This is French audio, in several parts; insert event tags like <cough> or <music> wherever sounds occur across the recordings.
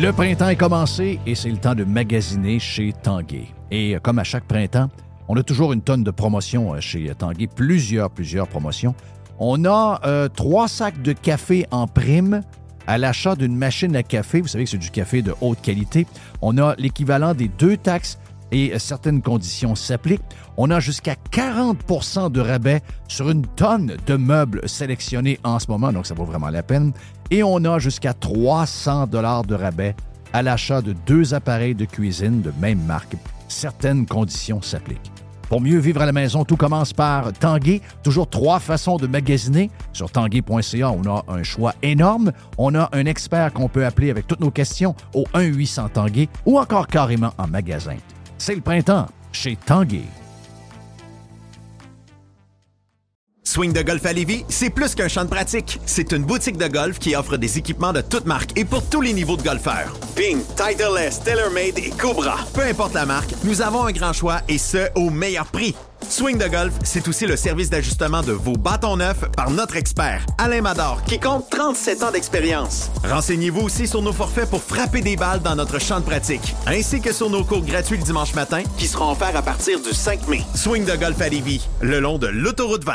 Le printemps est commencé et c'est le temps de magasiner chez Tanguay. Et euh, comme à chaque printemps, on a toujours une tonne de promotions euh, chez Tanguay, plusieurs, plusieurs promotions. On a euh, trois sacs de café en prime à l'achat d'une machine à café. Vous savez que c'est du café de haute qualité. On a l'équivalent des deux taxes et certaines conditions s'appliquent. On a jusqu'à 40% de rabais sur une tonne de meubles sélectionnés en ce moment, donc ça vaut vraiment la peine. Et on a jusqu'à 300 dollars de rabais à l'achat de deux appareils de cuisine de même marque. Certaines conditions s'appliquent. Pour mieux vivre à la maison, tout commence par Tanguay. Toujours trois façons de magasiner. Sur tanguay.ca, on a un choix énorme. On a un expert qu'on peut appeler avec toutes nos questions au 1-800 Tanguay ou encore carrément en magasin. C'est le printemps chez Tanguay. Swing de golf à Lévis, c'est plus qu'un champ de pratique. C'est une boutique de golf qui offre des équipements de toutes marques et pour tous les niveaux de golfeurs. Ping, Titleist, TaylorMade et Cobra. Peu importe la marque, nous avons un grand choix et ce, au meilleur prix. Swing de golf, c'est aussi le service d'ajustement de vos bâtons neufs par notre expert, Alain Mador, qui compte 37 ans d'expérience. Renseignez-vous aussi sur nos forfaits pour frapper des balles dans notre champ de pratique, ainsi que sur nos cours gratuits le dimanche matin, qui seront offerts à partir du 5 mai. Swing de golf à Lévis, le long de l'autoroute 20.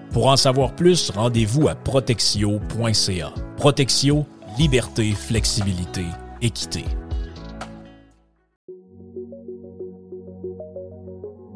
Pour en savoir plus, rendez-vous à protexio.ca. Protexio, liberté, flexibilité, équité.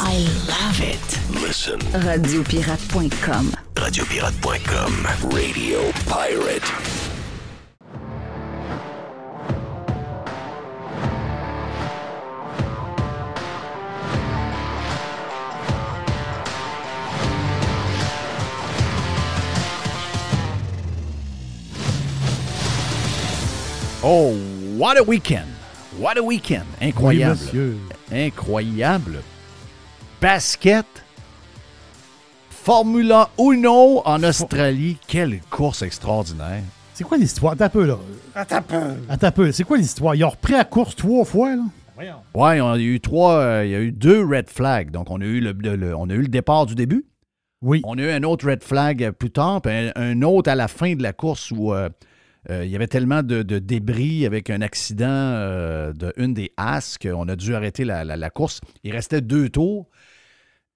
I love it. Listen. Radiopirate.com. Radiopirate.com. Radio Pirate. Oh, what a weekend! What a weekend! Incroyable. Oui, monsieur. Incroyable. Basket. Formula Uno en Australie. Quelle course extraordinaire. C'est quoi l'histoire? Attends un peu, là. Attends un peu. Attends un peu. C'est quoi l'histoire? Ils ont repris la course trois fois, là? Ouais, on a eu trois, euh, il y a eu deux red flags. Donc, on a eu le, le- on a eu le départ du début. Oui. On a eu un autre red flag plus tard, puis un, un autre à la fin de la course où euh, euh, il y avait tellement de, de débris avec un accident euh, de une des As qu'on a dû arrêter la, la- la course. Il restait deux tours.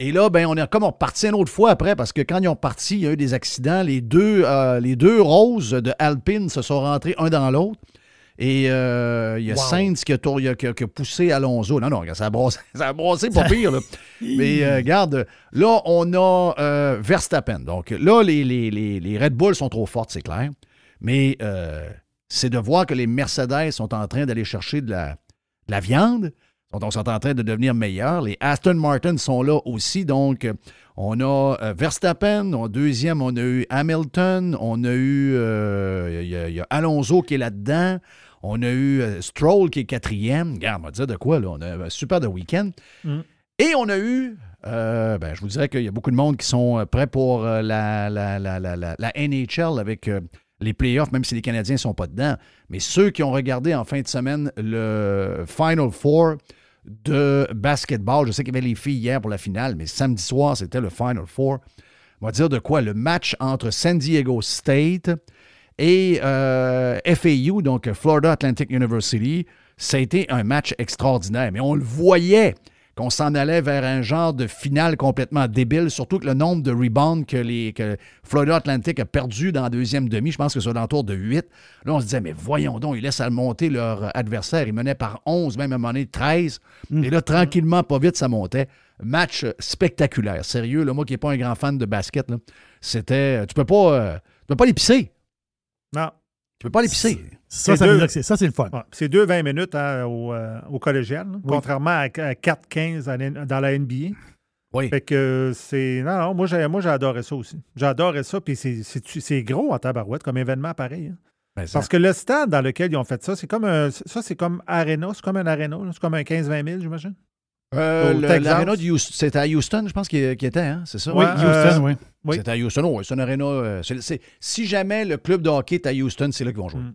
Et là, ben, on est comme reparti une autre fois après parce que quand ils ont parti, il y a eu des accidents. Les deux, euh, les deux roses de Alpine se sont rentrés un dans l'autre. Et euh, il y a Wow. Sainz qui a, tour- qui a- qui poussé Alonso. Non, non, ça a brassé, <laughs> ça a brassé pas pire. là. Mais euh, <laughs> regarde, là, on a euh, Verstappen. Donc là, les, les- les- les Red Bull sont trop fortes, c'est clair. Mais euh, c'est de voir que les Mercedes sont en train d'aller chercher de la, de la viande. Sont, sont en train de devenir meilleurs. Les Aston Martin sont là aussi. Donc, on a euh, Verstappen. En deuxième, on a eu Hamilton. On a eu euh, y a- il y a Alonso qui est là-dedans. On a eu Stroll qui est quatrième. Regarde, on va dire de quoi, là. On a un super de week-end. Mm. Et on a eu, euh, ben, je vous dirais qu'il y a beaucoup de monde qui sont prêts pour la, la, NHL avec les playoffs, même si les Canadiens ne sont pas dedans. Mais ceux qui ont regardé en fin de semaine le Final Four de basketball, je sais qu'il y avait les filles hier pour la finale, mais samedi soir, c'était le Final Four. On va dire de quoi? Le match entre San Diego State et euh, FAU, donc Florida Atlantic University, ça a été un match extraordinaire. Mais on le voyait qu'on s'en allait vers un genre de finale complètement débile, surtout que le nombre de rebounds que, les, que Florida Atlantic a perdu dans la deuxième demi, je pense que c'est l'entour de 8. Là, on se disait, mais voyons donc, ils laissent à monter leur adversaire. Ils menaient par 11, même à un moment donné 13. Et là, tranquillement, pas vite, ça montait. Match spectaculaire. Sérieux, là, moi qui n'ai pas un grand fan de basket, c'était. Tu peux pas. euh, tu peux pas l'épicer. Non. Tu peux pas l'épicer. Ça, C'est ça deux. c'est- ça, c'est le fun. Ouais, C'est 2-20 minutes hein, au, euh, au collégial, contrairement à, à 4-15 à la- dans la NBA. Oui. Fait que c'est. Non, non, moi j'ai, moi j'ai adoré ça aussi. J'adorais ça, puis c'est, c'est, c'est gros en tabarouette comme événement pareil. hein. Ben, Parce que le stade dans lequel ils ont fait ça, c'est comme un. Ça, c'est comme Arena, c'est comme un Arena, c'est comme un 15-20 000, j'imagine. Euh, c'était à Houston, je pense, qu'il était, hein? C'est ça? Oui, Ouais, Houston, euh, oui. oui. C'était à Houston. Oh, c'est une aréna. euh, si jamais le club de hockey est à Houston, c'est là qu'ils vont jouer. Mm.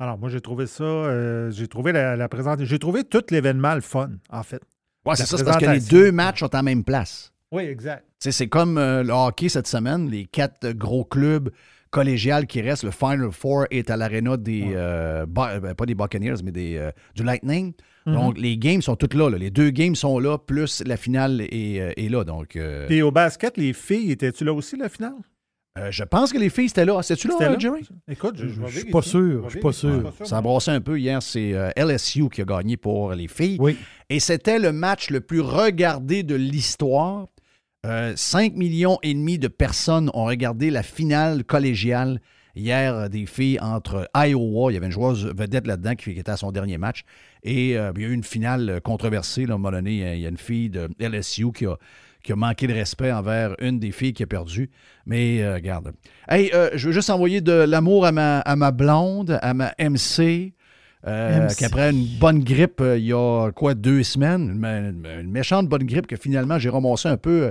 Alors, moi, j'ai trouvé ça. euh, j'ai trouvé la, la présentation. J'ai trouvé tout l'événement le fun, en fait. Ouais, c'est ça, c'est parce que les deux matchs sont en même place. Oui, exact. C'est comme le hockey cette semaine, les quatre gros clubs collégiales qui restent. Le Final Four est à l'aréna des. euh, pas des Buccaneers, mais des, euh, du Lightning. Mhm. Donc, les games sont toutes là, là. Les deux games sont là, plus la finale est, euh, est là. Donc, euh, Puis au basket, les filles, étaient-tu là aussi, la finale? euh, je pense que les filles, c'était là. C'était-tu là, C'était euh, là? Jerry? Écoute, je, Je suis pas sûr, je suis pas sûr. Ça a brassé un peu hier. C'est euh, LSU qui a gagné pour les filles. Oui. Et c'était le match le plus regardé de l'histoire. Euh, 5 millions et demi de personnes ont regardé la finale collégiale hier des filles entre Iowa, il y avait une joueuse vedette là-dedans qui, qui était à son dernier match, et euh, il y a eu une finale controversée. Là, à un moment donné, il y a une fille de LSU qui a, qui a manqué de respect envers une des filles qui a perdu. Mais euh, regarde. Hey, euh, je veux juste envoyer de l'amour à ma, à ma blonde, à ma MC. Euh, qu'après une bonne grippe, euh, il y a quoi, deux semaines, une, méchante bonne grippe que finalement j'ai ramassé un peu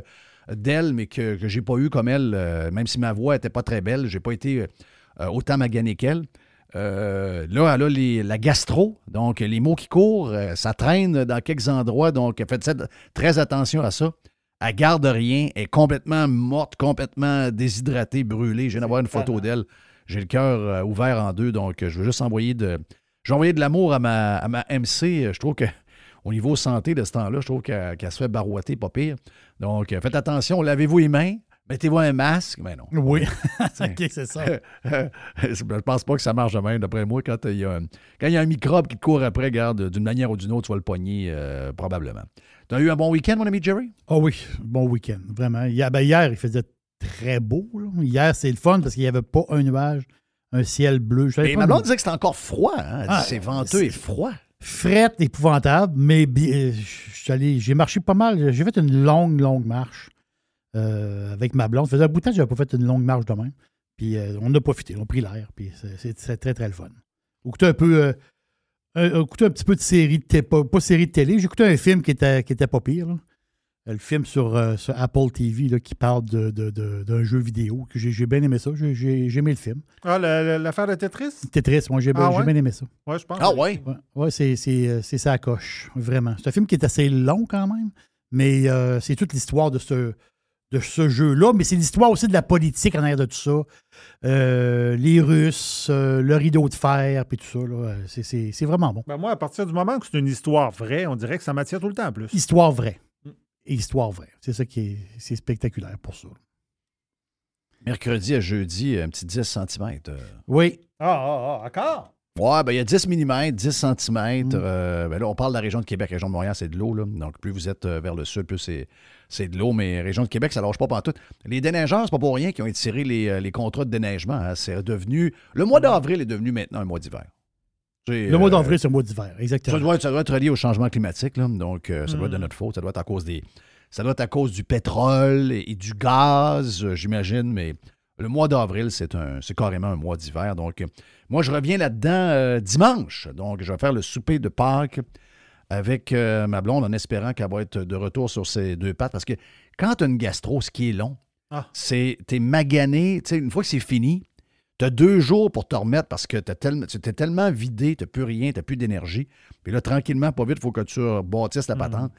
euh, d'elle, mais que, que j'ai pas eu comme elle, même si ma voix était pas très belle, j'ai pas été autant magané qu'elle. Euh, là, elle a les- la gastro, donc les mots qui courent, euh, ça traîne dans quelques endroits, donc faites très attention à ça. Elle garde rien, elle est complètement morte, complètement déshydratée, brûlée. Je viens d'avoir une photo d'elle. J'ai le cœur euh, ouvert en deux, donc euh, je veux juste envoyer de, j'ai envoyé de l'amour à ma, à ma MC. Je trouve que au niveau santé de ce temps-là, je trouve qu'elle se fait barouetter, pas pire. Donc, euh, faites attention, lavez-vous les mains, mettez-vous un masque? Mais non. Oui. <laughs> <laughs> OK, c'est ça. je pense pas que ça marche de même, d'après moi. Quand il y, a un, quand il y a un microbe qui te court après, regarde, d'une manière ou d'une autre, tu vas le pogner, euh, probablement. Tu as eu un bon week-end, mon ami Jerry? Ah oui, bon week-end, vraiment. Hier, ben, hier, il faisait très beau. là. Hier, c'est le fun parce qu'il n'y avait pas un nuage, un ciel bleu. Et ma blonde disait que c'était encore froid. hein. Ah, c'est venteux et froid. Frette épouvantable, mais euh, j'ai marché pas mal. J'ai fait une longue, longue marche euh, avec ma blonde. Ça faisait un bout de temps que je n'avais pas fait une longue marche de même. Puis euh, on a profité, on a pris l'air. Puis c'est- très, très le fun. On écoutait un peu. euh, un, un petit peu de série de télé, pas, pas série de télé. J'ai écouté un film qui était, qui était pas pire. là. Euh, Le film sur, euh, sur Apple TV là, qui parle de- de- de- d'un jeu vidéo. J'ai bien aimé ça. J'ai- aimé le film. Ah, la- la- l'affaire de Tetris? Tetris, moi j'ai Ah bien aimé ça. Ouais, je pense. Ah ouais? Ouais, ouais, c'est, c'est, c'est ça à coche, vraiment. C'est un film qui est assez long quand même, mais euh, c'est toute l'histoire de ce, de ce jeu-là, mais c'est l'histoire aussi de la politique en arrière de tout ça. Euh, les Russes, euh, le rideau de fer, puis tout ça, là, euh, c'est, c'est- c'est vraiment bon. Ben, moi, à partir du moment que c'est une histoire vraie, on dirait que ça m'attire tout le temps plus. Histoire vraie. Mm. Histoire vraie. C'est ça qui est, c'est spectaculaire pour ça. Mercredi à jeudi, un petit 10 cm. Oui, Ah, ah, ah, encore? Ouais, ben il y a 10 mm, 10 cm. Mm. ben là, on parle de la région de Québec. La région de Montréal, c'est de l'eau. Donc, plus vous êtes euh, vers le sud, plus c'est, de l'eau. Mais région de Québec, ça lâche pas partout. Les déneigeurs, c'est pas pour rien qu'ils ont étiré les, euh, les contrats de déneigement. hein. C'est devenu... Le mois d'avril est devenu maintenant un mois d'hiver. Le mois euh, d'avril, c'est le mois d'hiver, Ça exactement. doit, ça doit être relié au changement climatique. là. Donc, euh, ça doit être de Mm. notre faute. Ça doit être à cause des... Ça doit être à cause du pétrole et, et du gaz, euh, j'imagine. Mais le mois d'avril, c'est un, c'est carrément un mois d'hiver. Donc, euh, moi, je reviens là-dedans euh, dimanche. Donc, je vais faire le souper de Pâques avec euh, ma blonde en espérant qu'elle va être de retour sur ses deux pattes. Parce que quand tu as une gastro, ce qui est long, Ah. c'est t'es magané. Une fois que c'est fini, tu as deux jours pour te remettre parce que tu t'es tellement vidé, tu n'as plus rien, tu n'as plus d'énergie. Puis là, tranquillement, pas vite, il faut que tu bâtisses la patente.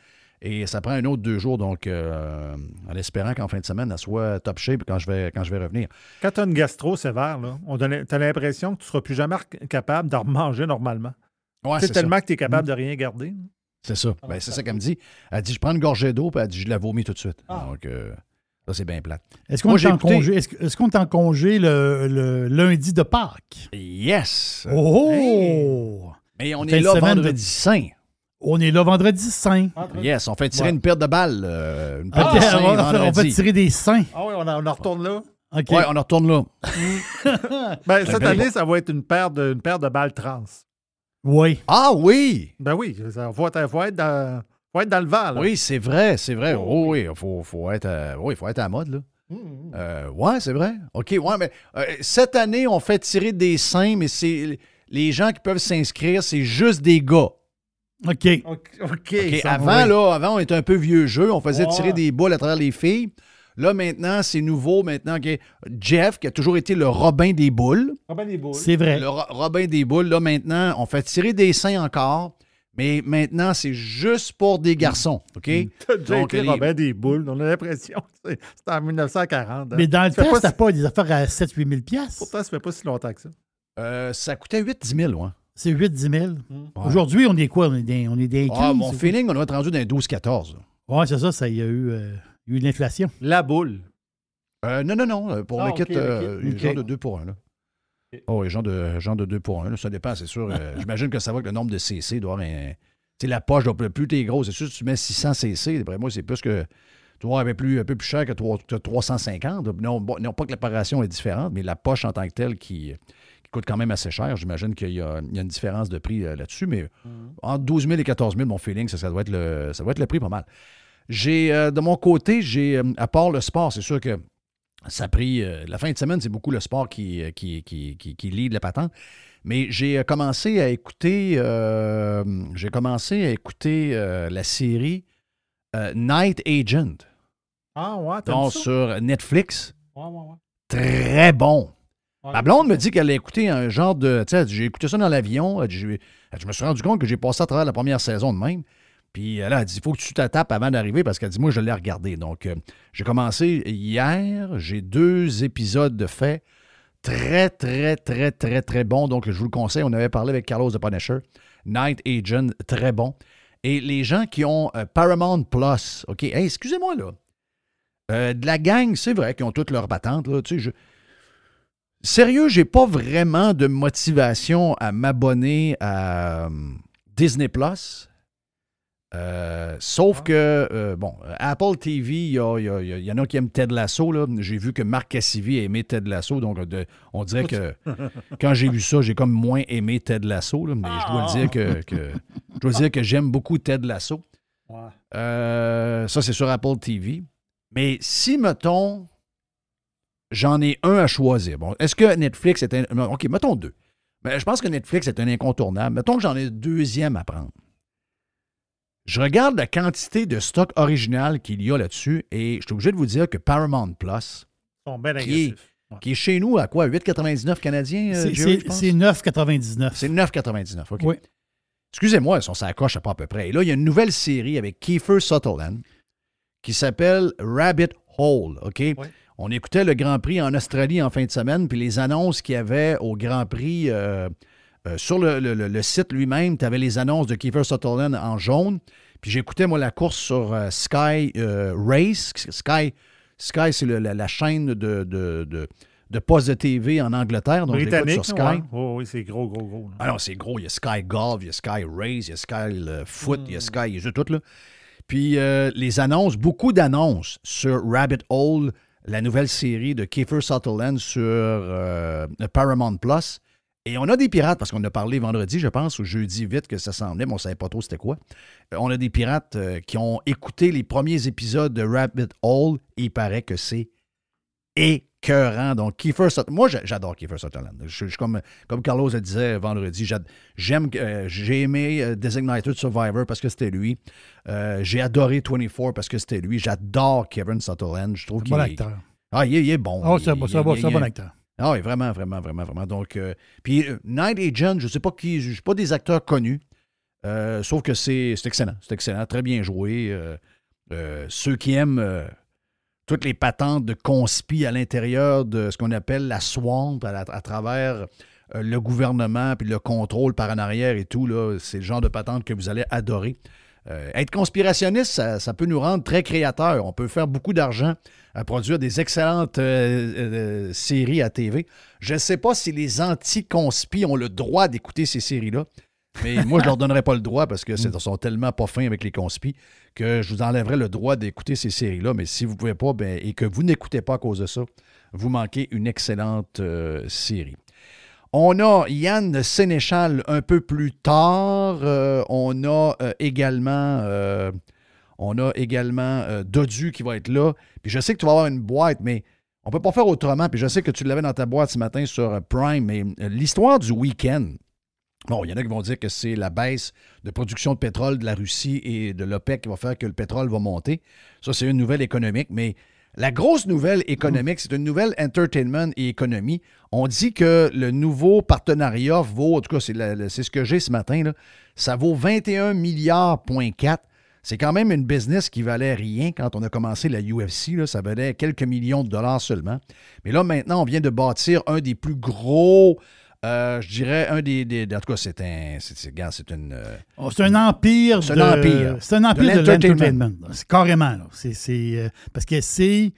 Et ça prend un autre deux jours, donc euh, en espérant qu'en fin de semaine, elle soit top shape quand je vais, quand je vais revenir. Quand tu as une gastro sévère, donne- t'as l'impression que tu seras plus jamais capable d'en remanger normalement. Ouais, c'est ça. tellement que tu es capable de rien garder. C'est ça. Ben, c'est ça qu'elle me dit. Elle dit, je prends une gorgée d'eau, puis elle dit, je la vomis tout de suite. Donc, euh, ça, c'est bien plate. Est-ce qu'on Moi, est, j'ai en écouté- congé, est-ce qu'on est en congé le, le lundi de Pâques? Yes! Oh! Mais on est là vendredi saint. On est là vendredi saint. Yes, on fait tirer Ouais. une paire de balles. euh, une paire OK, de seins on, vendredi. tirer des seins. Ah oui, on, en- on en retourne là. OK. Ouais, on en retourne là. <laughs> Ben, cette année, ça va être une paire de, une paire de balles trans. Oui. Ah oui! Ben oui, ça faut être, faut être, dans, faut être dans le vent. là. Oui, c'est vrai, c'est vrai. Oh, oui, il faut, faut, être, à- oui, faut être à la mode, là. Hum, hum. Euh, ouais, c'est vrai. OK, ouais, mais euh, cette année, on fait tirer des seins, mais c'est les gens qui peuvent s'inscrire, c'est juste des gars. OK. OK. Avant, là, avant, on était un peu vieux jeu. On faisait Ouais. tirer des boules à travers les filles. Là, maintenant, c'est nouveau. Maintenant, Jeff, qui a toujours été le Robin des boules. Ben, les boules. C'est vrai. Le Ro- Robin des boules, là, maintenant, on fait tirer des seins encore. Mais maintenant, c'est juste pour des garçons. OK? <laughs> T'as déjà Donc, été les- Robin des boules. On a l'impression que c'est- c'était en 1940. hein. Mais dans le temps, pas c'était pas des affaires à 7-8 000 piastres. Pourtant, ça fait pas si longtemps que ça. Euh, ça coûtait 8-10 000, ouais. C'est 8-10 000. Ouais. Aujourd'hui, on est quoi? On est des, on est des 15. Ah, mon feeling, on doit être rendu dans les 12-14. là. quoi? Ouais, c'est ça. Ça, il y a eu, euh, il y a eu de l'inflation. La boule. Euh, non, non, non. euh, Pour Ah, le kit, ok, le euh, kit. genre de 2 pour 1. Là. Ok. Oh, oui, genre de, genre de 2 pour 1. là. Ça dépend, c'est sûr. euh, <laughs> J'imagine que ça va que le nombre de CC doit avoir un. Tu sais, la poche, doit, plus t'es gros, c'est sûr, si tu mets 600 CC, d'après moi, c'est plus que. Tu vois, un peu plus, un peu plus cher que trois- que 350. Non, bon, non, pas que l'opération est différente, mais la poche en tant que telle qui, qui coûte quand même assez cher. J'imagine qu'il y, a il y a une différence de prix euh, là-dessus, mais entre 12 000 et 14 000, mon feeling, ça, ça, doit, être le, ça doit être le prix pas mal. J'ai, euh, de mon côté, j'ai, euh, à part le sport, c'est sûr que ça a pris. euh, la fin de semaine, c'est beaucoup le sport qui, qui, qui, qui, qui lead la patente. Mais j'ai commencé à écouter. euh, j'ai commencé à écouter euh, la série Night Agent Ah ouais, t'as donc, ça? sur Netflix. Ouais, ouais, ouais. Très bon. Ma blonde me dit qu'elle a écouté un genre de. Tu sais, elle j'ai écouté ça dans l'avion. Elle elle Je me suis rendu compte que j'ai passé à travers la première saison de même. Puis elle a dit, il faut que tu te tapes avant d'arriver parce qu'elle dit, moi, je l'ai regardé. Donc, euh, j'ai commencé hier. J'ai deux épisodes de fait. Très, très, très, très, très bon. Donc, je vous le conseille. On avait parlé avec Carlos de Punisher. Night Agent, très bon. Et les gens qui ont euh, Paramount Plus, OK, hey, excusez-moi là. Euh, de la gang, c'est vrai qu'ils ont toutes leurs patentes. Là, tu sais, je... Sérieux, j'ai pas vraiment de motivation à m'abonner à euh, Disney Plus. Euh, sauf que, euh, bon, Apple TV, il y, a- il y a- il y a- il y en a qui aiment Ted Lasso. là. J'ai vu que Marc Cassivi a aimé Ted Lasso. Donc, de- on dirait que <laughs> quand j'ai vu ça, j'ai comme moins aimé Ted Lasso. là. mais je dois dire que, que- je dois dire que j'aime beaucoup Ted Lasso. Ouais. Euh, ça, c'est sur Apple TV. Mais si, mettons, j'en ai un à choisir. Bon, est-ce que Netflix est un. OK, mettons deux. Mais je pense que Netflix est un incontournable. Mettons que j'en ai un deuxième à prendre. Je regarde la quantité de stock original qu'il y a là-dessus et je suis obligé de vous dire que Paramount Plus, sont bien Qui est-. Ouais. qui est chez nous à quoi 8,99 canadiens euh, C'est- Jerry, je C'est pense? c'est 9,99. C'est 9,99. OK. Oui. Excusez-moi, ils sont ça coche à pas à peu près. Et là, il y a une nouvelle série avec Kiefer Sutherland qui s'appelle Rabbit Hole. OK? On écoutait le Grand Prix en Australie en fin de semaine, puis les annonces qu'il y avait au Grand Prix euh, euh, sur le, le- le- le site lui-même, tu avais les annonces de Kiefer Sutherland en jaune. Puis j'écoutais, moi, la course sur euh, Sky Race. Sky, Sky c'est la, la chaîne de, de, de, de postes de TV en Angleterre. Donc, sur Sky. ouais. Oh, oui, c'est gros, gros, gros. là. Ah non, c'est gros. Il y a Sky Golf, il y a Sky Race, il y a Sky le Foot, il y a Sky, il y a tout là. Puis euh, les annonces, beaucoup d'annonces sur Rabbit Hole, la nouvelle série de Kiefer Sutherland sur euh, Paramount Plus. Et on a des pirates, parce qu'on a parlé vendredi, je pense, ou jeudi vite que ça s'en mais on ne savait pas trop c'était quoi. Euh, on a des pirates euh, qui ont écouté les premiers épisodes de Rabbit Hole et il paraît que c'est écœurant. Donc, Kiefer Sutherland. Moi, j'a- j'adore Kiefer Sutherland. Je, comme, comme Carlos le disait vendredi, j'aime, euh, j'ai aimé euh, Designated Survivor parce que c'était lui. Euh, j'ai adoré 24 parce que c'était lui. J'adore Kevin Sutherland. Je trouve qu'il bon est- acteur. Ah, il est, il est bon. Il- c'est un bon- bon il- c'est un il- bon acteur. ah oui, vraiment, vraiment, vraiment, vraiment. Donc, puis Night Agent, je ne sais pas qui, je ne suis pas des acteurs connus, sauf que c'est c'est excellent. C'est excellent, très bien joué. Ceux qui aiment toutes les patentes de conspi à l'intérieur de ce qu'on appelle la swamp, à, travers euh, le gouvernement, puis le contrôle par en arrière et tout, c'est le genre de patente que vous allez adorer. euh, être conspirationniste, ça, peut nous rendre très créateurs. On peut faire beaucoup d'argent à produire des excellentes euh, séries à TV. Je ne sais pas si les anti-conspi ont le droit d'écouter ces séries-là. Mais moi, je leur donnerais pas le droit parce que ils sont tellement pas fins avec les conspis que je vous enlèverais le droit d'écouter ces séries-là. Mais si vous pouvez pas ben, et que vous n'écoutez pas à cause de ça, vous manquez une excellente euh, série. On a Yann Sénéchal un peu plus tard. Euh, on a euh, également, euh, on a également euh, Dodu qui va être là. Puis je sais que tu vas avoir une boîte, mais on peut pas faire autrement. Puis je sais que tu l'avais dans ta boîte ce matin sur euh, Prime. Mais euh, l'histoire du week-end, bon, il y en a qui vont dire que c'est la baisse de production de pétrole de la Russie et de l'OPEC qui va faire que le pétrole va monter. Ça, c'est une nouvelle économique. Mais la grosse nouvelle économique, c'est une nouvelle entertainment et économie. On dit que le nouveau partenariat vaut, en tout cas, c'est, ce que j'ai ce matin, ça vaut 21 milliards, point 4. C'est quand même une business qui valait rien quand on a commencé la UFC. ça valait quelques millions de dollars seulement. Mais là, maintenant, on vient de bâtir un des plus gros, euh, je dirais, un des, des- En tout cas, c'est un. C'est, une. Oh, un empire. C'est un de- empire. C'est un empire De de, l'entertainment. C'est carrément. C'est, euh, parce que c'est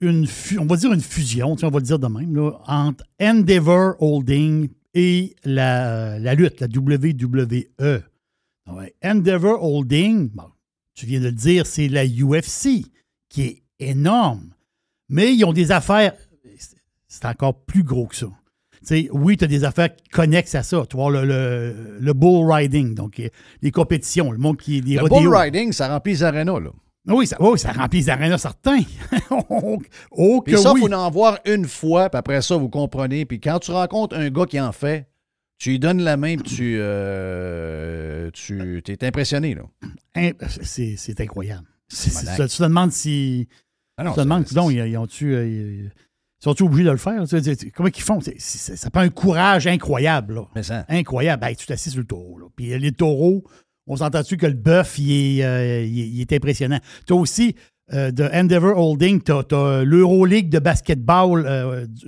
une, on va dire une fusion, on va le dire de même, là, entre Endeavor Holding et la, la lutte, la WWE. Ouais. Endeavor Holding, bon, tu viens de le dire, c'est la UFC, qui est énorme. Mais ils ont des affaires, c'est encore plus gros que ça. Sais, oui, tu as des affaires connexes à ça. Tu vois, le, le, le bull riding, donc euh, les compétitions, le monde qui est des Le rodéos. bull riding, ça remplit les arénas, là. Oui, ça, oui, ça remplit les arénas certains. <laughs> oh, oh, que Puis ça, il oui. faut en voir une fois, puis après ça, vous comprenez. Puis quand tu rencontres un gars qui en fait, tu lui donnes la main, puis tu, euh, tu es impressionné. Là. C'est incroyable. Tu te demandes si. Ah non, tu te demandes, donc, ils, ils ont-tu. Euh, ils- sont-ils obligés de le faire? Tu sais, Comment ils font? C'est- c'est- ça prend un courage incroyable. Là. Mais ça, Incroyable. Hey, tu t'assis sur le taureau. Là. Puis euh, les taureaux, on s'entend-tu que le bœuf, il est, euh, il est- il est impressionnant. Tu as aussi euh, de Endeavor Holding, tu as, l'Euroleague de basketball. euh, du-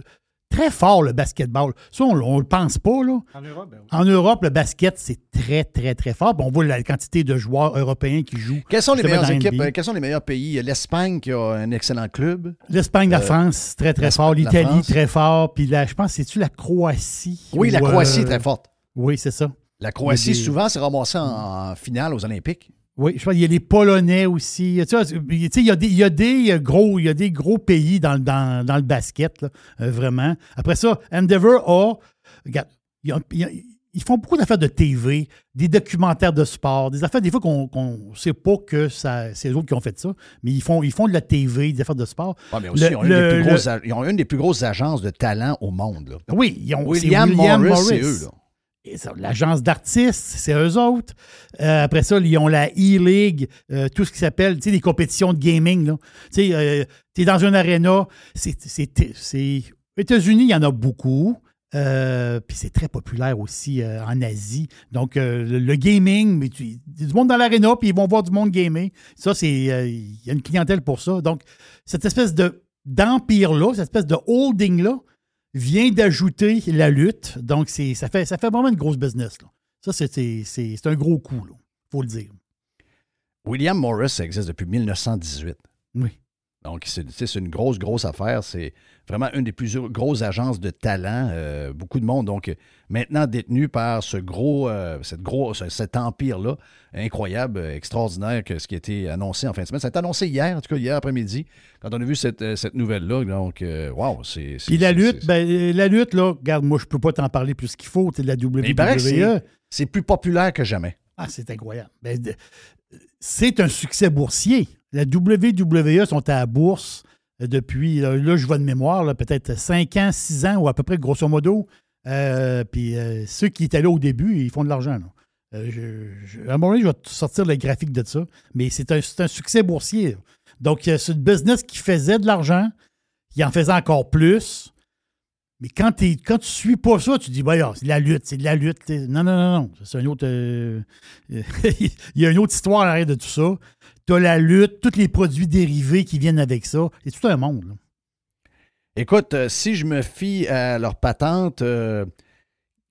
très fort, le basketball. Ça, on ne le pense pas. Là. En Europe, ben oui. En Europe, le basket, c'est très, très, très fort. Puis on voit la quantité de joueurs européens qui jouent. Quelles sont les meilleures équipes? Euh, Quels sont les meilleurs pays? L'Espagne qui a un excellent club. L'Espagne, la Euh, France, très, très fort. L'Italie, très fort. Puis là, je pense, c'est-tu la Croatie? Oui, la Croatie euh, est très forte. Oui, c'est ça. La Croatie, des- souvent, s'est ramassée en, en finale aux Olympiques. Oui, je pense qu'il y a les Polonais aussi. Tu sais, il y a des, il y a des gros, il y a des gros pays dans, le- dans, dans le basket, là, euh, vraiment. Après ça, Endeavor a. Regarde, ils, ont- ils ont- ils font beaucoup d'affaires de TV, des documentaires de sport, des affaires des fois qu'on ne sait pas que c'est eux autres qui ont fait ça, mais ils font, ils font de la TV, des affaires de sport. Ah, mais aussi, Le- ils, ont une le- des plus le- grosses, a- ils ont une des plus grosses agences de talent au monde. là. Oui, ils ont William, Morris, c'est eux. Là. L'agence d'artistes, c'est eux autres. Euh, après ça, ils ont la E-League, euh, tout ce qui s'appelle, tu sais, les compétitions de gaming. Tu tu es dans une arena, c'est... Aux États-Unis, il y en a beaucoup. Euh, puis c'est très populaire aussi euh, en Asie. Donc, euh, le, le gaming, mais tu, du monde dans l'aréna, puis ils vont voir du monde gamer. Ça, c'est. euh, Il y a une clientèle pour ça. Donc, cette espèce de d'empire-là, cette espèce de holding-là, vient d'ajouter la lutte. Donc, ça, fait, ça fait vraiment une grosse business. là. Ça, c'est, un gros coup, il faut le dire. William Morris, existe depuis 1918. Oui. Donc, c'est une grosse, grosse affaire. C'est vraiment une des plus grosses agences de talent. euh, beaucoup de monde. Donc, maintenant détenu par ce gros, euh, cette gros, ce- cet empire-là, incroyable, euh, extraordinaire, que ce qui a été annoncé en fin de semaine. Ça a été annoncé hier, en tout cas hier après-midi, quand on a vu cette, cette nouvelle-là. Donc, wow, c'est. Puis la lutte, ben, la lutte, là, regarde, moi, je peux pas t'en parler plus qu'il faut. Tu de la WWE. C'est- plus populaire que jamais. Ah, c'est incroyable. Ben, c'est un succès boursier. La WWE sont à la bourse euh, depuis, là, je vois de mémoire, peut-être 5 ans, 6 ans, ou à peu près, grosso modo. Euh, puis euh, ceux qui étaient là au début, ils font de l'argent. à un moment donné, je vais sortir le graphique de ça. Mais c'est un, succès boursier. Donc, c'est une business qui faisait de l'argent, qui en faisait encore plus. Mais quand, tu suis pas ça, tu dis, bah, c'est de la lutte, c'est de la lutte. Non, non, non, non. C'est un autre. <laughs> il y a une autre histoire à l'arrière de tout ça. Tu la lutte, tous les produits dérivés qui viennent avec ça. C'est tout un monde. Écoute, euh, si je me fie à leur patente, euh,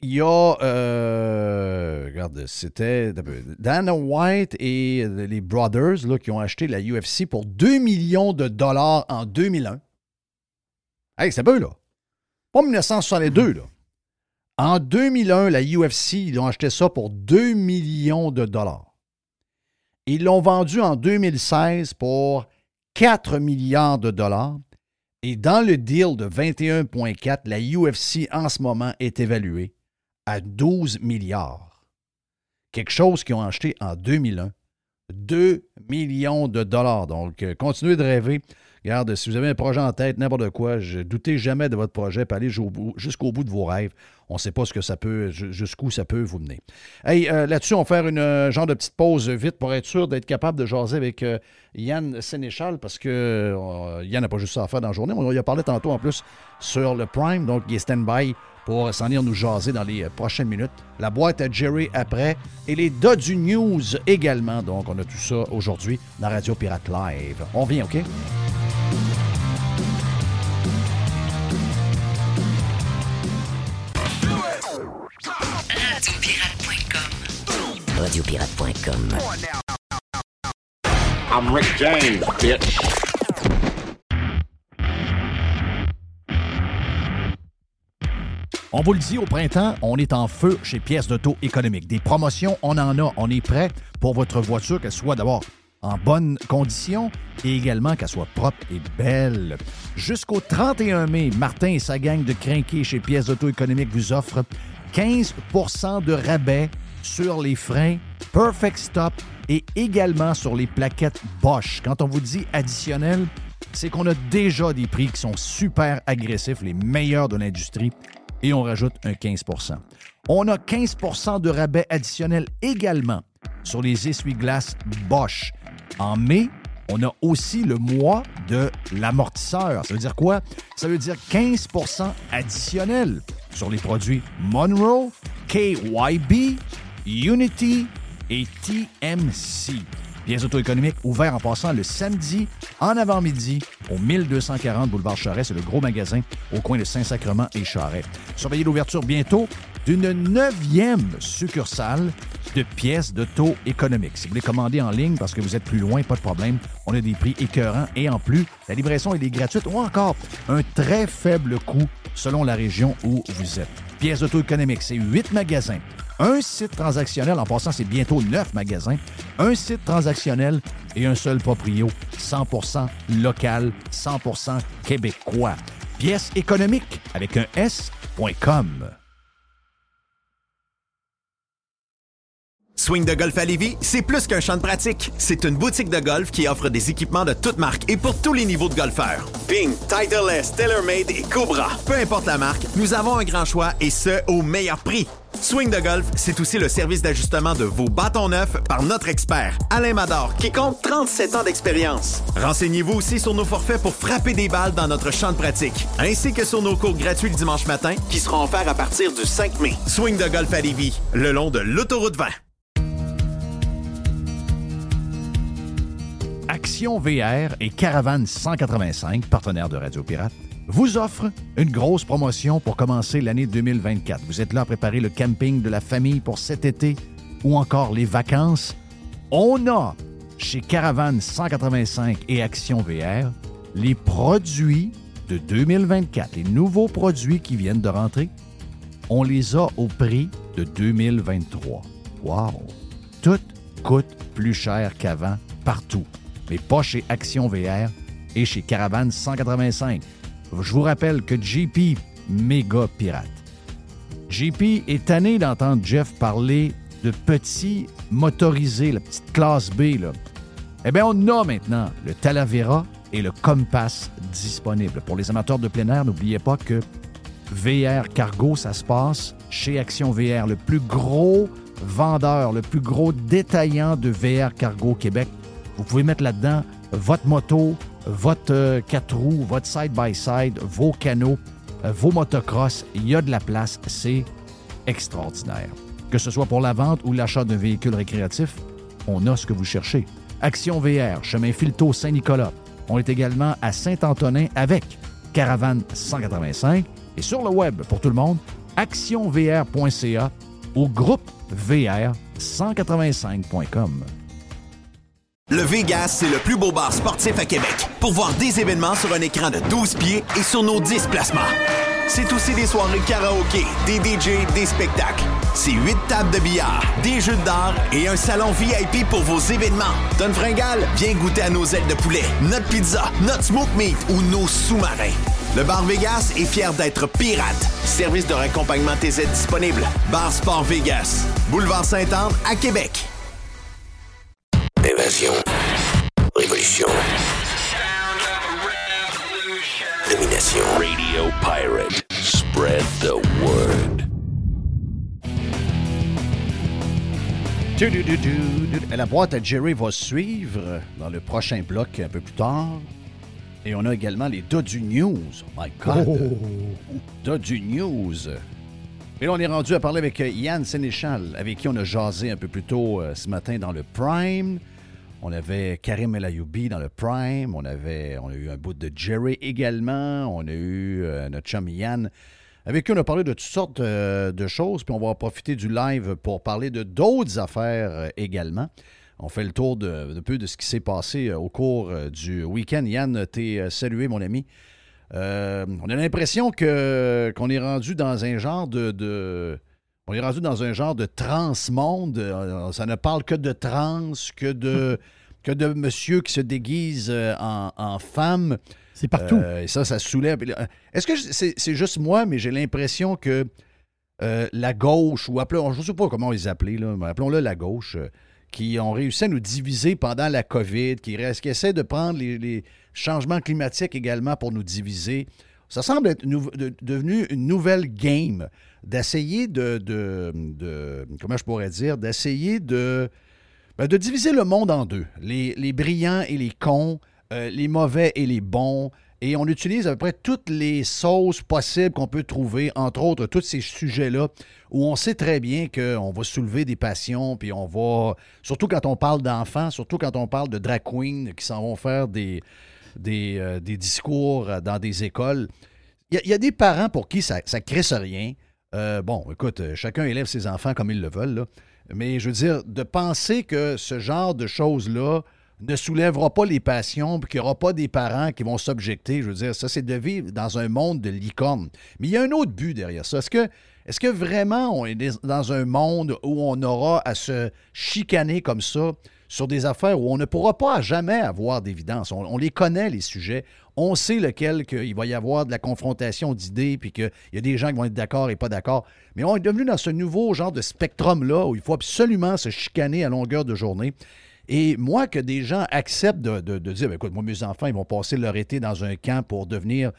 il y a, euh, regarde, c'était Dana White et les Brothers là, qui ont acheté la UFC pour 2 millions de dollars en 2001. Hey, c'est peu, là. Pas 1962, là. En 2001, la UFC, ils ont acheté ça pour 2 millions de dollars. Ils l'ont vendu en 2016 pour 4 milliards de dollars. Et dans le deal de 21,4, la UFC en ce moment est évaluée à 12 milliards. Quelque chose qu'ils ont acheté en 2001. 2 millions de dollars. Donc, euh, continuez de rêver. Regarde, si vous avez un projet en tête, n'importe quoi, je doutez jamais de votre projet, puis allez jusqu'au bout de vos rêves. On ne sait pas ce que ça peut, jusqu'où ça peut vous mener. Hey, euh, là-dessus, on va faire une euh, genre de petite pause vite pour être sûr d'être capable de jaser avec euh, Yann Sénéchal, parce que Yann n'a pas juste ça à faire dans la journée. On y a parlé tantôt en plus sur le Prime, donc il est stand-by pour s'en venir nous jaser dans les prochaines minutes. La boîte à Jerry après et les du News également. Donc, on a tout ça aujourd'hui dans Radio Pirate Live. On vient, OK? Radiopirate.com. I'm Rick James, bitch. On vous le dit, au printemps, on est en feu chez Pièces d'Auto économique. Des promotions, on en a. On est prêt pour votre voiture, qu'elle soit d'abord en bonne condition et également qu'elle soit propre et belle. Jusqu'au 31 mai, Martin et sa gang de crinqués chez Pièces d'Auto économique vous offrent 15% de rabais sur les freins Perfect Stop et également sur les plaquettes Bosch. Quand on vous dit additionnel, c'est qu'on a déjà des prix qui sont super agressifs, les meilleurs de l'industrie, et on rajoute un 15% On a 15% de rabais additionnel également sur les essuie-glaces Bosch. En mai, on a aussi le mois de l'amortisseur. Ça veut dire quoi? Ça veut dire 15% additionnel sur les produits Monroe, KYB, Unity et TMC. Pièces auto-économiques ouverts en passant le samedi en avant-midi au 1240 Boulevard Charret. C'est le gros magasin au coin de Saint-Sacrement et Charret. Surveillez l'ouverture bientôt d'une neuvième succursale de pièces d'auto économiques. Si vous voulez commander en ligne parce que vous êtes plus loin, pas de problème. On a des prix écœurants et en plus, la livraison est gratuite ou encore un très faible coût selon la région où vous êtes. Pièces d'auto économiques, c'est huit magasins un site transactionnel, en passant, c'est bientôt neuf magasins, un site transactionnel et un seul proprio, 100% local, 100% québécois. Pièce économique avec un S.com. Swing de golf à Lévis, c'est plus qu'un champ de pratique. C'est une boutique de golf qui offre des équipements de toutes marques et pour tous les niveaux de golfeurs. Ping, Titleist, TaylorMade et Cobra. Peu importe la marque, nous avons un grand choix et ce, au meilleur prix. Swing de golf, c'est aussi le service d'ajustement de vos bâtons neufs par notre expert, Alain Mador, qui compte 37 ans d'expérience. Renseignez-vous aussi sur nos forfaits pour frapper des balles dans notre champ de pratique, ainsi que sur nos cours gratuits le dimanche matin, qui seront offerts à partir du 5 mai. Swing de golf à Lévis, le long de l'autoroute 20. Action VR et Caravane 185, partenaire de Radio Pirate, vous offre une grosse promotion pour commencer l'année 2024. Vous êtes là à préparer le camping de la famille pour cet été ou encore les vacances. On a chez Caravane 185 et Action VR les produits de 2024, les nouveaux produits qui viennent de rentrer. On les a au prix de 2023. Wow! Tout coûte plus cher qu'avant partout mais pas chez Action VR et chez Caravane 185. Je vous rappelle que JP, méga pirate. JP est tanné d'entendre Jeff parler de petits motorisés, la petite classe B. Eh bien, on a maintenant le Talavera et le Compass disponibles. Pour les amateurs de plein air, n'oubliez pas que VR Cargo, ça se passe chez Action VR, le plus gros vendeur, le plus gros détaillant de VR Cargo Québec. Vous pouvez mettre là-dedans votre moto, votre 4 euh, roues, votre side-by-side, vos canaux, euh, vos motocross. Il y a de la place. C'est extraordinaire. Que ce soit pour la vente ou l'achat d'un véhicule récréatif, on a ce que vous cherchez. Action VR, chemin Filto Saint-Nicolas. On est également à Saint-Antonin avec Caravane 185 et sur le web pour tout le monde, actionvr.ca ou groupevr185.com. Le Vegas, c'est le plus beau bar sportif à Québec. Pour voir des événements sur un écran de 12 pieds et sur nos 10 placements. C'est aussi des soirées karaoké, des DJ, des spectacles. C'est 8 tables de billard, des jeux d'art et un salon VIP pour vos événements. Donne fringale, viens goûter à nos ailes de poulet, notre pizza, notre smoke meat ou nos sous-marins. Le Bar Vegas est fier d'être pirate. Service de raccompagnement TZ disponible. Bar Sport Vegas. Boulevard Saint-Anne à Québec. Évasion. Révolution. Domination. Radio Pirate. Spread the word. Du, du, du, du, du. La boîte à Jerry va suivre dans le prochain bloc un peu plus tard. Et on a également les Dodu News. Oh my God! <laughs> Dodu News. Et là, on est rendu à parler avec euh, Yann Sénéchal, avec qui on a jasé un peu plus tôt euh, ce matin dans le Prime. On avait Karim El Ayoubi dans le Prime. On, avait, a eu un bout de Jerry également. On a eu euh, notre chum Yann, avec qui on a parlé de toutes sortes euh, de choses. Puis on va profiter du live pour parler de d'autres affaires euh, également. On fait le tour de, peu de ce qui s'est passé au cours du week-end. Yann, t'es salué, mon ami. On a l'impression qu'on est rendu dans un genre de- on est rendu dans un genre de trans-monde. Euh, Ça ne parle que de trans, que de <laughs> que de monsieur qui se déguise euh, en, en femme. C'est partout. Euh, et ça, ça soulève. Est-ce que c'est juste moi, mais j'ai l'impression que euh, la gauche, ou appelons, je ne sais pas comment ils appelaient, là, mais appelons-le la gauche, euh, qui ont réussi à nous diviser pendant la COVID, qui, restent- qui essaient de prendre les, les changements climatiques également pour nous diviser. Ça semble être devenu une nouvelle game d'essayer de, de- de- Comment je pourrais dire D'essayer de. ben, de diviser le monde en deux. Les, les brillants et les cons, euh, les mauvais et les bons. Et on utilise à peu près toutes les sauces possibles qu'on peut trouver, entre autres tous ces sujets-là, où on sait très bien qu'on va soulever des passions, puis on va, surtout quand on parle d'enfants, surtout quand on parle de drag queens qui s'en vont faire des, des, euh, des discours euh, dans des écoles. Il y, a- des parents pour qui ça ne crisse rien. Euh, bon, écoute, chacun élève ses enfants comme ils le veulent, mais je veux dire, de penser que ce genre de choses-là ne soulèvera pas les passions, puis qu'il n'y aura pas des parents qui vont s'objecter, je veux dire, ça, c'est de vivre dans un monde de licorne. Mais il y a un autre but derrière ça. Est-ce que, est-ce que vraiment on est dans un monde où on aura à se chicaner comme ça? Sur des affaires où on ne pourra pas jamais avoir d'évidence? On, les connaît, les sujets. On sait lequel qu'il va y avoir de la confrontation d'idées, puis qu'il y a des gens qui vont être d'accord et pas d'accord. Mais on est devenu dans ce nouveau genre de spectrum-là où il faut absolument se chicaner à longueur de journée. Et moi, que des gens acceptent de, dire, Ben, écoute, moi, mes enfants, ils vont passer leur été dans un camp pour devenir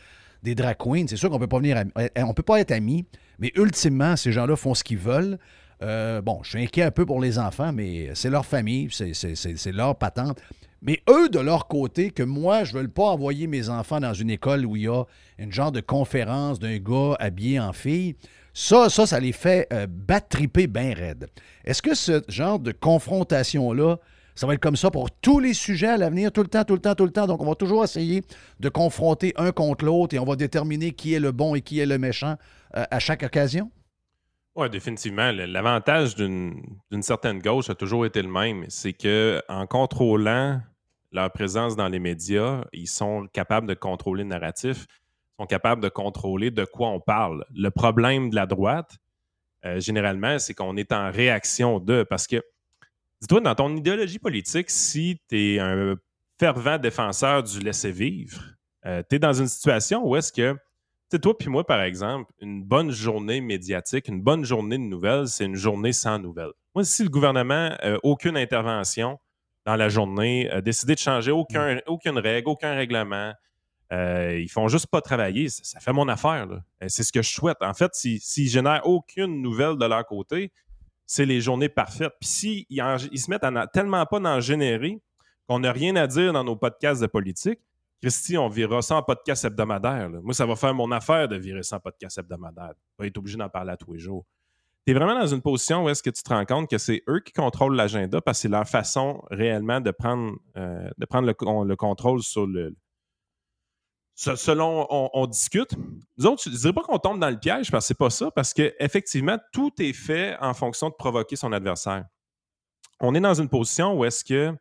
des drag. C'est sûr qu'on peut pas venir, euh, on peut pas être amis, mais ultimement, ces gens-là font ce qu'ils veulent. Euh, bon, je suis inquiet un peu pour les enfants, mais c'est leur famille, c'est- leur patente. Mais eux, de leur côté, que moi, je ne veux pas envoyer mes enfants dans une école où il y a une genre de conférence d'un gars habillé en fille, ça, ça, ça les fait euh, battre triper bien raide. Est-ce que ce genre de confrontation-là, ça va être comme ça pour tous les sujets à l'avenir, tout le temps, tout le temps, tout le temps? Donc, on va toujours essayer de confronter un contre l'autre et on va déterminer qui est le bon et qui est le méchant euh, à chaque occasion? Oui, définitivement. L'avantage d'une certaine gauche a toujours été le même. C'est que en contrôlant leur présence dans les médias, ils sont capables de contrôler le narratif, sont capables de contrôler de quoi on parle. Le problème de la droite, euh, généralement, c'est qu'on est en réaction de. Parce que, dis-toi, dans ton idéologie politique, si tu es un fervent défenseur du laisser-vivre, tu es dans une situation où est-ce que sais, toi puis moi, par exemple, une bonne journée médiatique, une bonne journée de nouvelles, c'est une journée sans nouvelles. Moi, si le gouvernement n'a aucune intervention dans la journée, a décidé de changer aucun, aucune règle, aucun règlement, euh, ils font juste pas travailler, ça, ça fait mon affaire. Euh, C'est ce que je souhaite. En fait, s'ils si, génèrent aucune nouvelle de leur côté, c'est les journées parfaites. Puis s'ils en- ils se mettent à tellement pas d'en générer qu'on n'a rien à dire dans nos podcasts de politique, Christy, on virera ça en podcast hebdomadaire. Moi, ça va faire mon affaire de virer ça en podcast hebdomadaire. On va être obligé d'en parler à tous les jours. Tu es vraiment dans une position où est-ce que tu te rends compte que c'est eux qui contrôlent l'agenda parce que c'est leur façon réellement de prendre, euh, de prendre le, le contrôle sur le, se- selon on, on discute, nous autres, je ne dirais pas qu'on tombe dans le piège parce que c'est pas ça, parce qu'effectivement, tout est fait en fonction de provoquer son adversaire. On est dans une position où est-ce que,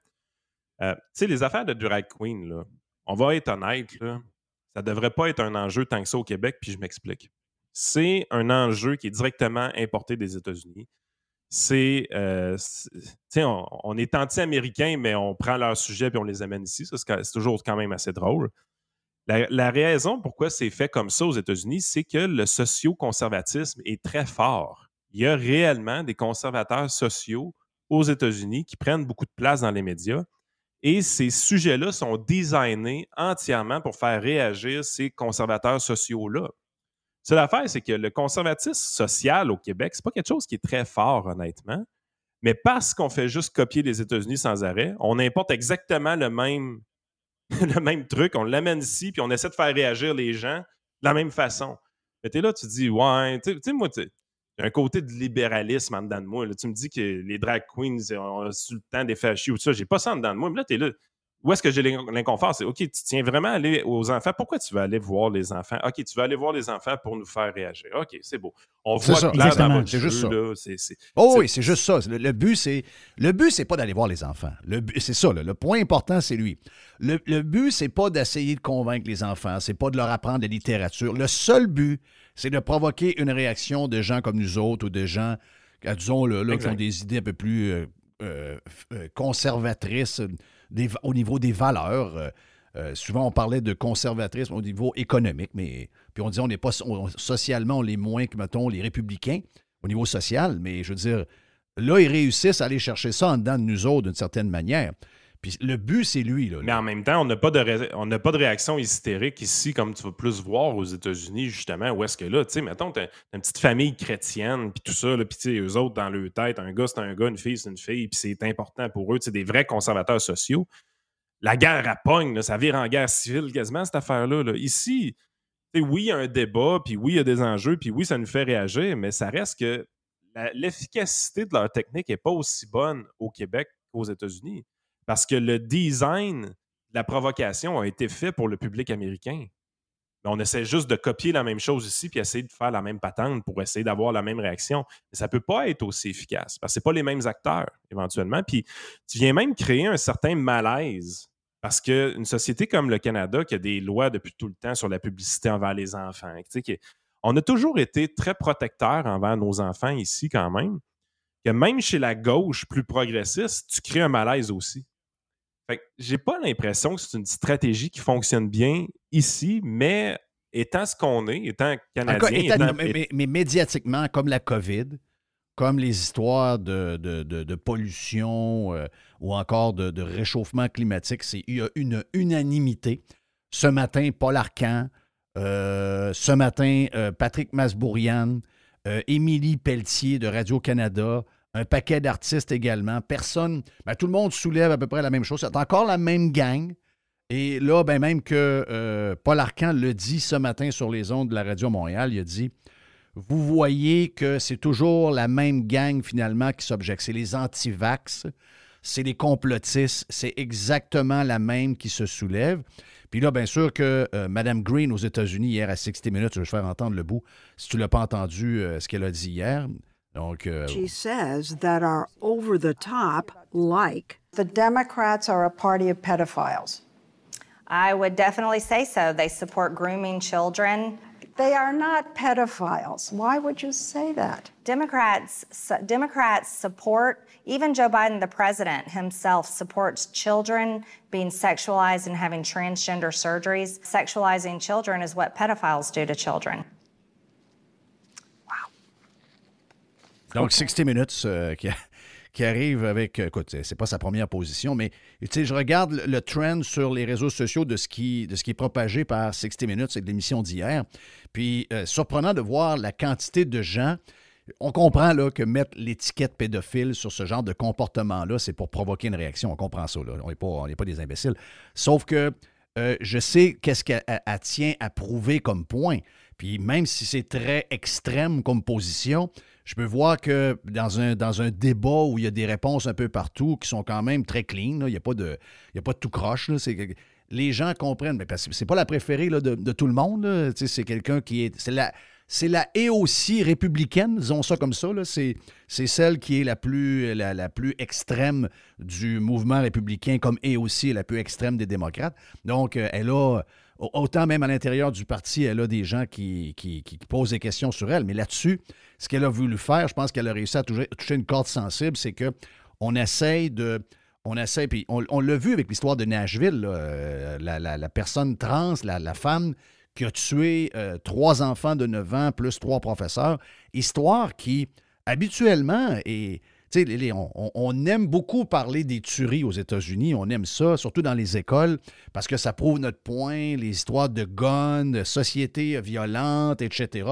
euh, tu sais, les affaires de drag queen, là, on va être honnête, ça ne devrait pas être un enjeu tant que ça au Québec, puis je m'explique. C'est un enjeu qui est directement importé des États-Unis. C'est, euh, on, on est anti-américain, mais on prend leurs sujets puis on les amène ici. C'est toujours quand même assez drôle. La, la raison pourquoi c'est fait comme ça aux États-Unis, c'est que le socio-conservatisme est très fort. Il y a réellement des conservateurs sociaux aux États-Unis qui prennent beaucoup de place dans les médias. Et ces sujets-là sont designés entièrement pour faire réagir ces conservateurs sociaux-là. C'est l'affaire, c'est que le conservatisme social au Québec, c'est pas quelque chose qui est très fort, honnêtement. Mais parce qu'on fait juste copier les États-Unis sans arrêt, on importe exactement le même, <laughs> le même truc, on l'amène ici, puis on essaie de faire réagir les gens de la même façon. Mais t'es là, tu dis, ouais, tu sais- moi, tu- il y a un côté de libéralisme en dedans de moi. là. Tu me dis que les drag queens ont su le temps des chier ou tout ça. J'ai pas ça en dedans de moi. Mais là, t'es là. Où est-ce que j'ai l'in- l'inconfort? C'est OK, tu tiens vraiment à aller aux enfants. Pourquoi tu veux aller voir les enfants? OK, tu veux aller voir les enfants pour nous faire réagir. OK, c'est beau. On voit ça, clair dans votre C'est juste jeu, ça. là. Oh oui, c'est juste ça. Le, le but, c'est le but, c'est pas d'aller voir les enfants. Le but- c'est ça. là. Le point important, c'est lui. Le, le but, c'est pas d'essayer de convaincre les enfants. C'est pas de leur apprendre la littérature. Le seul but, c'est de provoquer une réaction de gens comme nous autres ou de gens, disons, là, là, qui ont des idées un peu plus euh, euh, euh, conservatrices des- au niveau des valeurs. Euh, souvent, on parlait de conservatrice au niveau économique, mais puis on dit on n'est pas on- socialement, on l'est moins que, mettons, les républicains au niveau social, mais je veux dire, là, ils réussissent à aller chercher ça en dedans de nous autres d'une certaine manière. Le but, c'est lui. Là, Mais en même temps, on n'a pas, de réaction hystérique ici, comme tu vas plus voir aux États-Unis, justement, où est-ce que là, tu sais, mettons, t'as une petite famille chrétienne, puis tout ça, puis tu sais, eux autres, dans leur tête, un gars, c'est un gars, une fille, c'est une fille, puis c'est important pour eux, tu sais, des vrais conservateurs sociaux. La guerre à pogne, ça vire en guerre civile quasiment, cette affaire-là. là. Ici, oui, il y a un débat, puis oui, il y a des enjeux, puis oui, ça nous fait réagir, mais ça reste que l'efficacité de leur technique n'est pas aussi bonne au Québec qu'aux États-Unis. Parce que le design de la provocation a été fait pour le public américain. On essaie juste de copier la même chose ici puis essayer de faire la même patente pour essayer d'avoir la même réaction. Mais ça ne peut pas être aussi efficace parce que ce pas les mêmes acteurs, éventuellement. Puis tu viens même créer un certain malaise parce qu'une société comme le Canada, qui a des lois depuis tout le temps sur la publicité envers les enfants, on a toujours été très protecteurs envers nos enfants ici quand même, que même chez la gauche plus progressiste, tu crées un malaise aussi. Fait que j'ai pas l'impression que c'est une stratégie qui fonctionne bien ici, mais étant ce qu'on est, étant canadien, étant- étant- mais, mais- mais médiatiquement, comme la COVID, comme les histoires de, de- de- de pollution euh, ou encore de, réchauffement climatique, c'est, il y a une unanimité. Ce matin, Paul Arcan, euh, ce matin, euh, Patrick Masbourian, Émilie Pelletier de Radio-Canada, un paquet d'artistes également. Personne, ben, tout le monde soulève à peu près la même chose. C'est encore la même gang. Et là, ben même que euh, Paul Arcan le dit ce matin sur les ondes de la Radio Montréal, il a dit Vous voyez que c'est toujours la même gang finalement qui s'objecte. C'est les anti-vax, c'est les complotistes, c'est exactement la même qui se soulève. Puis là, bien sûr que euh, Mme Green aux États-Unis, hier à 60 Minutes, je vais faire entendre le bout, si tu ne l'as pas entendu, euh, ce qu'elle a dit hier. Donc, euh, She says that are over the top, like The Democrats are a party of pedophiles. I would definitely say so. They support grooming children. They are not pedophiles. Why would you say that? Democrats su- Democrats support even Joe Biden the president himself supports children being sexualized and having transgender surgeries. Sexualizing children is what pedophiles do to children. Donc, 60 Minutes euh, qui, qui arrive avec. euh, Écoute, c'est- pas sa première position, mais tu sais, je regarde le, le trend sur les réseaux sociaux de ce qui, de ce qui est propagé par 60 Minutes, c'est l'émission d'hier. Puis, euh, surprenant de voir la quantité de gens. On comprend là, que mettre l'étiquette pédophile sur ce genre de comportement-là, c'est pour provoquer une réaction. On comprend ça. Là. On n'est pas, des imbéciles. Sauf que euh, je sais qu'est-ce qu'elle elle- elle tient à prouver comme point. Puis même si c'est très extrême comme position, je peux voir que dans un, débat où il y a des réponses un peu partout qui sont quand même très clean, il n'y a, pas de- a pas de tout croche, les gens comprennent. Mais parce que c'est pas la préférée de, tout le monde. C'est quelqu'un qui est. C'est la, c'est la et aussi républicaine, disons ça comme ça. C'est, celle qui est la plus, la plus extrême du mouvement républicain, comme et aussi la plus extrême des démocrates. Donc, euh, elle a. au- Autant même à l'intérieur du parti, elle a des gens qui, posent des questions sur elle. Mais là-dessus, ce qu'elle a voulu faire, je pense qu'elle a réussi à toucher, une corde sensible, c'est que on essaye de. On essaie, puis on, l'a vu avec l'histoire de Nashville, euh, la, personne trans, la, la femme qui a tué euh, trois enfants de 9 ans plus trois professeurs. Histoire qui, habituellement, est. on, aime beaucoup parler des tueries aux États-Unis. On aime ça, surtout dans les écoles, parce que ça prouve notre point, les histoires de guns, de sociétés violentes, etc.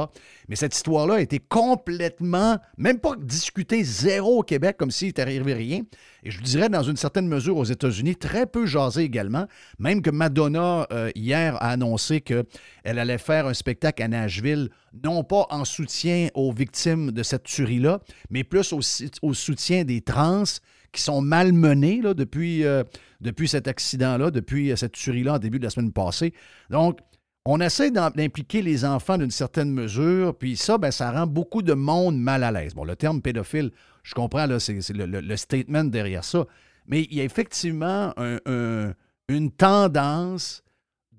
Mais cette histoire-là a été complètement, même pas discutée zéro au Québec, comme s'il n'était arrivé rien. Et je dirais, dans une certaine mesure, aux États-Unis, très peu jasé également. Même que Madonna, euh, hier, a annoncé qu'elle allait faire un spectacle à Nashville, non pas en soutien aux victimes de cette tuerie-là, mais plus au, soutien des trans qui sont malmenés euh, depuis cet accident-là, depuis euh, cette tuerie-là en début de la semaine passée. Donc, on essaie d'impliquer les enfants d'une certaine mesure, puis ça, ben, ça rend beaucoup de monde mal à l'aise. Bon, le terme pédophile, je comprends, c'est le, statement derrière ça, mais il y a effectivement un- un- une tendance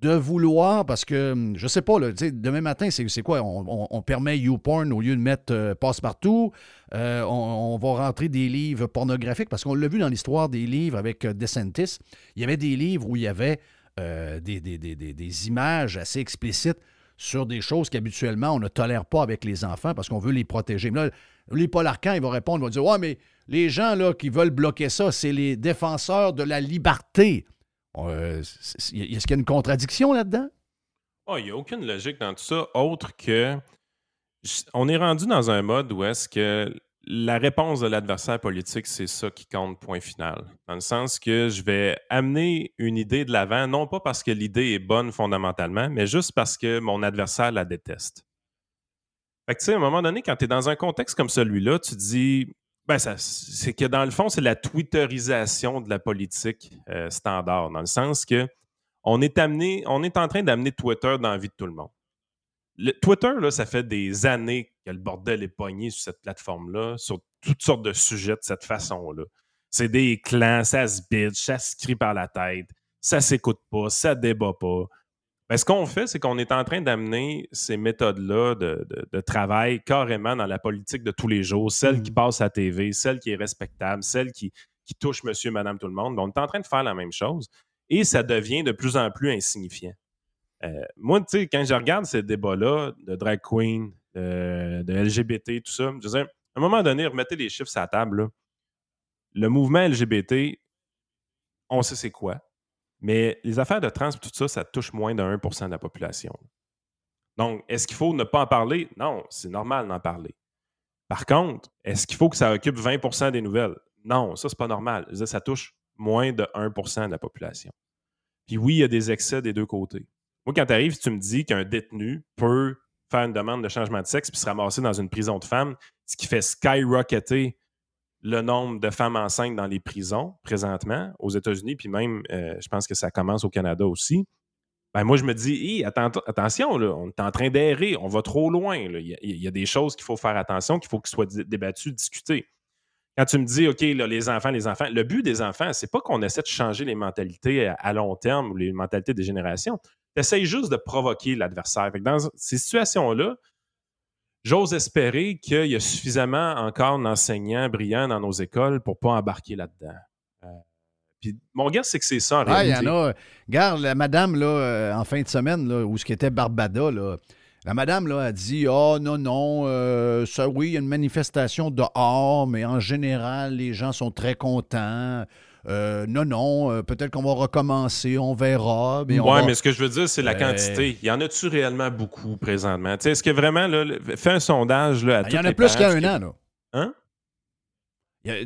de vouloir, parce que, hum, je sais pas, demain matin, c'est quoi? On, on- on permet YouPorn au lieu de mettre euh, passe-partout. Euh, on, va rentrer des livres pornographiques, parce qu'on l'a vu dans l'histoire des livres avec euh, DeSantis. Il y avait des livres où il y avait des, images assez explicites sur des choses qu'habituellement on ne tolère pas avec les enfants parce qu'on veut les protéger. Mais là, les Paul Arcan, il va répondre, il va dire Ouais, mais les gens là, qui veulent bloquer ça, c'est les défenseurs de la liberté. Euh, Est-ce qu'il y a une contradiction là-dedans? Oh, il n'y a aucune logique dans tout ça, autre que on est rendu dans un mode où est-ce que la réponse de l'adversaire politique, c'est ça qui compte, point final. Dans le sens que je vais amener une idée de l'avant, non pas parce que l'idée est bonne fondamentalement, mais juste parce que mon adversaire la déteste. Fait que, tu sais, à un moment donné, quand tu es dans un contexte comme celui-là, tu dis, ben, c'est que dans le fond, c'est la twitterisation de la politique euh, standard, dans le sens que on est amené, on est en train d'amener Twitter dans la vie de tout le monde. Twitter, là, ça fait des années que le bordel est pogné sur cette plateforme-là, sur toutes sortes de sujets de cette façon-là. C'est des clans, ça se bitch, ça se crie par la tête, ça s'écoute pas, ça débat pas. Ce qu'on fait, c'est qu'on est en train d'amener ces méthodes-là de, de- de travail carrément dans la politique de tous les jours, celle qui passe à la TV, celle qui est respectable, celle qui, qui touche monsieur, madame, tout le monde. On est en train de faire la même chose et ça devient de plus en plus insignifiant. Euh, moi, tu sais, quand je regarde ces débats-là de drag queen, de, de LGBT, tout ça, je veux dire, à un moment donné, remettez les chiffres sur la table. là. Le mouvement LGBT, on sait c'est quoi, mais les affaires de trans, tout ça, ça touche moins de 1% de la population. Donc, est-ce qu'il faut ne pas en parler? Non, c'est normal d'en parler. Par contre, est-ce qu'il faut que ça occupe 20% des nouvelles? Non, ça, c'est pas normal. Ça touche moins de 1% de la population. Puis oui, il y a des excès des deux côtés. Moi, quand tu arrives, tu me dis qu'un détenu peut faire une demande de changement de sexe puis se ramasser dans une prison de femmes, ce qui fait skyrocketer le nombre de femmes enceintes dans les prisons présentement aux États-Unis, puis même, euh, je pense que ça commence au Canada aussi. Ben moi, je me dis, atten- attention, on est en train d'errer, on va trop loin. Il, y a, des choses qu'il faut faire attention, qu'il faut qu'ils soient dé- débattues, discutées. Quand tu me dis, OK, les enfants, les enfants, le but des enfants, c'est pas qu'on essaie de changer les mentalités à, à long terme ou les mentalités des générations. Tu essaies juste de provoquer l'adversaire. Dans ces situations-là, j'ose espérer qu'il y a suffisamment encore d'enseignants brillants dans nos écoles pour pas embarquer là-dedans. Euh, puis mon gars, c'est que c'est ça en Ah, il y réalité. en a. Regarde, la madame, là, euh, en fin de semaine, là, où ce qui était Barbada, là, la madame là, a dit Ah, non, non, euh, ça, oui, il y a une manifestation dehors, mais en général, les gens sont très contents. Euh, non, non, euh, peut-être qu'on va recommencer, on verra. Mais on ouais, va- mais ce que je veux dire, c'est la Euh, quantité. Il y en a-tu réellement beaucoup présentement? Tu sais, Est-ce que vraiment, là, fais un sondage là, à Ah, Il y en a les plus qu'un du an, là. Hein?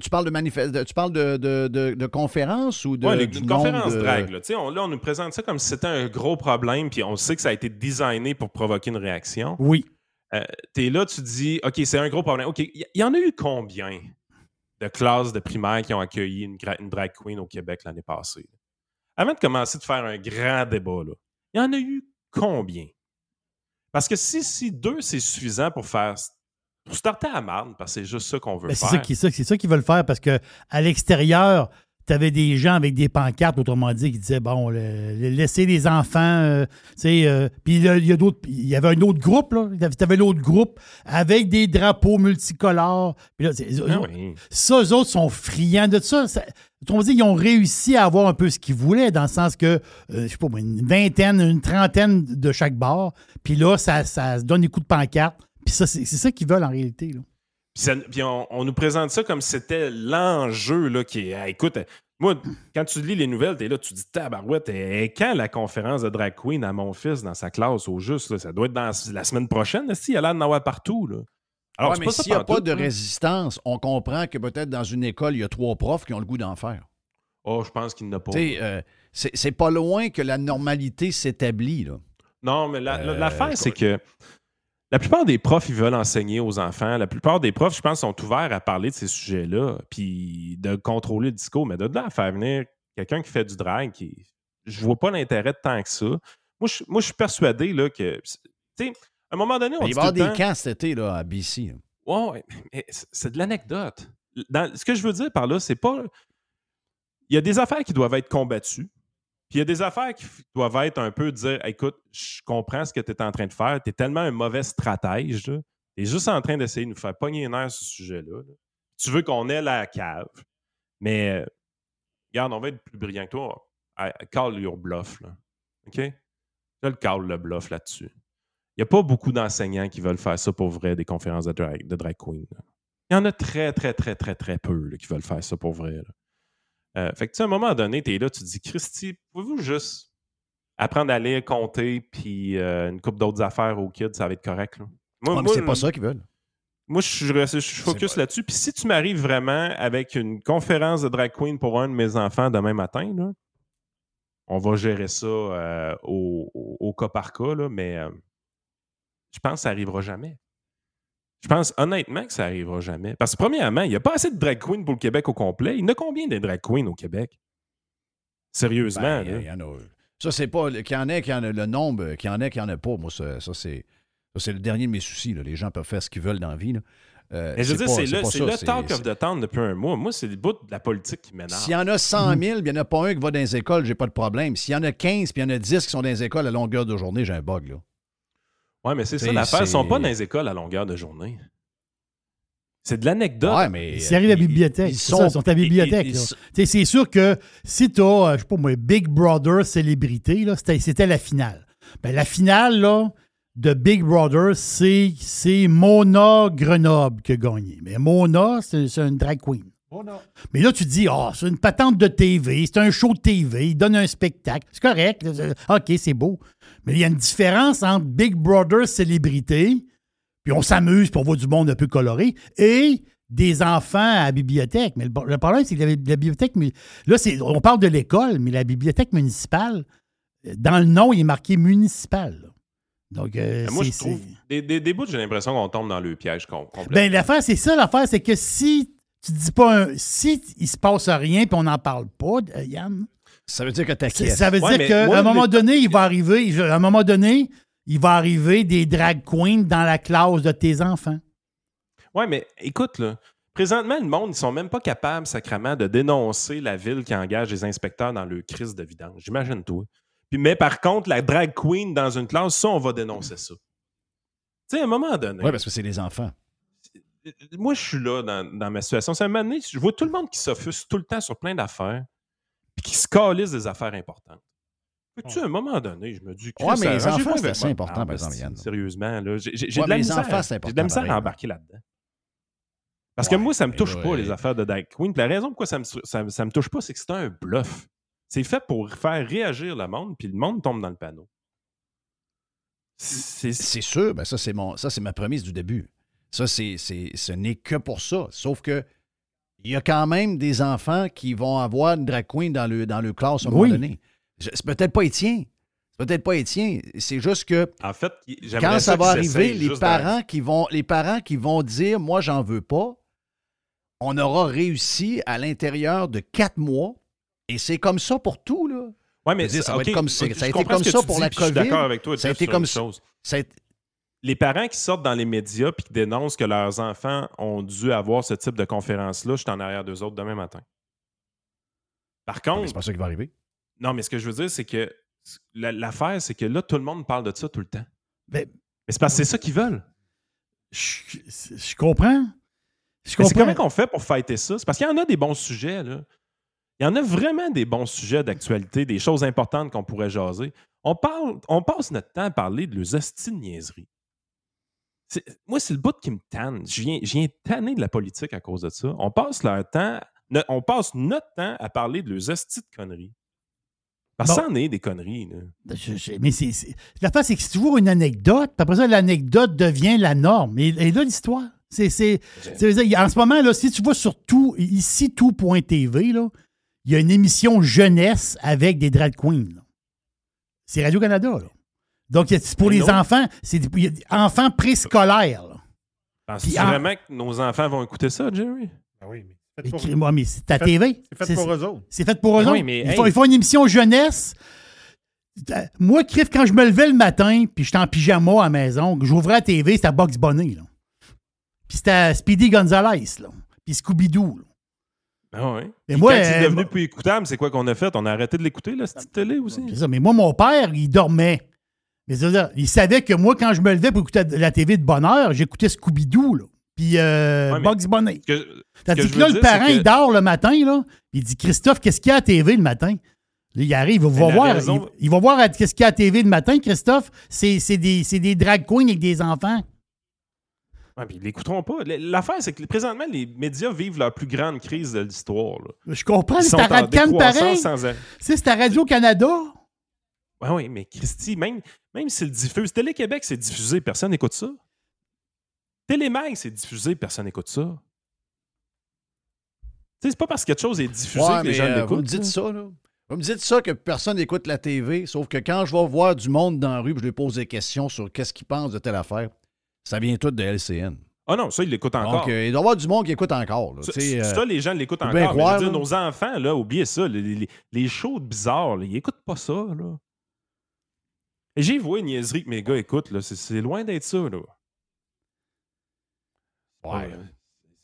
Tu parles de manifeste, tu parles de, de, de, de conférences ou de. Du une conférence de- drague. Là. On, là, on nous présente ça comme si c'était un gros problème, puis on sait que ça a été designé pour provoquer une réaction. Oui. Euh, tu es là, tu dis, OK, c'est un gros problème. OK, il y, il y en a eu combien? De classes de primaire qui ont accueilli une, drag queen au Québec l'année passée? avant de commencer de faire un grand débat, là, il y en a eu combien? Parce que si, si deux, c'est suffisant pour faire. Pour starter à marne, parce que c'est juste ça qu'on veut Ben, c'est faire. ça, c'est ça qu'ils veulent faire parce que à l'extérieur, tu avais des gens avec des pancartes, autrement dit, qui disaient bon, le- le- laissez les enfants, euh, tu sais, euh, puis il y a d'autres, il y avait un autre groupe là, tu avais l'autre groupe avec des drapeaux multicolores. Puis là, Ah oui. ça, eux autres sont friands de ça. ça autrement dit, ils ont réussi à avoir un peu ce qu'ils voulaient, dans le sens que, euh, je sais pas, une vingtaine, une trentaine de chaque bar. Puis là, ça, ça se donne des coups de pancarte. Puis ça, c'est c'est ça qu'ils veulent en réalité. Là. Puis, ça- puis on, on nous présente ça comme si c'était l'enjeu là, qui est. écoute, moi, quand tu lis les nouvelles, t'es là, tu dis tabarouette, et quand la conférence de drag queen à mon fils dans sa classe au juste, là, ça doit être dans la semaine prochaine, si, il y a d'en avoir partout. Là? Alors, Ouais, mais s'il n'y a pas de résistance, on comprend que peut-être dans une école, il y a trois profs qui ont le goût d'en faire. Oh, je pense qu'il n'a pas. Tu sais, euh, c'est c'est pas loin que la normalité s'établit. là. Non, mais la- Euh, l'affaire, c'est que la plupart des profs, ils veulent enseigner aux enfants. La plupart des profs, je pense, sont ouverts à parler de ces sujets-là, puis de contrôler le discours. Mais de là à faire venir quelqu'un qui fait du drag, qui, je vois pas l'intérêt de tant que ça. Moi, je, moi, je suis persuadé là, que, tu sais, à un moment donné, on il va y avoir des temps- camps cet été là, à BC. Ouais, mais c'est de l'anecdote. Ce que je veux dire par là, c'est pas. Il y a des affaires qui doivent être combattues, puis il y a des affaires qui doivent être un peu dire écoute, je comprends ce que tu es en train de faire, tu es tellement un mauvais stratège, tu es juste en train d'essayer de nous faire pogner les nerfs sur ce sujet-là. là. Tu veux qu'on ait la cave, mais euh, regarde, on va être plus brillant que toi. I- I bluff, là. OK? Je le call le bluff là-dessus. Il n'y a pas beaucoup d'enseignants qui veulent faire ça pour vrai, des conférences de drag, queen. Il y en a très, très, très, très, très peu qui veulent faire ça pour vrai. Euh, fait que, tu sais, à un moment donné, tu es là, tu te dis, Christy, pouvez-vous juste apprendre à lire, compter, puis euh, une couple d'autres affaires aux kids, ça va être correct. Là. Moi, Ouais, mais moi, c'est pas ça qu'ils veulent. moi, je focus là-dessus. Puis si tu m'arrives vraiment avec une conférence de drag queen pour un de mes enfants demain matin, là, on va gérer ça euh, au, au- au cas par cas, là, mais je pense que ça n'arrivera jamais. Je pense honnêtement que ça n'arrivera jamais. Parce que premièrement, il n'y a pas assez de drag queens pour le Québec au complet. Il y en a combien de drag queens au Québec? Sérieusement. Ben, là. il y en a. Ça, c'est pas. Qu'il y en ait, qu'il y en a le nombre, qu'il y en ait, qu'il y en a pas. Moi, ça, ça, c'est. ça, c'est le dernier de mes soucis. là. Les gens peuvent faire ce qu'ils veulent dans la vie. là. Euh, Mais je veux dire, c'est le, le talk of the town depuis un mois. Moi, c'est le bout de la politique qui m'énerve. S'il y en a 100 000, puis il n'y en a pas un qui va dans les écoles, j'ai pas de problème. S'il y en a 15, puis il y en a 10 qui sont dans les écoles à longueur de journée, j'ai un bug. Là. Oui, mais c'est ça l'affaire. Ils ne sont pas dans les écoles à longueur de journée. C'est de l'anecdote. Ouais, mais. Ils arrivent à la bibliothèque. ils c'est ça, Ils sont à la bibliothèque. C'est sûr que si tu as, je sais pas moi, Big Brother célébrité, là, c'était, c'était la finale. Ben, la finale là, de Big Brother, c'est, c'est Mona Grenoble qui a gagné. Mais Mona, c'est, c'est une drag queen. Mais là, tu dis, ah, c'est une patente de TV, c'est un show de TV, il donne un spectacle. C'est correct. là, c'est- OK, c'est beau. Mais il y a une différence entre Big Brother célébrité, puis on s'amuse, puis on voit du monde un peu coloré, et des enfants à la bibliothèque. Mais le, le problème, c'est que la, la bibliothèque, là, c'est, on parle de l'école, mais la bibliothèque municipale, dans le nom, il est marqué municipal. là. Donc, euh, moi, je trouve. Des, des, des bouts, j'ai l'impression qu'on tombe dans le piège com- complet. Ben, l'affaire, c'est ça, l'affaire, c'est que si tu dis pas un. Si il se passe rien puis on n'en parle pas, euh, Yann. Ça veut dire que t'inquiètes. Ça veut Ouais, dire qu'à un moment donné, il va arriver. À un moment donné, il va arriver des drag queens dans la classe de tes enfants. Ouais, mais écoute, là. Présentement, le monde, ils sont même pas capables, sacrément, de dénoncer la ville qui engage les inspecteurs dans le crise de vidange. J'imagine toi. Puis, mais par contre, la drag queen dans une classe, ça, on va dénoncer ça. Tu sais, à un moment donné. Oui, parce que c'est des enfants. moi, je suis là dans, dans ma situation. C'est un moment donné, je vois tout le monde qui s'offusque tout le temps sur plein d'affaires, puis qui se des affaires importantes. Tu sais, à un moment donné, je me dis que Ouais, mais ça- les enfants, c'est assez important, Ah, par ben, exemple, Yann. Sérieusement, là, j'ai de la misère. J'ai de la misère à embarquer là-dedans. Parce que moi, ça me mais touche pas, les affaires de drag queen. La raison pourquoi ça me, ça, ça me touche pas, c'est que c'est un bluff. C'est fait pour faire réagir le monde, puis le monde tombe dans le panneau. C'est sûr, ben ça, c'est ma prémisse du début. Ça, c'est, c'est, ce n'est que pour ça. Sauf que il y a quand même des enfants qui vont avoir une drag queen dans le, dans le classe à un Oui. moment donné. C'est peut-être pas Étienne. C'est peut-être pas Étienne. C'est juste que En fait, quand ça, va arriver, les parents, qui vont, les parents qui vont dire Moi, j'en veux pas, on aura réussi à l'intérieur de quatre mois. Et c'est comme ça pour tout, là. Ouais, mais dire, ça va ok, être comme ça. a été comme ça pour dis, la puis je suis COVID. d'accord avec toi, Ça a été comme une ça. Les parents qui sortent dans les médias puis qui dénoncent que leurs enfants ont dû avoir ce type de conférence-là, je suis en arrière d'eux autres demain matin. Par contre, C'est pas ça qui va arriver. non, mais ce que je veux dire, c'est que la- l'affaire, c'est que là, tout le monde parle de ça tout le temps. Ben, Mais c'est parce que c'est ça qu'ils veulent. je, je comprends. Je c'est comment qu'on fait pour fêter ça? C'est parce qu'il y en a des bons sujets, là. Il y en a vraiment des bons sujets d'actualité, des choses importantes qu'on pourrait jaser. On, parle, on passe notre temps à parler de leurs niaiseries. Moi, c'est le bout qui me tanne. Je viens, je viens tanner de la politique à cause de ça. On passe leur temps, on passe notre temps à parler de leurs hosties de conneries. Parce que Bon. ça en est des conneries. là. Je- je- mais c'est, c'est- l'affaire, c'est que c'est toujours une anecdote, puis après ça, l'anecdote devient la norme. Et, et là, l'histoire, c'est. c'est, en ce moment, là, si tu vas sur tout, ici, tout.tv, il y a une émission jeunesse avec des drag queens. C'est Radio-Canada, là. Donc, c'est pour les enfants, c'est enfants préscolaires. Penses-tu vraiment que nos enfants vont écouter ça, Jerry? Ben oui, mais c'est Et fait pour, qui- moi, mais c'est ta fait- TV. c'est fait pour eux autres. C'est fait pour eux Ah autres. oui, mais ils, font, ils font une émission jeunesse. Euh, Moi, Criff, quand je me levais le matin, puis j'étais en pyjama à la maison, j'ouvrais la TV, c'était Box Bunny. Là. Puis c'était Speedy Gonzalez. Là. Puis Scooby-Doo. Ah ouais. Mais moi, quand c'est euh, devenu plus écoutable, c'est quoi qu'on a fait? On a arrêté de l'écouter, là, cette petite télé aussi? C'est ça. Mais moi, mon père, il dormait. Mais ça, il savait que moi, quand je me levais pour écouter la TV de bonne heure, j'écoutais Scooby-Doo. là. Puis euh, Ouais, Bugs Bunny. Tandis que là, le parent, il dort le matin, là. Il dit Christophe, qu'est-ce qu'il y a à TV le matin? Là, il arrive, il va voir. raison- Il, il va voir qu'est-ce qu'il y a à TV le matin, Christophe? C'est c'est des, c'est des drag queens avec des enfants. Ouais, puis ils l'écouteront pas. L'affaire, c'est que présentement, les médias vivent leur plus grande crise de l'histoire. Je comprends, c'est ta radio pareil. sans. C'est ta Radio-Canada. Oui, oui, mais Christy, même, même si le diffuse, Télé-Québec, c'est diffusé, personne n'écoute ça. Télémag, c'est diffusé, personne n'écoute ça. Tu sais, c'est pas parce que quelque chose est diffusé Ouais, que les gens euh, l'écoutent. Vous me dites ça, là. Vous me dites ça que personne n'écoute la TV, sauf que quand je vais voir du monde dans la rue et je lui pose des questions sur qu'est-ce qu'ils pensent de telle affaire, ça vient tout de LCN. Ah non, ça, ils l'écoutent encore. Donc, euh, il doit y avoir du monde qui écoute encore. là. Ça, euh, ça, les gens l'écoutent encore. mais je veux dire, nos enfants, là, oubliez ça. Les, les, les shows bizarres, là, ils écoutent pas ça. Là. J'ai vu une niaiserie que mes gars écoutent. là. C'est, c'est loin d'être ça. Là. Ouais.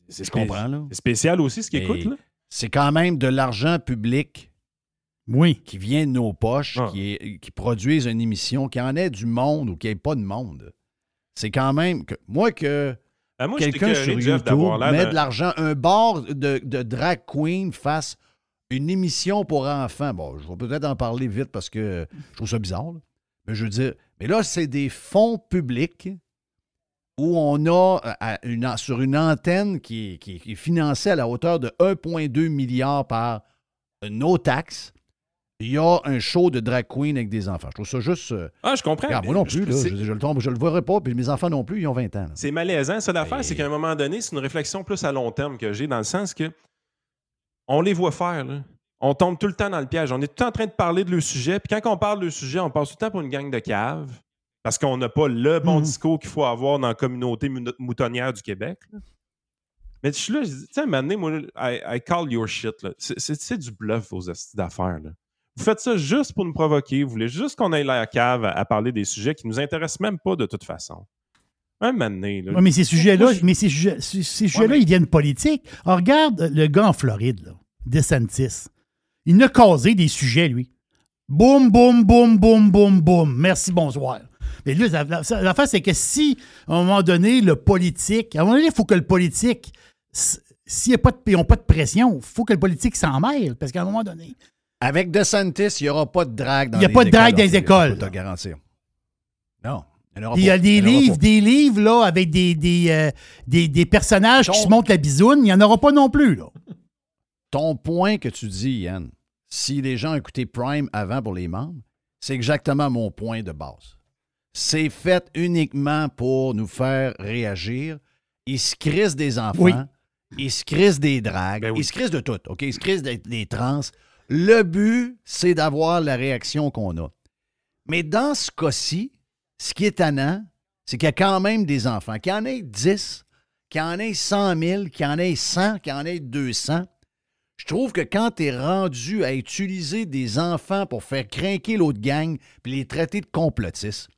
C'est Je spé- comprends, là. C'est spécial aussi ce qu'ils écoutent. Là. C'est quand même de l'argent public Oui. qui vient de nos poches, Ah. qui, est- qui produisent une émission, qui en ait du monde ou qui ait pas de monde. C'est quand même que moi que moi, j'étais quelqu'un sur YouTube met de l'argent, un bar de, de drag queen fasse une émission pour enfants. Bon, je vais peut-être en parler vite parce que je trouve ça bizarre. là. Mais je veux dire, mais là, c'est des fonds publics où on a euh, à une, sur une antenne qui, est- qui est- qui est financée à la hauteur de 1,2 milliard par nos taxes. Il y a un show de drag queen avec des enfants. Je trouve ça juste. euh, Ah, je comprends. regarde, moi non Je- plus, là, c'est- je, je le tombe, je le verrai pas, puis mes enfants non plus, ils ont 20 ans. là. C'est malaisant. Ça, l'affaire, Ben- c'est qu'à un moment donné, c'est une réflexion plus à long terme que j'ai, dans le sens que on les voit faire. là. On tombe tout le temps dans le piège. On est tout le temps en train de parler de le sujet. Puis quand on parle de le sujet, on passe tout le temps pour une gang de caves. Parce qu'on n'a pas le bon Mhm. discours qu'il faut avoir dans la communauté mou- moutonnière du Québec. là. Mais je suis là, je dis, tu sais, à un moment donné, moi, I, I call your shit. C'est- du bluff, vos astuces d'affaires. Vous faites ça juste pour nous provoquer. Vous voulez juste qu'on aille la cave à, à parler des sujets qui nous intéressent même pas de toute façon. Un donné, là, Ouais, mais ces sujets-là, je- mais ces sujets, ces- ces sujets-là, mais- ils viennent politiques. Alors, regarde le gars en Floride, là, DeSantis. Il a causé des sujets, lui. Boum, boum, boum, boum, boum, boum. Merci, bonsoir. Mais la- l'affaire, c'est que si, à un moment donné, le politique, à un moment donné, il faut que le politique, s'ils n'ont pas de pression, il faut que le politique s'en mêle. Parce qu'à un moment donné, Avec DeSantis, il n'y aura pas de drague dans Il y a les pas de drague dans les écoles, Je peux te garantir. Non. Il y a des livres, des livres, là, avec des, des, euh, des, des personnages qui se montrent la bisoune. Il n'y en aura pas non plus, là. Ton point que tu dis, Yann, si les gens écoutaient Prime avant pour les membres, c'est exactement mon point de base. C'est fait uniquement pour nous faire réagir. Ils se crissent des enfants, Oui. ils se crissent des dragues, Ben oui. ils se crissent de tout, OK? Ils se crissent des, des trans. Le but, c'est d'avoir la réaction qu'on a. Mais dans ce cas-ci, ce qui est tannant, c'est qu'il y a quand même des enfants, qu'il y en ait 10, qu'il y en ait 100 000, qu'il y en ait 100, qu'il y en ait 200. Je trouve que quand tu es rendu à utiliser des enfants pour faire craquer l'autre gang puis les traiter de complotistes,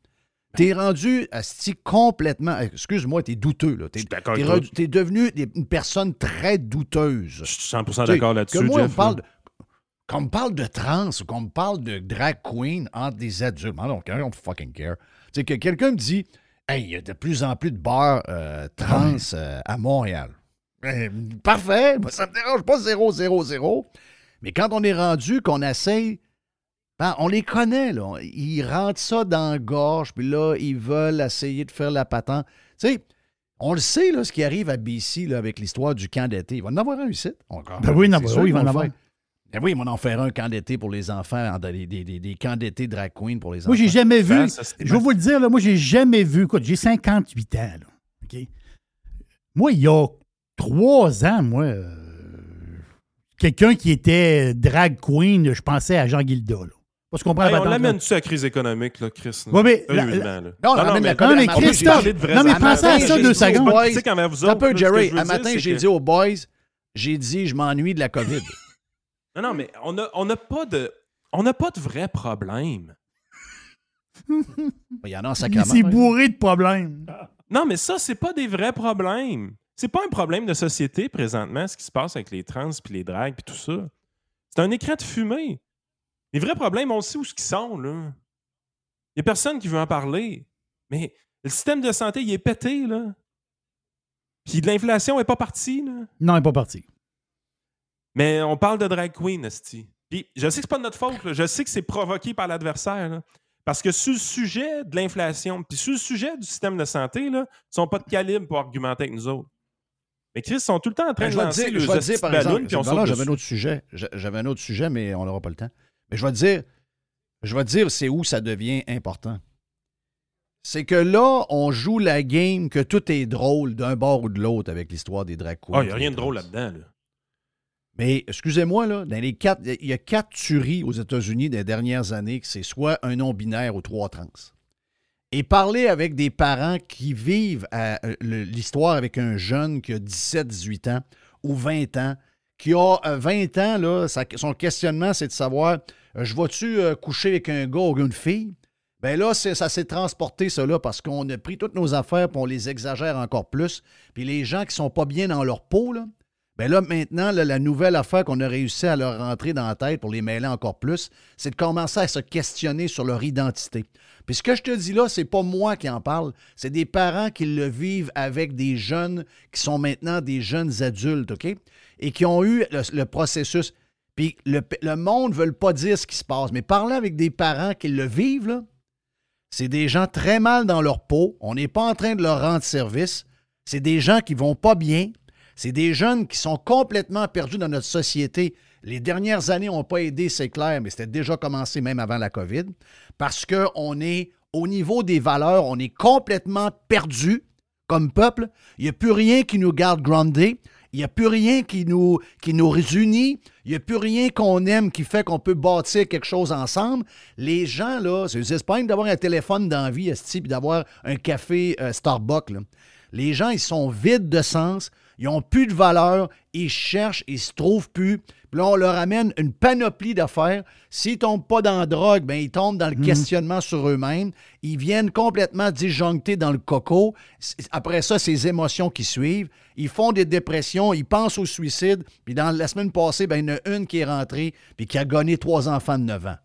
t'es rendu asti, complètement. Excuse-moi, t'es douteux. Là. T'es, devenu une personne très douteuse. Je suis 100% Tu sais, d'accord là-dessus, que moi, on Jeff, parle de- qu'on me parle de trans ou qu'on me parle de drag queen entre des adultes. Don't, I don't fucking care. Tu sais, que quelqu'un me dit Hey, il y a de plus en plus de bars euh, trans euh, à Montréal. Eh, parfait, moi, ça me dérange pas 0, 0, 0. Mais quand on est rendu qu'on essaye, ben, on les connaît, là. Ils rentrent ça dans la gorge, puis là, ils veulent essayer de faire la patente. Tu sais, on le sait, là, ce qui arrive à BC là, avec l'histoire du camp d'été. Il va en avoir un ici. Encore. Ben oui, non, ben oui, il va en avoir. Ben oui, ils vont en faire un camp d'été pour les enfants, en- des, des, des- des camps d'été drag queen pour les enfants. Moi, j'ai jamais vu. Ben, ça, je vais vous le dire, là, moi, j'ai jamais vu. Écoute, j'ai 58 ans. Là? Moi, il y a trois ans, moi, euh, quelqu'un qui était drag queen, je pensais à Jean Guilda. Là. Se comprendre Hey, la on l'amène-tu à la crise économique, là, Chris? Ouais, mais la- la- là. Non, on amène la mais- non, mais Christophe, non, mais pensez à ça deux secondes. Tu sais, quand même, vous Un autres, peu, ce que Jerry. Un matin, c'est j'ai que- dit aux boys, j'ai dit, je m'ennuie de la COVID. <laughs> Non, non, mais on n'a on a pas de... On n'a pas de vrai problème. Il y en a en Il sacrament. s'est bourré de problèmes. Non, mais ça, c'est pas des vrais problèmes. C'est pas un problème de société présentement, ce qui se passe avec les trans puis les drags puis tout ça. C'est un écran de fumée. Les vrais problèmes, on sait où qu'ils sont, là. Il y a personne qui veut en parler. Mais le système de santé, il est pété, là. Puis l'inflation est pas partie, là. Non, il n'est pas parti. Mais on parle de drag queen, Esti. Puis je sais que c'est pas de notre faute, là. je sais que c'est provoqué par l'adversaire. Parce que sur le sujet de l'inflation, puis sur le sujet du système de santé, là, ils sont pas de calibre pour argumenter avec nous autres. Mais Chris, ils sont tout le temps en train Ben, de lancer dire, le je vais dire, par ballon, exemple, on j'avais un autre sujet. J'a- J'avais un autre sujet, mais on n'aura pas le temps. Mais je vais te dire, je vais te dire, c'est où ça devient important. C'est que là, on joue la game que tout est drôle d'un bord ou de l'autre avec l'histoire des drag queens. Ah, il n'y a rien de drôle là-dedans. Là. Mais excusez-moi, là, dans les quatre, il y a quatre tueries aux États-Unis des dernières années que c'est soit un non-binaire ou trois trans. Et parler avec des parents qui vivent euh, le- l'histoire avec un jeune qui a 17, 18 ans ou 20 ans, qui a euh, 20 ans, là, son questionnement, c'est de savoir euh, je vais-tu euh, coucher avec un gars ou une fille ben là, ça s'est transporté, là, parce qu'on a pris toutes nos affaires et on les exagère encore plus. Puis les gens qui sont pas bien dans leur peau, là, ben là, maintenant, la nouvelle affaire qu'on a réussi à leur rentrer dans la tête pour les mêler encore plus, c'est de commencer à se questionner sur leur identité. Puis ce que je te dis là, c'est pas moi qui en parle, c'est des parents qui le vivent avec des jeunes qui sont maintenant des jeunes adultes, OK? Et qui ont eu le, processus. Puis le, monde ne veut pas dire ce qui se passe, mais parler avec des parents qui le vivent, c'est des gens très mal dans leur peau. On n'est pas en train de leur rendre service. C'est des gens qui vont pas bien. C'est des jeunes qui sont complètement perdus dans notre société. Les dernières années n'ont pas aidé, c'est clair, mais c'était déjà commencé même avant la COVID. Parce qu'on est, au niveau des valeurs, on est complètement perdu comme peuple. Il n'y a plus rien qui nous garde groundés. Il n'y a plus rien qui nous, qui nous réunit. Il n'y a plus rien qu'on aime qui fait qu'on peut bâtir quelque chose ensemble. Les gens, là, c'est pas d'avoir un téléphone dans la vie, puis d'avoir un café euh, Starbucks. Les gens, ils sont vides de sens. Ils n'ont plus de valeur. Ils cherchent, ils se trouvent plus. Puis là, on leur amène une panoplie d'affaires. S'ils ne tombent pas dans la drogue, ben, ils tombent dans le questionnement sur eux-mêmes. Ils viennent complètement disjonctés dans le coco. Après ça, ces émotions qui suivent. Ils font des dépressions, ils pensent au suicide. Puis dans la semaine passée, ben, il y en a une qui est rentrée puis qui a gagné trois enfants de 9 ans.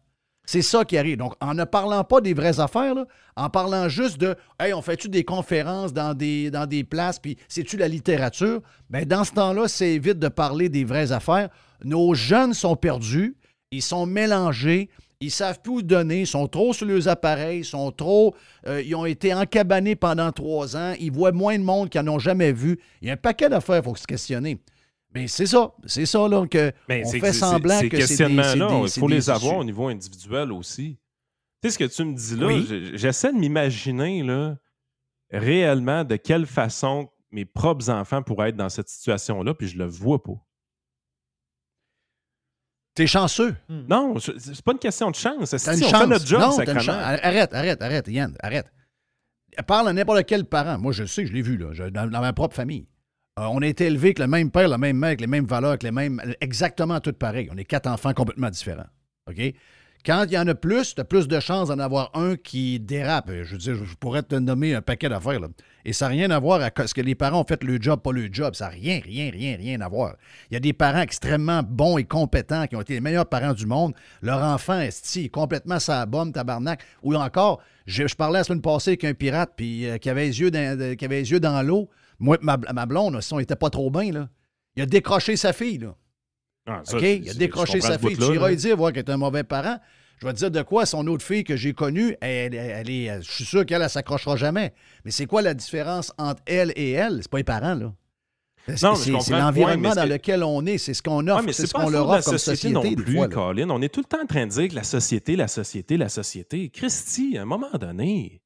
C'est ça qui arrive. Donc, en ne parlant pas des vraies affaires, en parlant juste de Hey, on fait-tu des conférences dans des, places, puis c'est-tu la littérature? Bien, dans ce temps-là, c'est évite de parler des vraies affaires. Nos jeunes sont perdus, ils sont mélangés, ils savent plus où donner, ils sont trop sur leurs appareils, ils sont trop. euh, ils ont été encabanés pendant trois ans, ils voient moins de monde qu'ils n'en ont jamais vu. Il y a un paquet d'affaires, il faut se questionner. Mais c'est ça, c'est ça, là, que Mais on c'est- fait c'est- semblant ces que c'est des- c'est il c'est faut des les avoir au niveau individuel aussi. Tu sais ce que tu me dis là, Oui. j'essaie de m'imaginer là, réellement de quelle façon mes propres enfants pourraient être dans cette situation-là, puis je le vois pas. T'es chanceux. Non, je- c'est pas une question de chance. T'as Si une on chance. fait notre job, non, t'as une. Arrête, arrête, arrête, Yann, arrête. Parle à n'importe quel parent. Moi, je le sais, je l'ai vu là, je- dans, dans ma propre famille. Euh, on a été élevés avec le même père, la même mère, avec les mêmes valeurs, avec les mêmes. exactement tout pareil. On est quatre enfants complètement différents. OK? Quand il y en a plus, tu as plus de chances d'en avoir un qui dérape. Je veux dire, je pourrais te nommer un paquet d'affaires. Et ça n'a rien à voir avec ce que les parents ont fait le job, pas le job. Ça n'a rien, rien, rien, rien à voir. Il y a des parents extrêmement bons et compétents qui ont été les meilleurs parents du monde. Leur enfant est complètement sa bombe, tabarnak. Ou encore, je, parlais la semaine passée avec un pirate euh, qui avait les yeux qui avait les yeux dans l'eau. Moi, ma, ma blonde, si on n'était pas trop bien, là, il a décroché sa fille. Là. Ah, ça, Il a décroché sa fille. Tu iras lui dire, voir qu'elle est un mauvais parent. Je vais te dire de quoi, son autre fille que j'ai connue, elle, elle- elle est, je suis sûr qu'elle, elle s'accrochera jamais. Mais c'est quoi la différence entre elle et elle? C'est pas les parents, là. C'est l'environnement dans lequel on est, c'est ce qu'on offre, c'est ce qu'on leur offre comme société, non plus, fois. Colin. On est tout le temps en train de dire que la société, la société, la société. Christy, à un moment donné,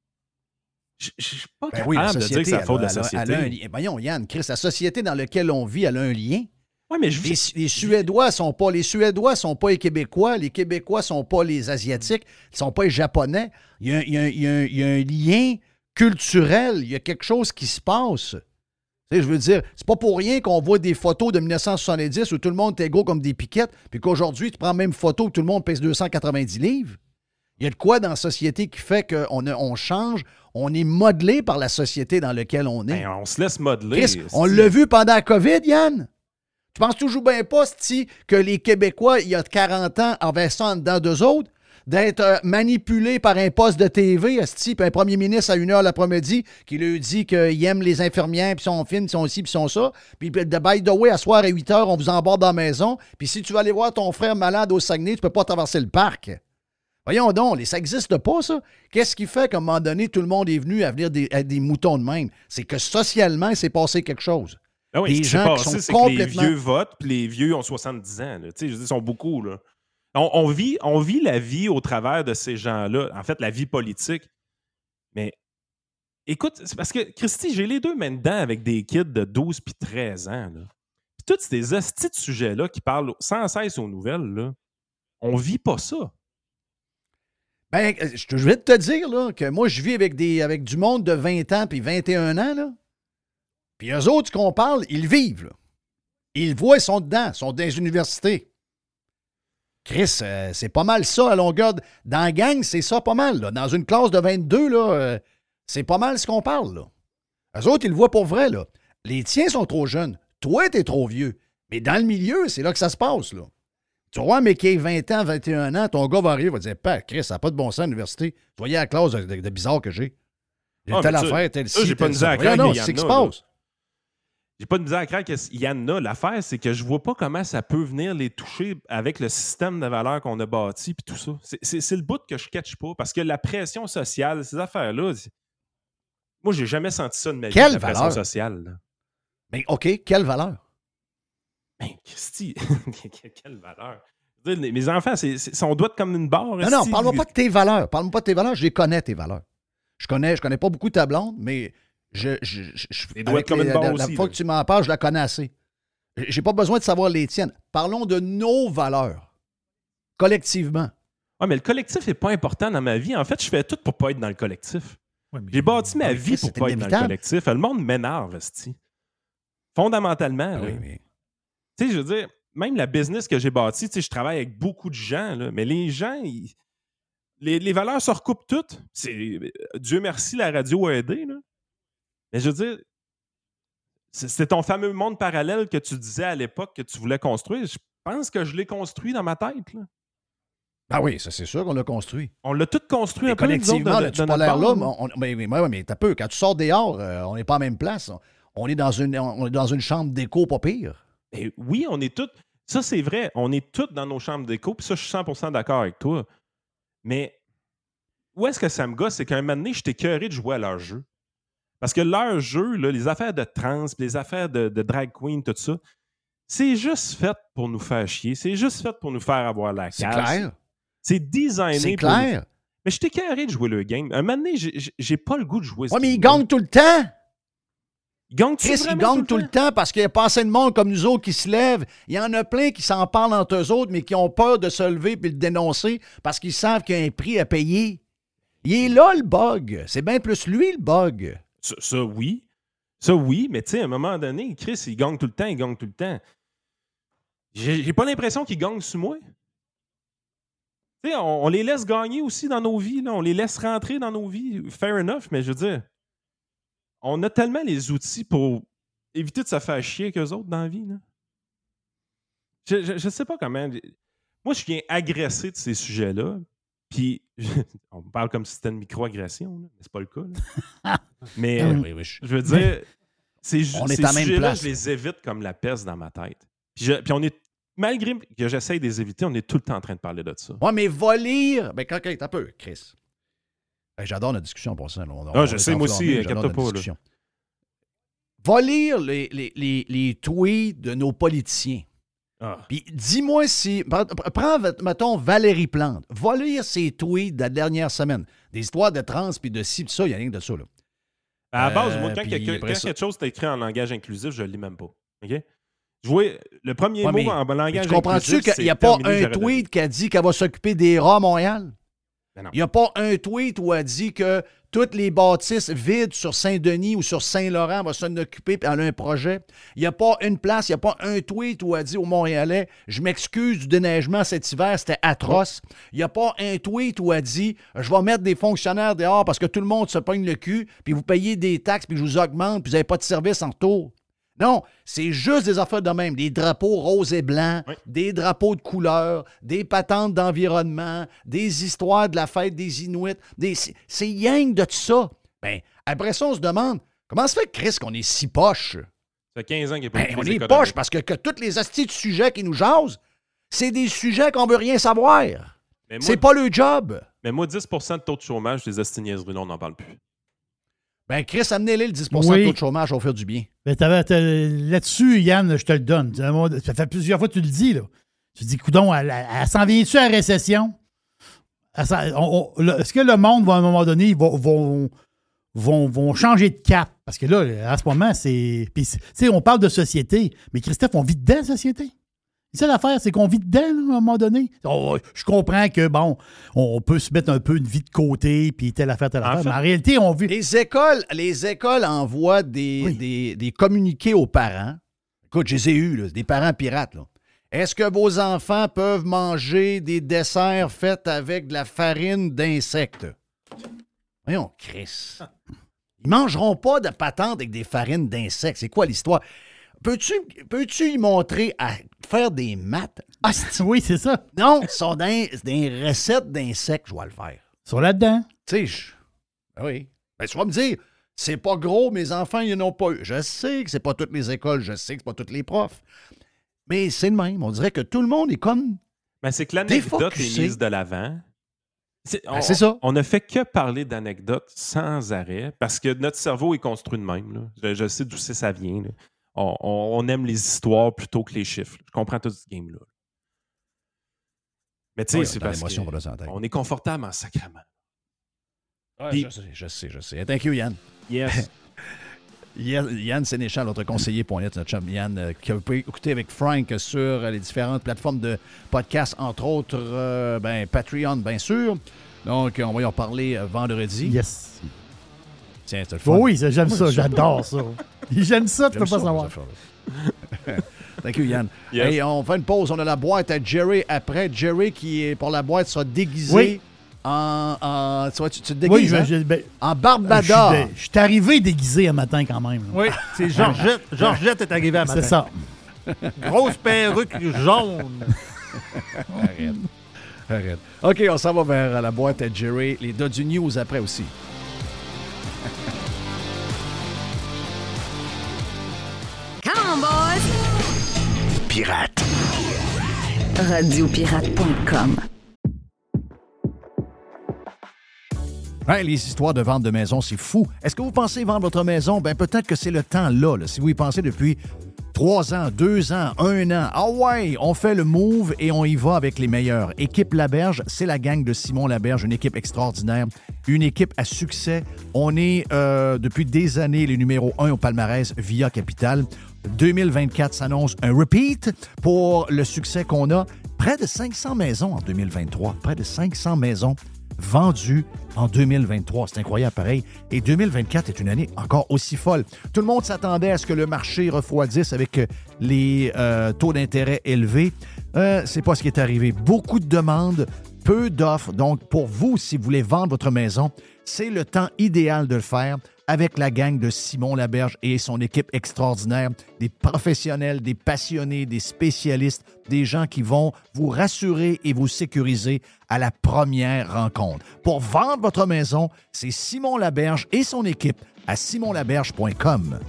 je je suis pas Ben capable oui, la de dire que c'est la faute de la elle a- société. elle a un lien. Voyons, Yann, Chris, la société dans laquelle on vit, elle a un lien. Ouais, mais je les, les Suédois sont pas les Suédois sont pas les Québécois, les Québécois sont pas les Asiatiques, ils sont pas les Japonais. Il y a, il y a- il y a- il y a un lien culturel, il y a quelque chose qui se passe. Tu sais, je veux dire, c'est pas pour rien qu'on voit des photos de 1970 où tout le monde est égaux comme des piquettes, puis qu'aujourd'hui, tu prends la même photo où tout le monde pèse 290 livres. Il y a de quoi dans la société qui fait qu'on on change, on est modelé par la société dans laquelle on est. Ben, on se laisse modeler. Chris, on l'a vu pendant la COVID, Yann. Tu penses toujours bien pas, Sti, que les Québécois, il y a 40 ans, avaient ça en dedans d'eux autres? D'être euh, manipulés par un poste de TV, Sti, puis un premier ministre à une heure l'après-midi qui lui dit qu'il aime les infirmières, puis sont fines, puis sont ci, puis sont ça. Puis, de by the way, à soir à 8 heures, on vous embarque dans la maison. Puis si tu vas aller voir ton frère malade au Saguenay, tu peux pas traverser le parc. Voyons donc, ça n'existe pas, ça. Qu'est-ce qui fait qu'à un moment donné, tout le monde est venu à venir des, à des moutons de même? C'est que socialement, il s'est passé quelque chose. Ah oui, des gens qui sont que les complètement... vieux votent, puis les vieux ont 70 ans. là. Je ils sont beaucoup. Là. On, on vit, on vit la vie au travers de ces gens-là. En fait, la vie politique. Mais écoute, c'est parce que, Christy, j'ai les deux mains dedans avec des kids de 12 puis 13 ans. Là. Puis tous ces hosties de sujets-là qui parlent sans cesse aux nouvelles, là, on vit pas ça. Ben, euh, je vais te dire que moi, je vis avec, du monde de 20 ans puis 21 ans. Là. Puis eux autres qu'on parle, ils vivent. Ils voient, ils sont dedans, ils sont dans les universités. Chris, euh, c'est pas mal ça à longueur. Dans la gang, c'est ça pas mal. Dans une classe de 22, là, euh, c'est pas mal ce qu'on parle. Là. Eux autres, ils le voient pour vrai. Les tiens sont trop jeunes. Toi, t'es trop vieux. Mais dans le milieu, c'est là que ça se passe. Tu vois, mais qui a 20 ans, 21 ans, ton gars va arriver, va dire Père, Chris, ça n'a pas de bon sens à l'université. Tu voyais la classe de, de- de bizarre que j'ai. J'ai Ah, telle affaire, telle ci, j'ai pas de misère à craindre, en c'est ce qui se a, là. passe? J'ai pas de misère à croire qu'il y en a. L'affaire, c'est que je vois pas comment ça peut venir les toucher avec le système de valeurs qu'on a bâti puis tout ça. C'est- le bout que je catch pas parce que la pression sociale, ces affaires-là, moi, j'ai jamais senti ça de ma vie, Quelle la pression valeur? sociale. là. Mais OK, quelle valeur? Ben, Christy, <laughs> quelle valeur. Mes enfants, c'est, c'est- on doit être comme une barre. Non, non, parle-moi pas de tes valeurs. Parle-moi pas de tes valeurs. Je les connais, tes valeurs. Je connais, je connais pas beaucoup ta blonde, mais je, je, je- je- avec comme une barre la, la aussi, fois là. que tu m'en parles, je la connais assez. J'ai pas besoin de savoir les tiennes. Parlons de nos valeurs. Collectivement. Ouais, mais le collectif n'est pas important dans ma vie. En fait, je fais tout pour pas être dans le collectif. J'ai bâti ma mais vie pour pas être dans le collectif. Le monde m'énerve, esti. Fondamentalement. là. Tu sais, je veux dire, même la business que j'ai bâtie, tu sais, je travaille avec beaucoup de gens, là, mais les gens, ils- les, les valeurs se recoupent toutes. C'est, Dieu merci, la radio a aidé. Là. Mais je veux dire, c'est ton fameux monde parallèle que tu disais à l'époque que tu voulais construire. Je pense que je l'ai construit dans ma tête. Là. Ben oui, ça c'est sûr qu'on l'a construit. On l'a tout construit Mais un peu, collectivement, notre polaire là, mais, on- mais, mais, mais t'as peu. Quand tu sors dehors, euh, on n'est pas en même place. On, on est dans une, on est dans une chambre d'écho pas pire. Ben oui, on est tous. Ça, c'est vrai. On est tous dans nos chambres d'écho. Puis ça, je suis 100% d'accord avec toi. Mais où est-ce que ça me gosse? C'est qu'à un moment donné, j'étais de jouer à leur jeu. Parce que leur jeu, là, les affaires de trans, les affaires de, de drag queen, tout ça, c'est juste fait pour nous faire chier. C'est juste fait pour nous faire avoir la C'est case. clair. C'est designé C'est pour nous- clair. Mais j'étais carré de jouer le game. Un moment donné, j'ai- pas le goût de jouer Ouais, mais ils gagnent tout le temps. Chris, ils gagnent tout le temps? parce qu'il n'y a pas assez de monde comme nous autres qui se lèvent. Il y en a plein qui s'en parlent entre eux autres, mais qui ont peur de se lever et le dénoncer parce qu'ils savent qu'il y a un prix à payer. Il est là le bug. C'est bien plus lui le bug. Ça, ça, oui. Ça, oui, mais tu sais, à un moment donné, Chris, il gagne tout le temps, il gagne tout le temps. J'ai pas l'impression qu'il gagne sous moi. Tu sais, on, on les laisse gagner aussi dans nos vies, là. on les laisse rentrer dans nos vies. Fair enough, mais je veux dire, on a tellement les outils pour éviter de se faire chier qu'eux autres dans la vie. Là. Je, je, je sais pas comment. Moi, je viens agressé de ces sujets-là. Puis, <laughs> on me parle comme si c'était une microagression, mais c'est pas le cas. là. <laughs> mais Ah euh, oui, oui, je- je veux dire, ces, ces sujets-là, je les évite comme la peste dans ma tête. Puis, je- puis on est, malgré que j'essaye de les éviter, on est tout le temps en train de parler de ça. Ouais, mais va lire. Ben, quand, quand, un peu, Chris. J'adore la discussion pour ça. On- Ah, on je sais, moi aussi, notre pas, discussion. Va lire les, les, les, les tweets de nos politiciens. Ah. Puis dis-moi si. Prends, mettons, Valérie Plante. Va lire ses tweets de la dernière semaine. Des histoires de trans puis de ci, puis ça, il n'y a rien de ça. Là. À la base, Euh, moi, quand, après quand ça- quelque chose est écrit en langage inclusif, je ne le lis même pas. OK? Je vois, le premier Ouais, mais- mot en mais langage tu comprends-tu inclusif, qu'il n'y a pas un tweet qui a dit qu'elle va s'occuper des rats à Montréal? Ben. Il n'y a pas un tweet où elle dit que toutes les bâtisses vides sur Saint-Denis ou sur Saint-Laurent vont s'en occuper puis elle un projet. Il n'y a pas une place, il n'y a pas un tweet où elle dit aux Montréalais Je m'excuse du déneigement cet hiver, c'était atroce. Il n'y a pas un tweet où elle dit Je vais mettre des fonctionnaires dehors parce que tout le monde se pogne le cul, puis vous payez des taxes, puis je vous augmente, puis vous n'avez pas de service en retour. Non, c'est juste des affaires de même. Des drapeaux roses et blancs, des drapeaux de couleur, des patentes d'environnement, des histoires de la fête des Inuits. Des... c'est- yang de tout ça. Ben, après ça, on se demande comment se fait, Chris, qu'on est si poche? Ça fait 15 ans qu'il n'y a pas Ben, on est poche parce que, que tous les astis de sujets qui nous jasent, c'est des sujets qu'on veut rien savoir. Mais moi- C'est pas le job. Mais moi, 10% de taux de chômage, les astiniaiseries, là, on n'en parle plus. Ben, Chris, amenez-les le 10 Oui. de taux de chômage, on va faire du bien. T'as- Là-dessus, Yann, je te le donne. Ça fait plusieurs fois que tu le dis. Là. Tu dis, coudon, elle, elle- s'en vient-tu à la récession? Est-ce que le monde, va, à un moment donné, ils vont, vont, vont, changer de cap? Parce que là, à ce moment, c'est. Tu sais, on parle de société, mais Christophe, on vit dedans, la société. C'est l'affaire, c'est qu'on vit dedans, là, à un moment donné. On- je comprends que, bon, on, peut se mettre un peu une vie de côté, puis telle affaire, telle En affaire. fait- mais en réalité, on vit. Les écoles, les écoles envoient des, des, des communiqués aux parents. Écoute, je les ai eus, là, des parents pirates. là. Est-ce que vos enfants peuvent manger des desserts faits avec de la farine d'insectes? Voyons, Chris. Ils mangeront pas de patente avec des farines d'insectes. C'est quoi l'histoire? Peux-tu peux-tu y montrer à faire des maths? Ah, oui, c'est ça. Non, ce sont des, des recettes d'insectes, je vais le faire. Ils sont là-dedans. Tu sais, je- ben oui. Ben, tu vas me dire, c'est pas gros, mes enfants, ils n'ont pas eu. Je sais que c'est pas toutes les écoles, je sais que c'est pas tous les profs. Mais c'est le même. On dirait que tout le monde est comme. Ben, c'est que l'anecdote est mise de l'avant. C'est Ben, on- c'est ça. On ne fait que parler d'anecdotes sans arrêt parce que notre cerveau est construit de même. là. Je, je sais d'où c'est ça vient. là. On, aime les histoires plutôt que les chiffres. Je comprends tout ce game-là. Mais tu sais, Oui, c'est parce l'émotion, que on va dans la tête. on est confortable en sacrament. Ouais, Puis- je sais, je sais, je sais. Thank you, Yann. Yes. <laughs> Yann, Sénéchal, notre conseiller.net, notre chum Yann, euh, que vous pouvez écouter avec Frank sur euh, les différentes plateformes de podcast, entre autres euh, ben, Patreon, bien sûr. Donc, on va y en parler vendredi. Yes. Tiens, c'est le fun. Oui, j'aime ça, <laughs> j'adore ça. J'aime ça, tu peux pas ça, savoir. <laughs> Thank you, Yann. Yes. Hey, on fait une pause. On a la boîte à Jerry après. Jerry, qui est pour la boîte, sera déguisé Oui. en. en tu, vois, tu, tu te Oui, déguises, je, hein? ben, En Barbada. Je suis dé- je suis arrivé déguisé un matin quand même. là. Oui, c'est Georgette. Georgette est arrivée à matin. C'est ça. Grosse perruque jaune. <laughs> Arrête. Arrête. OK, on s'en va vers la boîte à Jerry. Les Dodu News après aussi. Pirate. Radiopirate.com. Les histoires de vente de maison, c'est fou. Est-ce que vous pensez vendre votre maison? Ben peut-être que c'est le temps là, là. Si vous y pensez depuis trois ans, deux ans, un an, ah ouais, on fait le move et on y va avec les meilleurs. Équipe Laberge, c'est la gang de Simon Laberge, une équipe extraordinaire, une équipe à succès. On est euh, depuis des années les numéros un au palmarès via Capital. 2024 s'annonce un repeat pour le succès qu'on a. Près de 500 maisons en 2023. Près de 500 maisons vendus en 2023. C'est incroyable pareil. Et 2024 est une année encore aussi folle. Tout le monde s'attendait à ce que le marché refroidisse avec euh, les euh, taux d'intérêt élevés. Euh, c'est pas ce qui est arrivé. Beaucoup de demandes, peu d'offres. Donc, pour vous, si vous voulez vendre votre maison, c'est le temps idéal de le faire avec la gang de Simon Laberge et son équipe extraordinaire, des professionnels, des passionnés, des spécialistes, des gens qui vont vous rassurer et vous sécuriser à la première rencontre. Pour vendre votre maison, c'est Simon Laberge et son équipe à simonlaberge.com.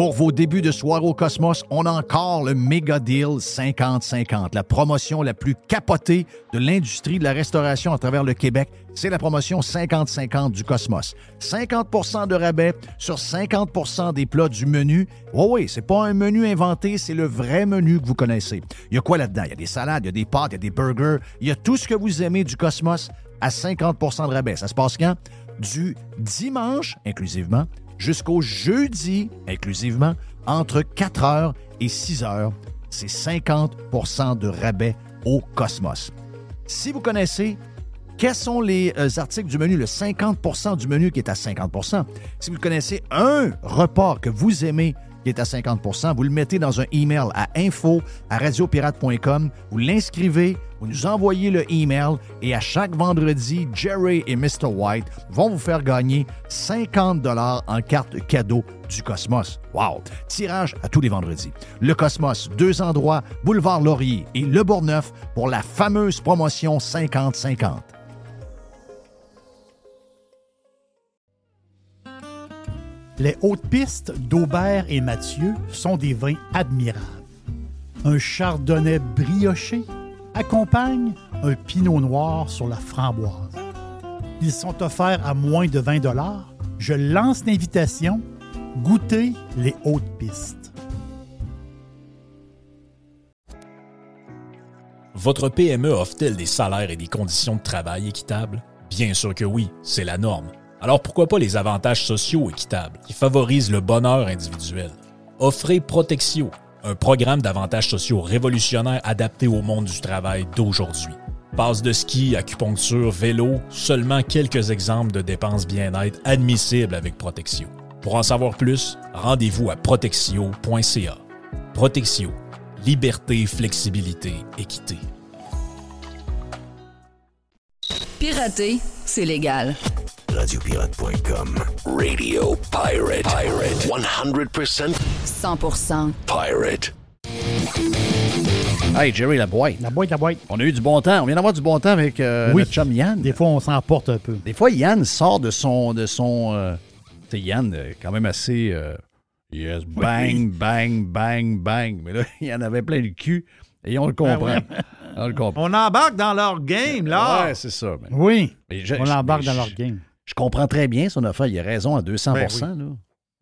Pour vos débuts de soirée au Cosmos, on a encore le Mega Deal 50-50, la promotion la plus capotée de l'industrie de la restauration à travers le Québec. C'est la promotion 50-50 du Cosmos. 50% de rabais sur 50% des plats du menu. Oui, oui, c'est pas un menu inventé, c'est le vrai menu que vous connaissez. Il y a quoi là-dedans? Il y a des salades, il y a des pâtes, il y a des burgers, il y a tout ce que vous aimez du Cosmos à 50 de rabais. Ça se passe quand? Du dimanche, inclusivement, jusqu'au jeudi, inclusivement, entre 4h et 6h. C'est 50% de rabais au Cosmos. Si vous connaissez, quels sont les euh, articles du menu, le 50% du menu qui est à 50% Si vous connaissez un repas que vous aimez qui est à 50% vous le mettez dans un email à info à radiopirate.com, vous l'inscrivez, vous nous envoyez le email et à chaque vendredi, Jerry et Mr. White vont vous faire gagner 50 dollars en carte cadeau du Cosmos. Wow! Tirage à tous les vendredis. Le Cosmos, deux endroits, Boulevard Laurier et Le Bourgneuf pour la fameuse promotion 50-50. Les hautes pistes d'Aubert et Mathieu sont des vins admirables. Un chardonnay brioché accompagne un pinot noir sur la framboise. Ils sont offerts à moins de 20 Je lance l'invitation. Goûtez les hautes pistes. Votre PME offre-t-elle des salaires et des conditions de travail équitables? Bien sûr que oui, c'est la norme. Alors pourquoi pas les avantages sociaux équitables qui favorisent le bonheur individuel? Offrez Protexio, un programme d'avantages sociaux révolutionnaire adapté au monde du travail d'aujourd'hui. Passe de ski, acupuncture, vélo, seulement quelques exemples de dépenses bien-être admissibles avec Protexio. Pour en savoir plus, rendez-vous à protexio.ca. Protexio, liberté, flexibilité, équité. Pirater, c'est légal. Radiopirate.com. Radio Pirate. Pirate. 100%. 100%. Pirate. Hey, Jerry, la boîte. La boîte, la boîte. On a eu du bon temps. On vient d'avoir du bon temps avec euh, Oui. notre chum Yann. Des fois, on s'emporte un peu. Des fois, Yann sort de son. De son euh, tu sais, Yann, euh, quand même assez. euh, yes, bang, bang, bang, bang. Mais là, <laughs> il en avait plein le cul. Et on le comprend. Ben On le comprend. On embarque dans leur game, là. Ouais, c'est ça. mais- Oui, mais je- on je- embarque mais dans je- leur game. Je comprends très bien son affaire. Il a raison à 200 Ben là.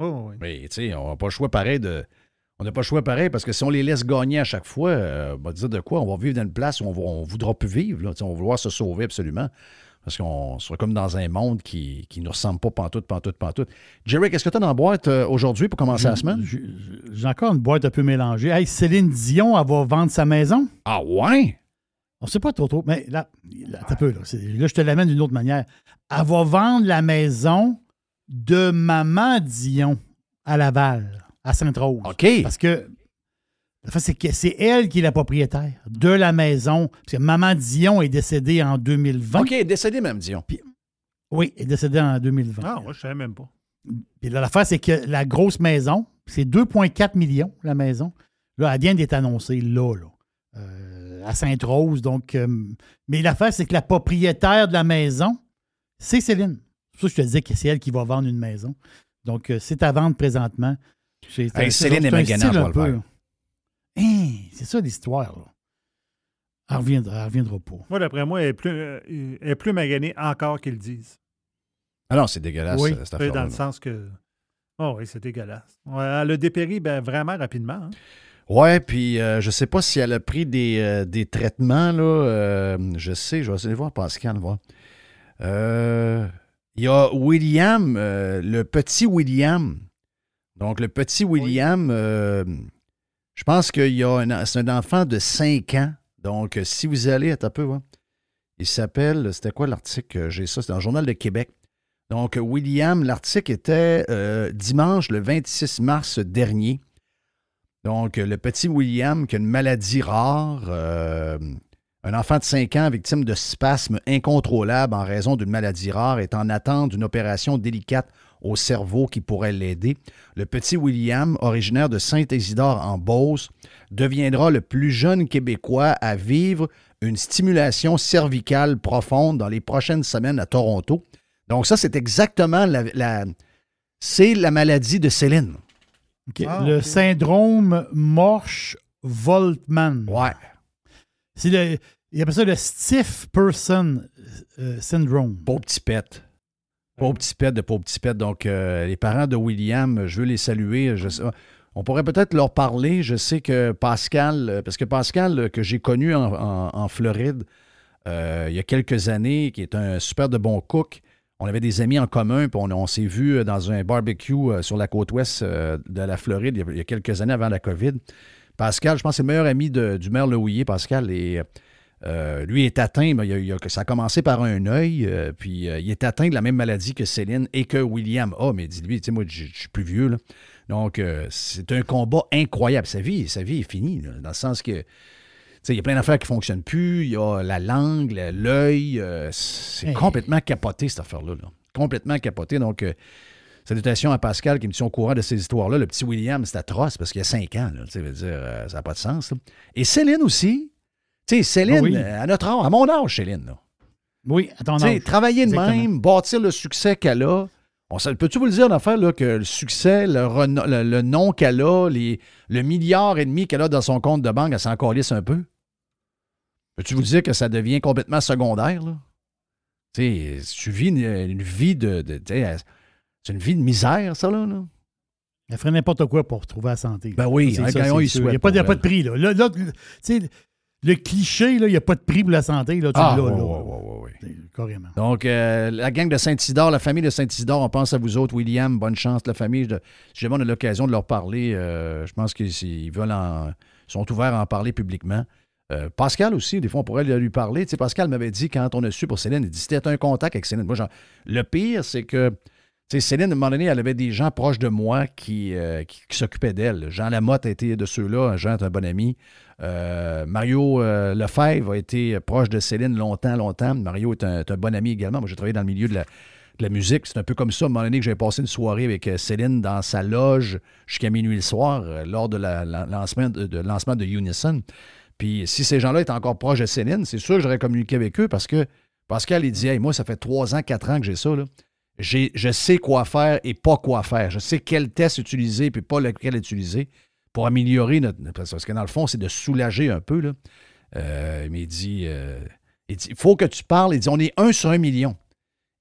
Oui, oui. Mais tu sais, on n'a pas le choix pareil de. On n'a pas le choix pareil parce que si on les laisse gagner à chaque fois, euh, on va dire de quoi? On va vivre dans une place où on ne voudra plus vivre. Là. On va vouloir se sauver absolument. Parce qu'on sera comme dans un monde qui ne nous ressemble pas pantoute, pantoute, pantoute. Jerry, qu'est-ce que tu as dans la boîte euh, aujourd'hui pour commencer la semaine? J'ai encore une boîte un peu mélangée. Hey, Céline Dion, elle va vendre sa maison? Ah ouais? On sait pas trop trop, mais là, là, t'as peu, là, là, je te l'amène d'une autre manière. Elle va vendre la maison de Maman Dion à Laval, à Sainte-Rose. OK. Parce que c'est que c'est elle qui est la propriétaire de la maison. Parce que Maman Dion est décédée en 2020. OK, décédé même, Dion. Oui, elle est décédée en 2020. Ah, ouais, je savais même pas. Puis là, l'affaire, c'est que la grosse maison, c'est 2,4 millions, la maison. Là, elle vient d'être annoncée là, là, euh, à Sainte-Rose. Donc, euh, mais l'affaire, c'est que la propriétaire de la maison, c'est Céline. C'est pour ça que je te disais que c'est elle qui va vendre une maison. Donc, euh, c'est à vendre présentement. C'est Hey, un- Céline est style je vais le peu- faire. C'est ça l'histoire. là. Elle ne reviendra, elle reviendra pas. Moi, d'après moi, elle est plus, euh, elle est plus maganée encore qu'ils le disent. Ah non, c'est dégueulasse, oui, cette c'est affaire-là. dans le sens que. Oh oui, c'est dégueulasse. Ouais, elle a dépéri ben, vraiment rapidement. hein. Ouais, puis euh, je sais pas si elle a pris des, euh, des traitements, là. euh, je sais, je vais essayer de voir Pascal, voir. Euh, Il y a William, euh, le petit William. Donc, le petit William, euh, Je pense qu'il y a c'est un enfant de 5 ans. Donc, euh, si vous allez, attends un peu, ouais. il s'appelle, c'était quoi l'article? J'ai ça, c'est dans le Journal de Québec. Donc, William, l'article était euh, dimanche le 26 mars dernier. Donc, le petit William qui a une maladie rare, euh, un enfant de 5 ans victime de spasmes incontrôlables en raison d'une maladie rare est en attente d'une opération délicate au cerveau qui pourrait l'aider. Le petit William, originaire de Saint-Isidore en Beauce, deviendra le plus jeune Québécois à vivre une stimulation cervicale profonde dans les prochaines semaines à Toronto. Donc ça, c'est exactement la, la- c'est la maladie de Céline. OK. le syndrome Morsch-Voltman. Ouais. C'est le, il appelle ça le Stiff Person euh, Syndrome. Pauvre petit pet. Pauvre petit pet de pauvre petit pet. Donc, euh, les parents de William, je veux les saluer. On pourrait peut-être leur parler. Je sais que Pascal, euh, parce que Pascal, que j'ai connu en, Floride il y a quelques années, qui est un super de bon cook, on avait des amis en commun, puis on, on s'est vu dans un barbecue sur la côte ouest de la Floride il y a quelques années avant la COVID. Pascal, je pense que c'est le meilleur ami de- du maire Lehouillier, Pascal, et euh, lui est atteint, mais il a- il a- ça a commencé par un œil, euh, puis euh, il est atteint de la même maladie que Céline et que William a, mais dis-lui, tu sais, moi, je suis plus vieux, là. Donc, euh, c'est un combat incroyable. Sa vie, sa vie est finie, là, dans le sens que, il y a plein d'affaires qui ne fonctionnent plus, il y a la langue, l'œil, euh, c'est Hey. complètement capoté, cette affaire-là, là. Complètement capoté, donc... euh, Salutations à Pascal qui me tient au courant de ces histoires-là. Le petit William, c'est atroce parce qu'il y a cinq ans. Là, veut dire, euh, ça n'a pas de sens. là. Et Céline aussi. Tu sais, Céline, oui. euh, à notre âge, à mon âge, Céline. Là. Oui, à ton Tu sais, âge. travailler de même, bâtir le succès qu'elle a. On Peux-tu vous le dire, en affaire, là, que le succès, le, reno- le- le nom qu'elle a, les- le milliard et demi qu'elle a dans son compte de banque, elle s'en calisse un peu? Peux-tu vous dire que ça devient complètement secondaire? Là? Tu vis une, une vie de. C'est une vie de misère, ça, là. là. Elle ferait n'importe quoi pour trouver la santé. Ben oui, Ça, ça, c'est y sûr. souhaite Il n'y a, pas- il y a pas de prix. Là. Là, là, tu sais, le cliché, là, il n'y a pas de prix pour la santé. Là, tu Ah, là. ouais, ouais, ouais, C'est- Carrément. Donc, euh, la gang de Saint-Isidore, la famille de Saint-Isidore, on pense à vous autres, William, bonne chance, la famille. de- si jamais on a l'occasion de leur parler, euh, je pense qu'ils ils veulent en- sont ouverts à en parler publiquement. Euh, Pascal aussi, des fois, on pourrait lui lui parler. Tu sais, Pascal m'avait dit, quand on a su pour Céline, il dit c'était un contact avec Céline. Moi, genre, le pire, c'est que tu sais, Céline, à un moment donné, elle avait des gens proches de moi qui, euh, s'occupaient d'elle. Jean Lamotte a été de ceux-là. Jean est un bon ami. Euh, Mario euh, Lefebvre a été proche de Céline longtemps, longtemps. Mario est un, bon ami également. Moi, j'ai travaillé dans le milieu de la, musique. C'est un peu comme ça, à un moment donné, que j'avais passé une soirée avec Céline dans sa loge jusqu'à minuit le soir, lors de la, la- lancement de, Unison. Puis si ces gens-là étaient encore proches de Céline, c'est sûr que j'aurais communiqué avec eux parce que Pascal, il dit Hey, moi, ça fait trois ans, quatre ans que j'ai ça. Je sais quoi faire et pas quoi faire. Je sais quel test utiliser puis pas lequel utiliser pour améliorer notre. Parce que dans le fond, c'est de soulager un peu. Là. Euh, mais il dit, euh, il dit il faut que tu parles. Il dit on est un sur un million.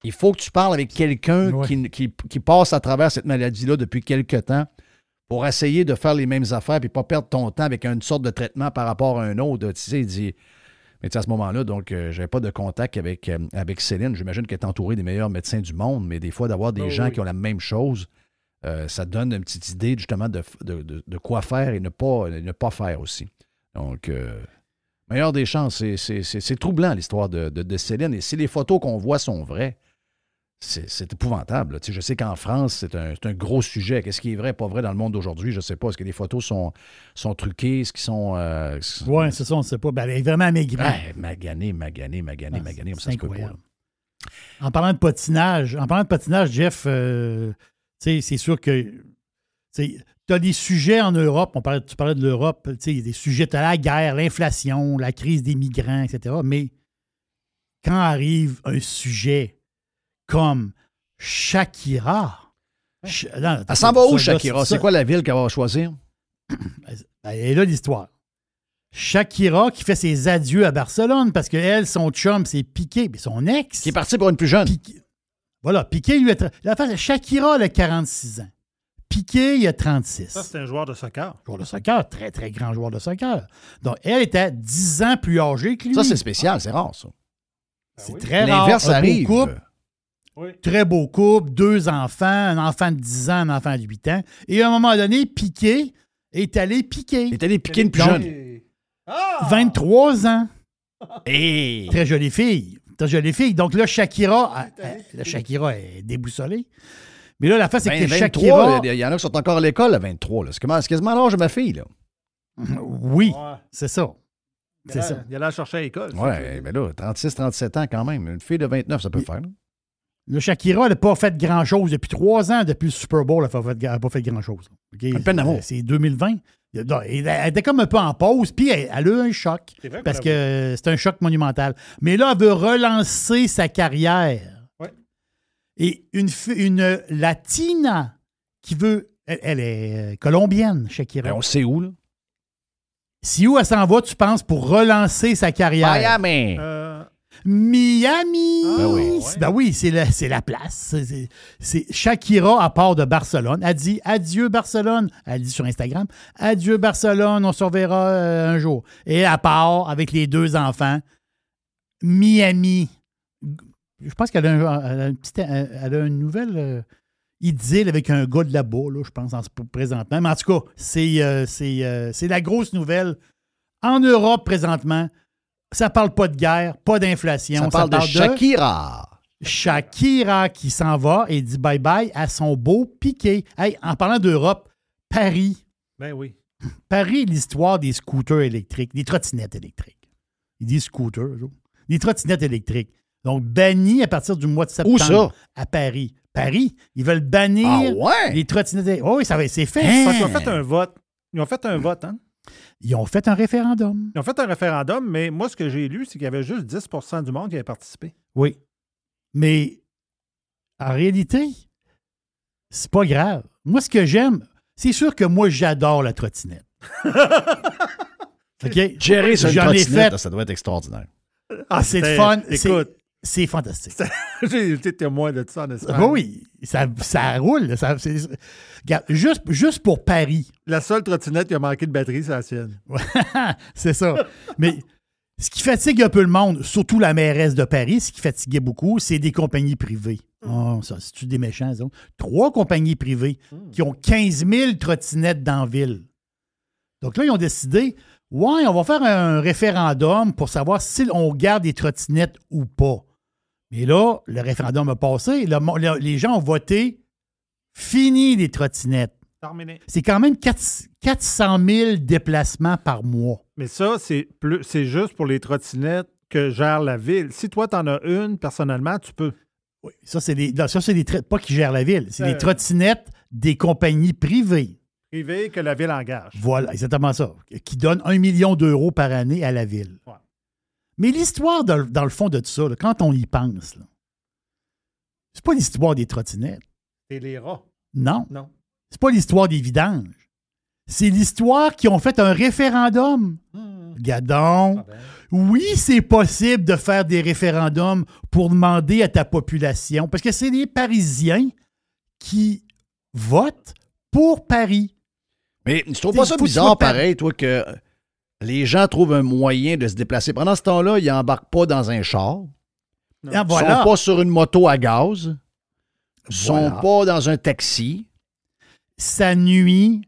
Il faut que tu parles avec quelqu'un Ouais. qui, qui- qui passe à travers cette maladie-là depuis quelque temps pour essayer de faire les mêmes affaires puis pas perdre ton temps avec une sorte de traitement par rapport à un autre. Tu sais, il dit. Mais à ce moment-là, donc, euh, j'avais pas de contact avec, euh, avec Céline. J'imagine qu'elle est entourée des meilleurs médecins du monde, mais des fois, d'avoir des Oh, gens oui. qui ont la même chose, euh, ça donne une petite idée, justement, de, de- de- de quoi faire et ne pas, ne pas faire aussi. Donc, euh, meilleure des chances, c'est- c'est c'est- c'est troublant, l'histoire de Céline. Et si les photos qu'on voit sont vraies, c'est épouvantable. Tu sais, je sais qu'en France, c'est un, gros sujet. Qu'est-ce qui est vrai, pas vrai dans le monde d'aujourd'hui? Je ne sais pas. Est-ce que les photos sont, sont truquées? Est-ce qu'ils sont. euh, Oui, c'est ça, on ne sait pas. Ben, elle est vraiment amaigrée. Ouais, magané, magané, magané, Ah, magané. c'est pas. incroyable. En parlant de patinage, en parlant de patinage, Jeff, euh, c'est sûr que tu as des sujets en Europe, on parlait, tu parlais de l'Europe, tu sais, il y a des sujets, tu as la guerre, l'inflation, la crise des migrants, etc. Mais quand arrive un sujet comme Shakira, Ch- non, Elle s'en va où, Shakira? C'est quoi la ville qu'elle va choisir? <clears throat> Ben, Elle est là l'histoire. Shakira qui fait ses adieux à Barcelone parce qu'elle, son chum, c'est Piqué, mais son ex. Qui est parti pour une plus jeune. Piqué- Voilà, Piqué lui a. tra- La face, Shakira, elle a 46 ans. Piqué, il a 36. Ça, c'est un joueur de soccer. Joueur de soccer, très, très grand joueur de soccer. Donc, elle était 10 ans plus âgée que lui. Ça, c'est spécial, c'est rare, ça. C'est très rare. L'inverse arrive. couple, Très beau couple, deux enfants, un enfant de 10 ans, un enfant de 8 ans. Et à un moment donné, Piqué est allé piquer. Il est allé piquer une plus jeune. 23 ans. <laughs> Hey! Très jolie fille. Très jolie fille. Donc là, Shakira, elle- elle- la Shakira est déboussolée. Mais là, la face, c'est Ben, que 23, Shakira. il y en a qui sont encore à l'école à 23. là. C'est quasiment l'âge de ma fille. là. <laughs> Oui, c'est ça. C'est Il ça. a- Il allait la chercher à l'école. Ouais, mais là, 36, 37 ans quand même. Une fille de 29, ça peut faire. là. Le Shakira, elle n'a pas fait grand-chose. Depuis trois ans, depuis le Super Bowl, elle n'a pas fait grand-chose. Peine d'amour. C'est 2020. Elle était comme un peu en pause, puis elle, elle a eu un choc. C'est vrai qu'on Parce que c'est un choc monumental. Mais là, elle veut relancer sa carrière. Ouais. Et une, une Latina qui veut. Elle, elle est euh, colombienne, Shakira. Ben, on sait où, là? Si où elle s'en va, tu penses, pour relancer sa carrière? Miami! Euh, Miami! Ben oui. Ben oui, c'est la, c'est la place. C'est- c'est- C'est Shakira, à part de Barcelone, a dit adieu Barcelone. Elle dit sur Instagram adieu Barcelone, on se reverra euh, un jour. Et à part, avec les deux enfants, Miami. Je pense qu'elle a, un- elle a une petite- elle a une nouvelle euh, idylle avec un gars de là-bas, là, je pense, en ce présentement. Mais en tout cas, c'est euh, c'est, euh, c'est la grosse nouvelle. En Europe, présentement, ça parle pas de guerre, pas d'inflation. Ça parle de Shakira. Shakira qui s'en va et dit bye-bye à son beau piqué. Hey, en parlant d'Europe, Paris. ben oui. Paris, l'histoire des scooters électriques, des trottinettes électriques. Ils disent scooters. Des trottinettes électriques. Donc, banni à partir du mois de septembre. ça? À Paris. Paris, ils veulent bannir Ah ouais? les trottinettes électriques. Oh oui, ça va, c'est fait. Hein? Qu'ils ont fait un vote. Ils ont fait un vote, hein? Ils ont fait un référendum. Ils ont fait un référendum, mais moi, ce que j'ai lu, c'est qu'il y avait juste 10% du monde qui avait participé. Oui. Mais en réalité, c'est pas grave. Moi, ce que j'aime, c'est sûr que moi, j'adore la trottinette. <laughs> OK? Gérer sur une J'en ai trottinette, fait. ça doit être extraordinaire. Ah, c'est fun. Écoute, C'est fantastique. <laughs> j'ai été témoin de ça en Espagne. Ah oui, ça, ça roule. Ça, c'est- Regarde, juste, juste pour Paris. La seule trottinette qui a manqué de batterie, c'est la sienne. <laughs> c'est ça. Mais ce qui fatigue un peu le monde, surtout la mairesse de Paris, ce qui fatiguait beaucoup, c'est des compagnies privées. Oh, ça, c'est-tu des méchants, ça? Trois compagnies privées qui ont 15 000 trottinettes dans la ville. Donc là, ils ont décidé, ouais, on va faire un référendum pour savoir si on garde des trottinettes ou pas. Mais là, le référendum a passé, le mo- le- les gens ont voté fini les trottinettes. C'est quand même 4 400 000 déplacements par mois. Mais ça, c'est plus, c'est juste pour les trottinettes que gère la ville. Si toi, tu en as une, personnellement, tu peux. Oui, ça, c'est des, ça, c'est des pas qui gèrent la ville, c'est Euh. les trottinettes des compagnies privées. Privé que la ville engage. Voilà, exactement ça. Qui donnent un million d'euros par année à la ville. Ouais. Mais l'histoire, dans, le- fond de tout ça, là, quand on y pense, là, c'est pas l'histoire des trottinettes. C'est les rats. Non. Non. C'est pas l'histoire des vidanges. C'est l'histoire qui ont fait un référendum. Gadon. Oui, c'est possible de faire des référendums pour demander à ta population, parce que c'est les Parisiens qui votent pour Paris. Mais tu trouves T'sais, pas ça bizarre, pareil, toi, que les gens trouvent un moyen de se déplacer. Pendant ce temps-là, ils n'embarquent pas dans un char. Ils voilà. sont pas sur une moto à gaz. Ils sont Voilà. pas dans un taxi. Ça nuit.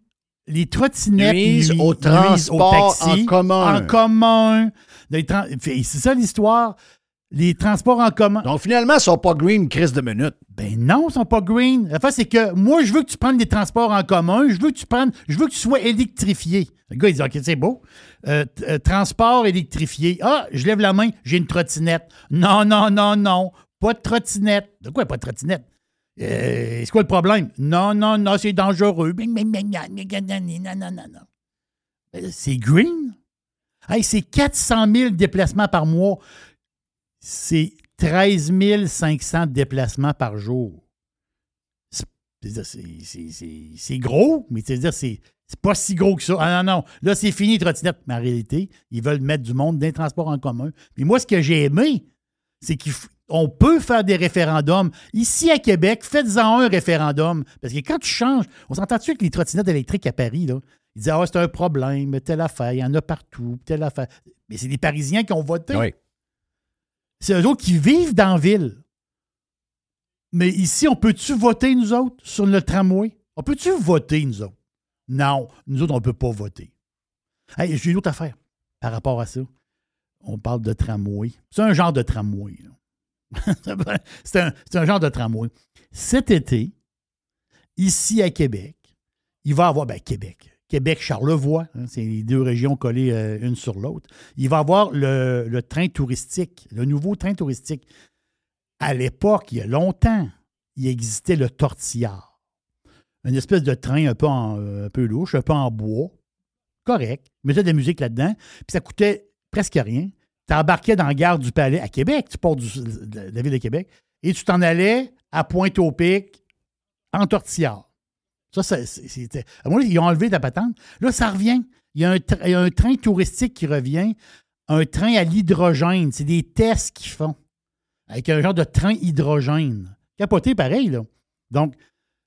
Les trottinettes Nuisent nuisent au transport taxi, en commun. En C'est ça l'histoire. Les transports en commun. Donc finalement, ils sont pas green crise de minute. Ben non, ils sont pas green. La face, c'est que moi, je veux que tu prennes des transports en commun. Je veux que tu prennes, je veux que tu sois électrifié. Le gars, il dit OK, c'est beau. Euh, euh, transport électrifié. Ah, je lève la main, j'ai une trottinette. Non, non, non, non. Pas de trottinette. De quoi, pas de trottinette? Euh, c'est quoi le problème? Non, non, non, c'est dangereux. C'est green? Hey, c'est 400 000 déplacements par mois. C'est 13 500 déplacements par jour. C'est gros, mais c'est-à-dire c'est c'est pas si gros que ça. Ah non, non, là, c'est fini, trottinette. Mais en réalité, ils veulent mettre du monde dans les transports en commun. Puis moi, ce que j'ai aimé, c'est qu'on peut faire des référendums. Ici, à Québec, faites-en un référendum. Parce que quand tu changes, on s'entend-tu avec les trottinettes électriques à Paris, là? Ils disent, ah, c'est un problème, telle affaire, il y en a partout, telle affaire. Mais c'est des Parisiens qui ont voté. Oui. C'est eux autres qui vivent dans la ville. Mais ici, on peut-tu voter, nous autres, sur le tramway? On peut-tu voter, nous autres? Non, nous autres, on ne peut pas voter. J'ai une autre affaire par rapport à ça. On parle de tramway. C'est un genre de tramway. <laughs> c'est un, genre de tramway. Cet été, ici à Québec, il va y avoir, ben Québec, Québec-Charlevoix, hein, c'est les deux régions collées euh, une sur l'autre. Il va y avoir le train touristique, le nouveau train touristique. À l'époque, il y a longtemps, il existait le tortillard. Une espèce de train un peu, en, euh, un peu louche, un peu en bois. Correct. Mettait de la musique là-dedans. Puis ça coûtait presque rien. Tu embarquais dans la gare du Palais à Québec, tu pars de la ville de Québec, et tu t'en allais à Pointe-au-Pic en tortillard. Ça, c'était. À mon avis, ils ont enlevé la patente. Là, ça revient. Il y, a un il y a un train touristique qui revient, un train à l'hydrogène. C'est des tests qu'ils font avec un genre de train hydrogène. Capoté pareil, là. Donc,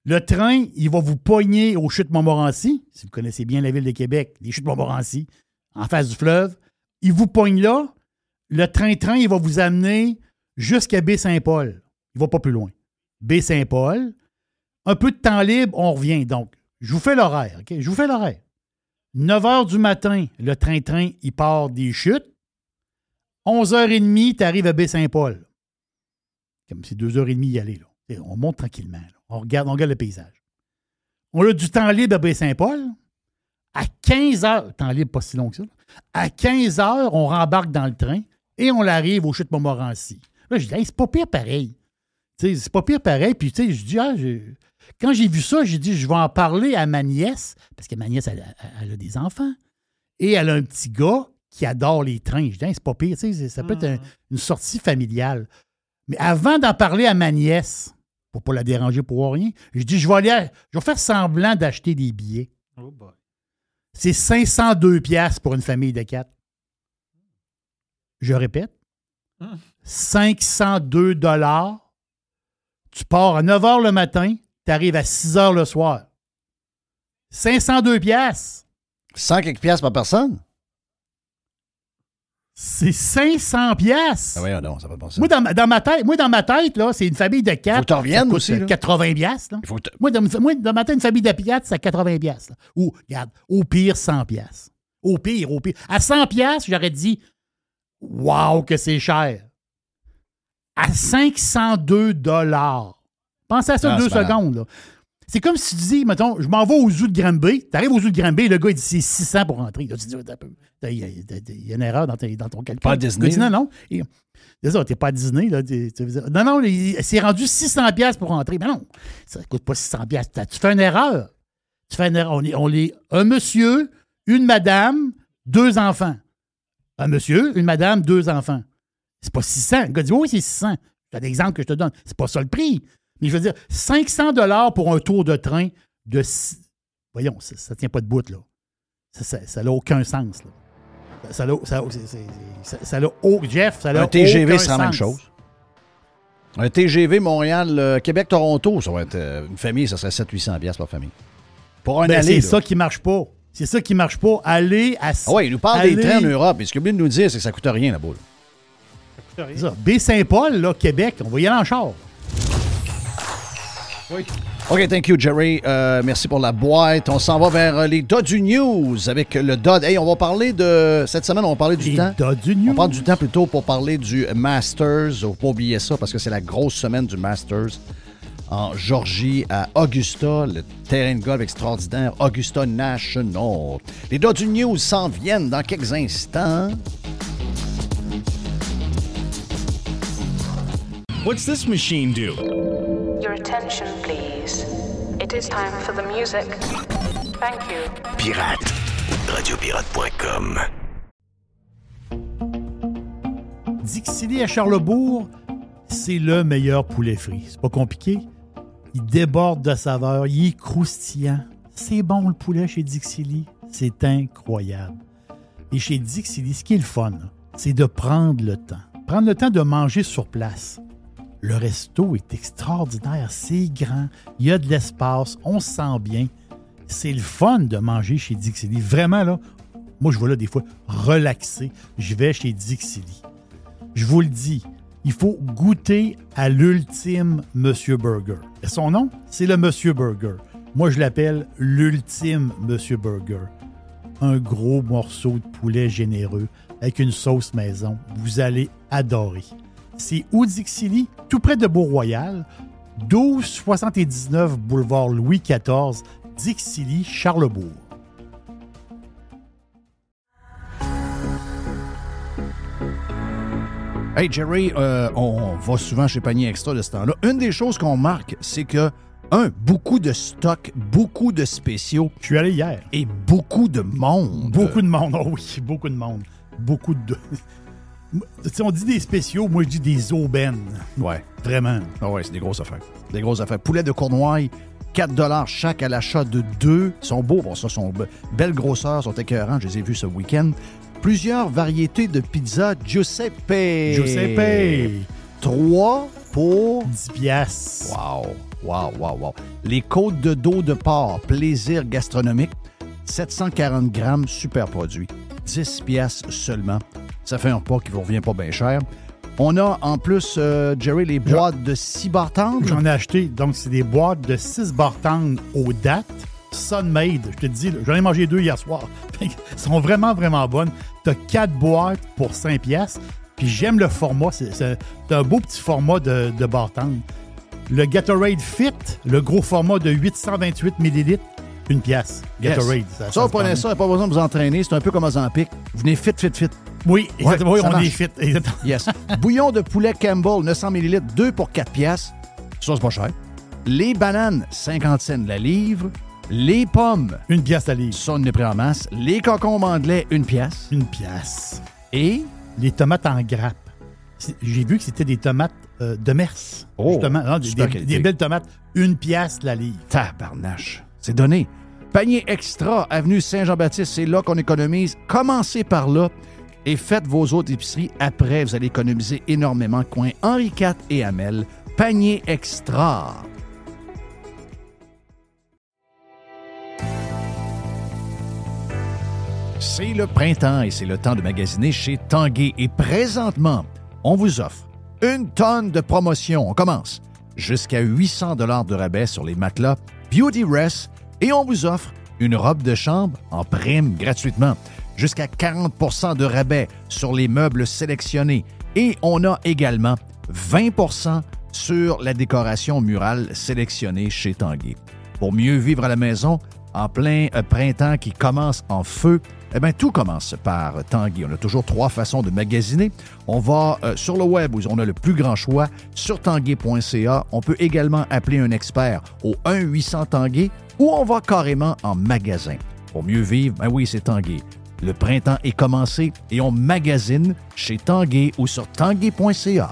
le train, il va vous pogner aux chutes Montmorency, si vous connaissez bien la ville de Québec, les chutes Montmorency, en face du fleuve. Il vous pogne là. Le train-train, il va vous amener jusqu'à Baie-Saint-Paul. Il va pas plus loin. Baie-Saint-Paul. Un peu de temps libre, on revient. Donc, je vous fais l'horaire. Je vous fais l'horaire. 9 h du matin, le train-train, il part des chutes. 11h30, tu arrives à Baie-Saint-Paul. Comme c'est 2h30 y aller. Là. On monte tranquillement. là. On, regarde, on regarde le paysage. On a du temps libre à Baie-Saint-Paul. À 15 heures, temps libre pas si long que ça, là. à 15 heures, on rembarque dans le train et on arrive au chute Montmorency. Là, je dis, Hey, c'est pas pire pareil. C'est pas pire pareil. Puis, tu sais, je dis, ah, quand j'ai vu ça, j'ai dit, je vais en parler à ma nièce, parce que ma nièce, elle, a- elle a des enfants. Et elle a un petit gars qui adore les trains. Je dis, Hey, c'est pas pire, ça peut être un- une sortie familiale. Mais avant d'en parler à ma nièce, pour pas la déranger pour rien, je dis, je vais aller, à- je vais faire semblant d'acheter des billets. Oh boy. C'est 502 pièces pour une famille de quatre. Je répète. Hum. 502 dollars. Tu pars à 9 h le matin, tu arrives à 6 h le soir. 502 pièces. 100 quelques piastres par personne? C'est 500 pièces. Ah oui, non, ça va pas ça. Moi, dans ma, dans ma tête, moi, dans ma tête, là, c'est une famille de quatre. Faut que t'en reviennes aussi, euh, là. 80 pièces. Moi, dans, moi, dans ma tête, une famille de piastres, c'est à 80 pièces. Ou, regarde, au pire, 100 pièces. Au pire, au pire. À 100 pièces, j'aurais dit, wow, que c'est cher. À 502 dollars. Pensez à ça deux secondes. là. C'est comme si tu dis, mettons, je m'en vais au zoo de Granby. Tu arrives au zoo de Granby, le gars, il dit c'est 600 pour rentrer. Là, tu dis. Il y, a- il y a une erreur dans, ton calcul. Pas à Disney, non, non. Ça, t'es pas à Disney. Là, tu non, non, il- c'est rendu 600 pièces pour rentrer. Mais non, ça ne coûte pas 600 pièces. Tu fais une erreur. Tu fais une erreur. On est, on est un monsieur, une madame, deux enfants. Un monsieur, une madame, deux enfants. C'est pas 600. Le gars dit, oui, c'est 600. C'est un exemple que je te donne. C'est pas ça le prix. Mais je veux dire, 500 dollars pour un tour de train de... Voyons, ça ne tient pas de bout, là. Ça n'a aucun sens, là. Ça n'a ça, ça- Jeff, ça Un TGV, c'est la même chose. Un TGV Montréal, euh, Québec-Toronto, ça va être euh, une famille, ça serait 700-800 piastres par famille. Pour un Ben, aller. c'est ça qui marche pas. C'est ça qui marche pas. Aller à... Ah ouais, il nous parle aller- des trains en Europe. Et ce qu'il oublie de nous dire, c'est que ça coûte rien là. C'est ça. Baie-Saint-Paul, là, Québec, on va y aller en char. OK, thank you, Jerry. Euh, merci pour la boîte. On s'en va vers euh, les Dodu News avec le Dod. Hey, on va parler de. Cette semaine, on va parler du Les temps. Dodu News. On parle du temps plutôt pour parler du Masters. Faut pas oublier ça parce que c'est la grosse semaine du Masters en Georgie à Augusta, le terrain de golf extraordinaire Augusta National. Les Dodu News s'en viennent dans quelques instants. What's this machine do? Your attention, please. It is time for the music. Thank you. Pirate. Radiopirate.com. Dixili à Charlebourg, c'est le meilleur poulet frit. C'est pas compliqué. Il déborde de saveur, il est croustillant. C'est bon le poulet chez Dixili. C'est incroyable. Et chez Dixili, ce qui est le fun, c'est de prendre le temps. Prendre le temps de manger sur place. Le resto est extraordinaire, c'est grand, il y a de l'espace, on se sent bien. C'est le fun de manger chez Dixili. Vraiment, là, moi, je vais là des fois relaxer. Je vais chez Dixili. Je vous le dis, il faut goûter à l'ultime Monsieur Burger. Et son nom, c'est le Monsieur Burger. Moi, je l'appelle l'ultime Monsieur Burger. Un gros morceau de poulet généreux avec une sauce maison. Vous allez adorer. C'est Oudixili, tout près de Beau-Royal, 1279 boulevard Louis XIV, Dixilly, Charlebourg. Hey Jerry, euh, on va souvent chez Panier Extra de ce temps-là. Une des choses qu'on marque, c'est que, un, beaucoup de stocks, beaucoup de spéciaux. Je suis allé hier. Et beaucoup de monde. Beaucoup de monde, oh oui, beaucoup de monde. Beaucoup de. Sais, on dit des spéciaux, moi je dis des aubaines. Ouais. Vraiment. Ah ouais, c'est des grosses affaires. Des grosses affaires. Poulet de Cournoye, 4 chaque à l'achat de deux. Ils sont beaux, bon, ça, sont be- belles grosseurs, sont écœurants. Je les ai vus ce week-end. Plusieurs variétés de pizza Giuseppe. Giuseppe. 3 pour 10 piastres. Wow, wow, wow, wow. Les côtes de dos de porc, plaisir gastronomique, 740 grammes, super produit. 10 piastres seulement. Ça fait un repas qui vous revient pas bien cher. On a en plus, euh, Jerry, les boîtes de 6 bartendes. J'en ai acheté. Donc, c'est des boîtes de 6 bartendes aux dates. Sunmade, je te dis, j'en ai mangé deux hier soir. <laughs> Elles sont vraiment, vraiment bonnes. Tu as 4 boîtes pour 5 piastres. Puis j'aime le format. C'est un beau petit format de, de bartende. Le Gatorade Fit, le gros format de 828 ml, une pièce. Yes. Gatorade. Ça, se vous prenez ça, il n'y a pas besoin de vous entraîner. C'est un peu comme Ozempic. Vous venez fit, fit, fit. Oui, exactement. Ouais, Oui, on marche. est fit. Exactement. Yes. Bouillon de poulet Campbell, 900 ml, 2 pour 4 piastres. Ça, c'est pas cher. Les bananes, 50 cents la livre. Les pommes. Une pièce la livre. Ça, on est pris en masse. Les concombres anglais, une pièce. Une pièce. Et? Les tomates en grappe. J'ai vu que c'était des tomates euh, de Mers. Oh, justement. Non, des, super des- des belles tomates. Une pièce la livre. Tabarnache. C'est donné. Panier extra, avenue Saint-Jean-Baptiste, c'est là qu'on économise. Commencez par là et faites vos autres épiceries. Après, vous allez économiser énormément. Coin Henri IV et Hamel. Panier extra. C'est le printemps et c'est le temps de magasiner chez Tanguay. Et présentement, on vous offre une tonne de promotions. On commence jusqu'à 800 dollars de rabais sur les matelas Beauty Rest et on vous offre une robe de chambre en prime gratuitement. Jusqu'à 40% de rabais sur les meubles sélectionnés. Et on a également 20% sur la décoration murale sélectionnée chez Tanguay. Pour mieux vivre à la maison, en plein euh, printemps qui commence en feu, eh bien, tout commence par Tanguy. On a toujours trois façons de magasiner. On va euh, sur le web où on a le plus grand choix, sur tanguay.ca. On peut également appeler un expert au 1-800 Tanguay ou on va carrément en magasin. Pour mieux vivre, ben oui, c'est Tanguay. Le printemps est commencé et on magasine chez Tanguay ou sur tanguay.ca.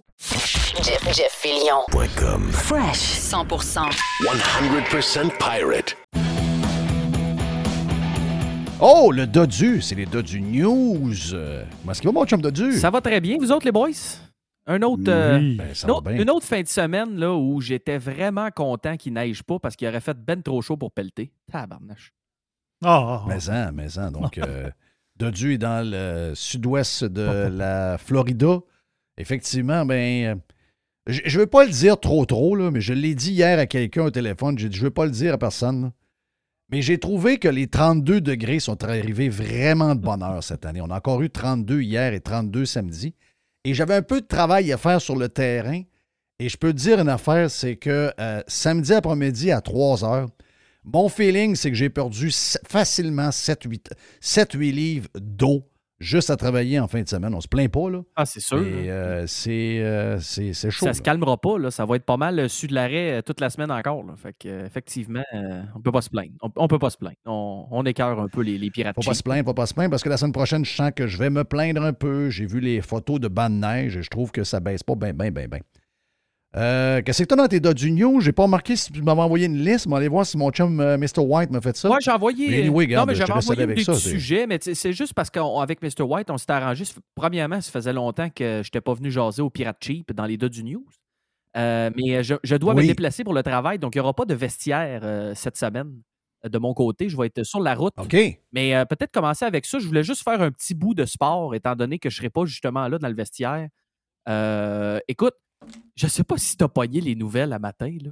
Jeff, Jeff. Fresh. 100%. 100% pirate. Oh, le Dodu, c'est les Dodu News. Euh, Comment est-ce qu'il va, mon chum Dodu? Ça va très bien, vous autres, les boys? Un autre, euh, Oui, ben, ça une, va autre, bien. une autre fin de semaine là, où j'étais vraiment content qu'il neige pas parce qu'il aurait fait ben trop chaud pour pelleter. Tabarnache. Ah, Mais en, mais en. Donc, <laughs> euh, Dodu est dans le sud-ouest de <laughs> la Florida. Effectivement, ben, euh, je je veux pas le dire trop, trop, mais je l'ai dit hier à quelqu'un au téléphone. Je veux pas le dire à personne. Mais j'ai trouvé que les 32 degrés sont arrivés vraiment de bonne heure cette année. On a encore eu 32 hier et 32 samedi. Et j'avais un peu de travail à faire sur le terrain. Et je peux te dire une affaire, c'est que euh, samedi après-midi à 3 heures, mon feeling, c'est que j'ai perdu facilement 7-8 livres d'eau juste à travailler en fin de semaine. On se plaint pas, là. Ah, c'est sûr. Et euh, c'est euh, c'est- c'est chaud. Ça là. se calmera pas, là. ça va être pas mal euh, su de l'arrêt euh, toute la semaine encore. là. Fait que, effectivement, euh, on peut pas se plaindre. On, on peut pas se plaindre. On, on écœure un peu les, les pirates. Faut pas se plaindre, faut pas se plaindre, parce que la semaine prochaine, je sens que je vais me plaindre un peu. J'ai vu les photos de bancs de neige et je trouve que ça baisse pas bien, bien, bien, bien. Euh, Qu'est-ce que t'as dans tes dots d'union? J'ai pas remarqué si tu m'avais envoyé une liste, mais allez voir si mon chum euh, Mr. White m'a fait ça. Moi, j'ai envoyé. Mais anyway, non, mais j'avais envoyé avec des ça, sujets, mais tu c'est juste parce qu'avec Mr. White, on s'était arrangé. Premièrement, ça faisait longtemps que je n'étais pas venu jaser au Pirate Cheap dans les News. Euh, mais euh, je, je dois me déplacer pour le travail, donc il n'y aura pas de vestiaire euh, cette semaine euh, de mon côté. Je vais être sur la route. OK. Mais euh, peut-être commencer avec ça. Je voulais juste faire un petit bout de sport, étant donné que je ne serai pas justement là dans le vestiaire. Euh, écoute, je ne sais pas si tu as pogné les nouvelles à matin. Là.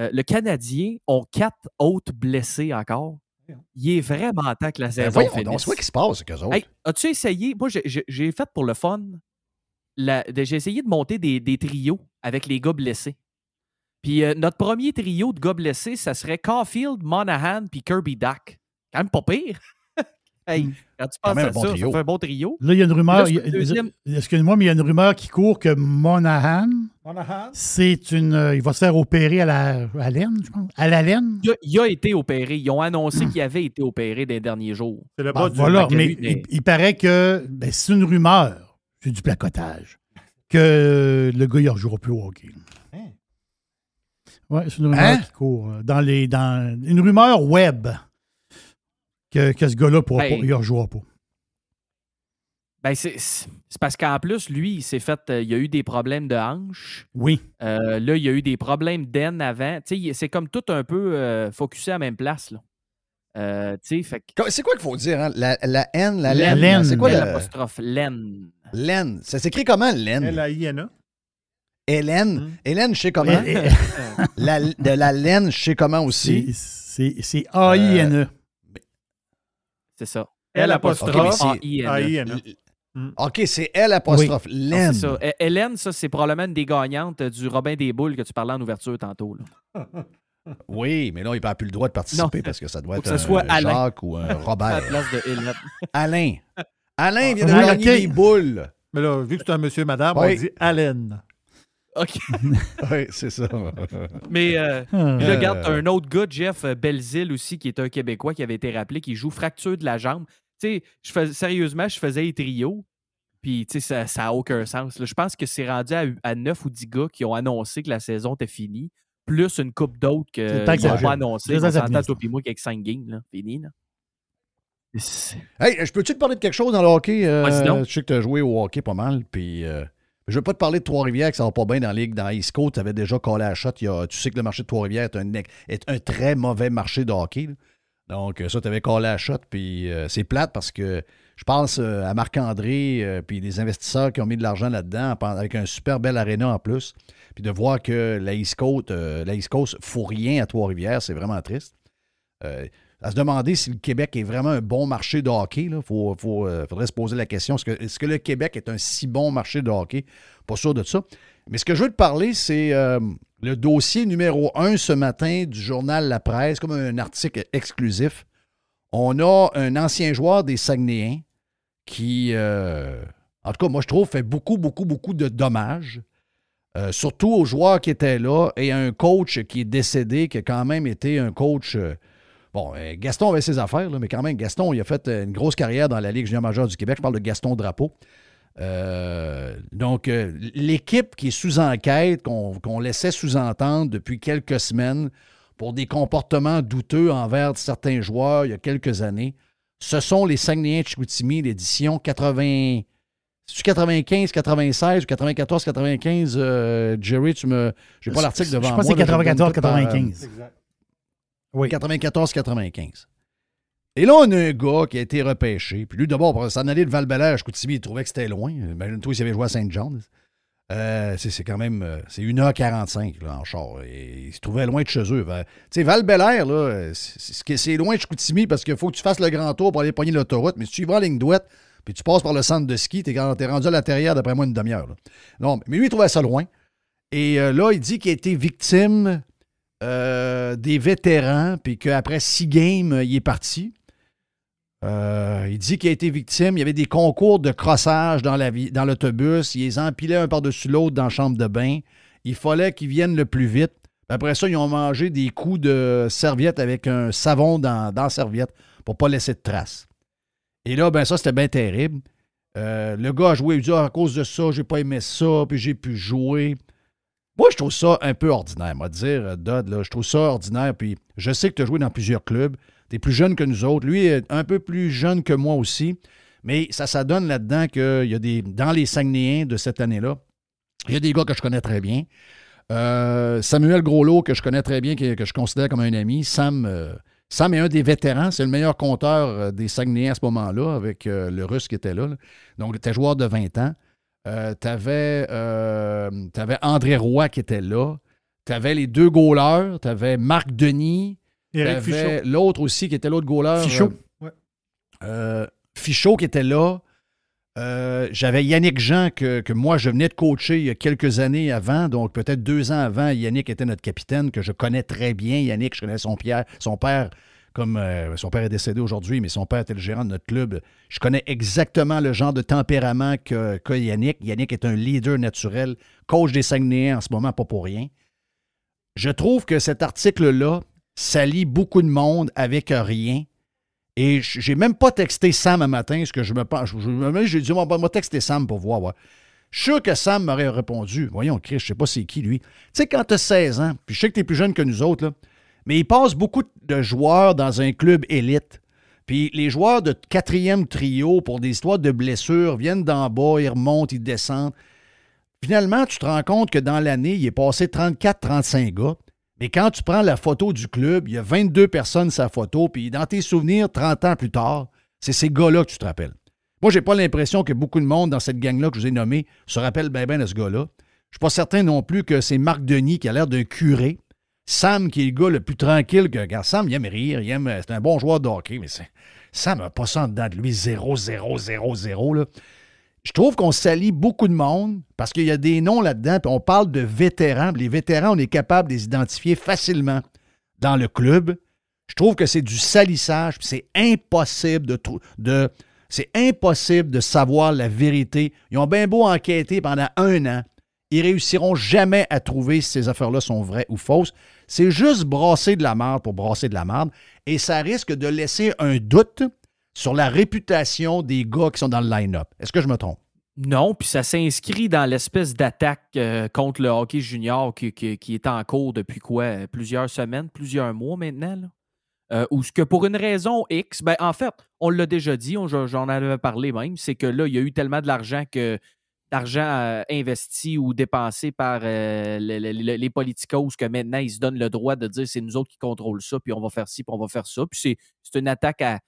Euh, le Canadien ont quatre autres blessés encore. Il est vraiment temps que la Ben, saison voyons finisse. donc, c'est quoi qui se passe avec eux autres? Hey, as-tu essayé? Moi, j'ai- fait pour le fun. J'ai essayé de monter des, des trios avec les gars blessés. Puis euh, notre premier trio de gars blessés, ça serait Caulfield, Monahan puis Kirby Duck. Quand même pas pire. Hey, quand tu Quand penses à bon ça, trio. ça fait un bon trio. Là, il y a une rumeur. Deuxième- Excuse-moi, mais il y a une rumeur qui court que Monahan, Monahan? c'est une. euh, il va se faire opérer à la à laine, je pense. À la laine? Il a, il a été opéré. Ils ont annoncé qu'il avait été opéré des derniers jours. C'est le Bon, voilà, mais il, il paraît que ben, c'est une rumeur, c'est du placotage, que le gars, il ne rejouera plus au hockey. Oui, c'est une rumeur Hein? qui court. euh, Dans les, dans, une rumeur web que, que ce gars-là ne Hey. il rejouera pas. Ben, c'est c'est parce qu'en plus, lui, il s'est fait. euh, il a eu des problèmes de hanche. Oui. Euh, là, il y a eu des problèmes d'aine avant. Tu sais, il- c'est comme tout un peu euh, focusé à la même place. Là. Euh, tu sais, fait que- C'est quoi qu'il faut dire? hein? La, la N, la Laine, laine. C'est quoi L la apostrophe laine. laine? Ça s'écrit comment, laine? L-A-I-N-A. Hélène. Hélène, je sais comment. La- de la laine, je sais comment aussi. C'est c'est A-I-N-E. C'est ça. L apostrophe. OK, c'est L apostrophe. Ah, ça. Hé- Hélène, ça, c'est probablement une des gagnantes du Robin des Boules que tu parlais en ouverture tantôt. là. <laughs> Oui, mais là, il n'a plus le droit de participer Non. parce que ça doit Faut être que ce soit un Alain. Jacques ou un À la Robert. place de Hélène. <laughs> Alain. Alain vient de Ah, gagner boules. Mais là, vu que c'est un monsieur, madame, Oui. on dit Allen. OK. <laughs> oui, c'est ça. <laughs> Mais euh, Ah. là, regarde, un autre gars, Jeff euh, Belzile aussi, qui est un Québécois qui avait été rappelé, qui joue fracture de la jambe. Tu sais, je fais- sérieusement, je faisais les trios. Puis, tu sais, ça n'a aucun sens. là. Je pense que c'est rendu à, à 9 ou 10 gars qui ont annoncé que la saison était finie, plus une coupe d'autres qui n'ont pas annoncé. C'est On s'entend, toi et moi, qu'avec 5 games, là. Fini, là. Hey, je peux-tu te parler de quelque chose dans le hockey? Euh, je sais que tu as joué au hockey pas mal, puis euh, je veux pas te parler de Trois-Rivières, que ça va pas bien dans la ligue. Dans East Coast, tu avais déjà collé à la shot. Tu sais que le marché de Trois-Rivières est un, ex- est un très mauvais marché de hockey. Donc, euh, ça, tu avais collé à shot, puis euh, c'est plate parce que je pense euh, à Marc-André, puis les investisseurs qui ont mis de l'argent là-dedans, avec un super bel aréna en plus. Puis de voir que la East Coast, la East Coast fout rien à Trois-Rivières, c'est vraiment triste. À se demander si le Québec est vraiment un bon marché de hockey. Il faut, faut, euh, faudrait se poser la question. Est-ce que, le Québec est un si bon marché de hockey? Pas sûr de ça. Mais ce que je veux te parler, c'est euh, le dossier numéro un ce matin du journal La Presse, comme un article exclusif. On a un ancien joueur des Saguenayens qui, euh, en tout cas, moi, je trouve, fait beaucoup, beaucoup, beaucoup de dommages. Surtout aux joueurs qui étaient là et à un coach qui est décédé, qui a quand même été un coach. Bon, euh, Gaston avait ses affaires, là, mais quand même, Gaston, il a fait euh, une grosse carrière dans la Ligue junior majeure du Québec. Je parle de Gaston Drapeau. Euh, donc, euh, l'équipe qui est sous enquête, qu'on laissait sous-entendre depuis quelques semaines pour des comportements douteux envers certains joueurs il y a quelques années, ce sont les Saguenayens de Chicoutimi, l'édition 80. C'est-tu 95, 96 ou 94, 95, euh, Jerry, tu me. J'ai pas l'article Je devant pense moi. que c'est je le donne 94, tout par, euh, 95. Oui. 94, 95. Et là, on a un gars qui a été repêché. Puis lui, d'abord, pour s'en aller de val à Chicoutimi, il trouvait que c'était loin. Imagine-toi s'il avait joué à Saint-Jean. Euh, c'est quand même. euh, C'est 1h45 là, en char. Et il se trouvait loin de chez eux. Ben, Tu sais, val là, c'est- loin de Chicoutimi parce qu'il faut que tu fasses le grand tour pour aller pogner l'autoroute. Mais si tu y vas en ligne droite, puis tu passes par le centre de ski, t'es es rendu à l'intérieur d'après moi une demi-heure. Non, mais lui, il trouvait ça loin. Et euh, là, il dit qu'il a été victime euh, des vétérans, puis qu'après six games, euh, il est parti. Euh, il dit qu'il a été victime. Il y avait des concours de crossage dans la dans l'autobus. Il les empilait un par-dessus l'autre dans la chambre de bain. Il fallait qu'ils viennent le plus vite. Après ça, ils ont mangé des coups de serviette avec un savon dans, dans la serviette pour pas laisser de traces. Et là, ben ça, c'était bien terrible. Le gars a joué, il dit Ah, à cause de ça, j'ai pas aimé ça, puis j'ai pu jouer. Moi, je trouve ça un peu ordinaire, moi, dire, euh, Dodd, je trouve ça ordinaire. Puis je sais que tu as joué dans plusieurs clubs. Tu es plus jeune que nous autres. Lui est un peu plus jeune que moi aussi. Mais ça, ça donne là-dedans qu'il y a des. Dans les Saguenayens de cette année-là, il y a des gars que je connais très bien. Euh, Samuel Groslot, que je connais très bien, que, que je considère comme un ami. Sam, euh, Sam est un des vétérans. C'est le meilleur compteur euh, des Saguenayens à ce moment-là, avec euh, le Russe qui était là. là. Donc, il était joueur de 20 ans. Tu avais, André Roy qui était là. Tu avais les deux goalers. Tu avais Marc Denis. Éric Tu avais Fichot. l'autre aussi qui était l'autre goaler. Fichot. euh, Ouais. euh, Fichot qui était là. Euh, J'avais Yannick Jean que, que moi, je venais de coacher il y a quelques années avant, donc peut-être deux ans avant, Yannick était notre capitaine, que je connais très bien. Yannick, je connais son père, comme euh, son père est décédé aujourd'hui, mais son père était le gérant de notre club. Je connais exactement le genre de tempérament que, que Yannick. Yannick est un leader naturel, coach des Saguenayens en ce moment, pas pour rien. Je trouve que cet article-là salit beaucoup de monde avec rien. Et j'ai même pas texté Sam un matin, ce que je me pense. J'ai dit, on va texter Sam pour voir. Je suis sûr que Sam m'aurait répondu. Voyons, Chris, je sais pas c'est qui, lui. Tu sais, quand tu as 16 ans, puis je sais que tu es plus jeune que nous autres, là, mais il passe beaucoup de joueurs dans un club élite. Puis les joueurs de quatrième trio, pour des histoires de blessures, viennent d'en bas, ils remontent, ils descendent. Finalement, tu te rends compte que dans l'année, il est passé 34-35 gars. Mais quand tu prends la photo du club, il y a 22 personnes sa photo, puis dans tes souvenirs, 30 ans plus tard, c'est ces gars-là que tu te rappelles. Moi, j'ai pas l'impression que beaucoup de monde dans cette gang-là que je vous ai nommé se rappelle bien bien de ce gars-là. Je suis pas certain non plus que c'est Marc Denis qui a l'air d'un curé. Sam, qui est le gars le plus tranquille que. Regarde, Sam, il aime rire, il aime. C'est un bon joueur de hockey, mais Sam n'a pas ça en dedans de lui, 0, 0, 0, 0. Là. Je trouve qu'on salit beaucoup de monde parce qu'il y a des noms là-dedans, puis on parle de vétérans. Les vétérans, on est capable de les identifier facilement dans le club. Je trouve que c'est du salissage, puis c'est impossible de, de c'est impossible de savoir la vérité. Ils ont bien beau enquêter pendant un an, ils réussiront jamais à trouver si ces affaires-là sont vraies ou fausses. C'est juste brasser de la merde pour brasser de la merde, et ça risque de laisser un doute sur la réputation des gars qui sont dans le line-up. Est-ce que je me trompe? Non, puis ça s'inscrit dans l'espèce d'attaque euh, contre le hockey junior qui, est en cours depuis quoi? euh, Plusieurs semaines, plusieurs mois maintenant. Euh, ou ce que pour une raison X, ben en fait, on l'a déjà dit, j'en avais parlé même, c'est que là, il y a eu tellement de l'argent que d'argent euh, investi ou dépensé par euh, le- le- le- les politicos que maintenant ils se donnent le droit de dire c'est nous autres qui contrôlent ça, puis on va faire ci, puis on va faire ça. Puis c'est- une attaque à,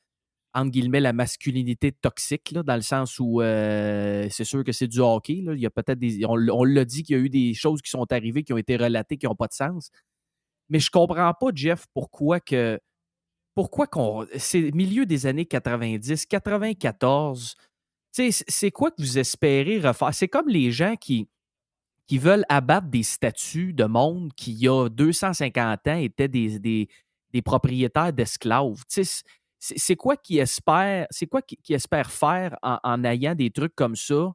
entre guillemets, la masculinité toxique, là, dans le sens où euh, c'est sûr que c'est du hockey. là. Il y a peut-être des. On l'a dit qu'il y a eu des choses qui sont arrivées, qui ont été relatées, qui n'ont pas de sens. Mais je comprends pas, Jeff, pourquoi que. Pourquoi qu'on. C'est milieu des années 90, 94. C'est quoi que vous espérez refaire? C'est comme les gens qui, veulent abattre des statues de monde qui, il y a 250 ans, étaient des, des, propriétaires d'esclaves. C'est quoi qu'ils espèrent, qu'ils espèrent faire en, en ayant des trucs comme ça?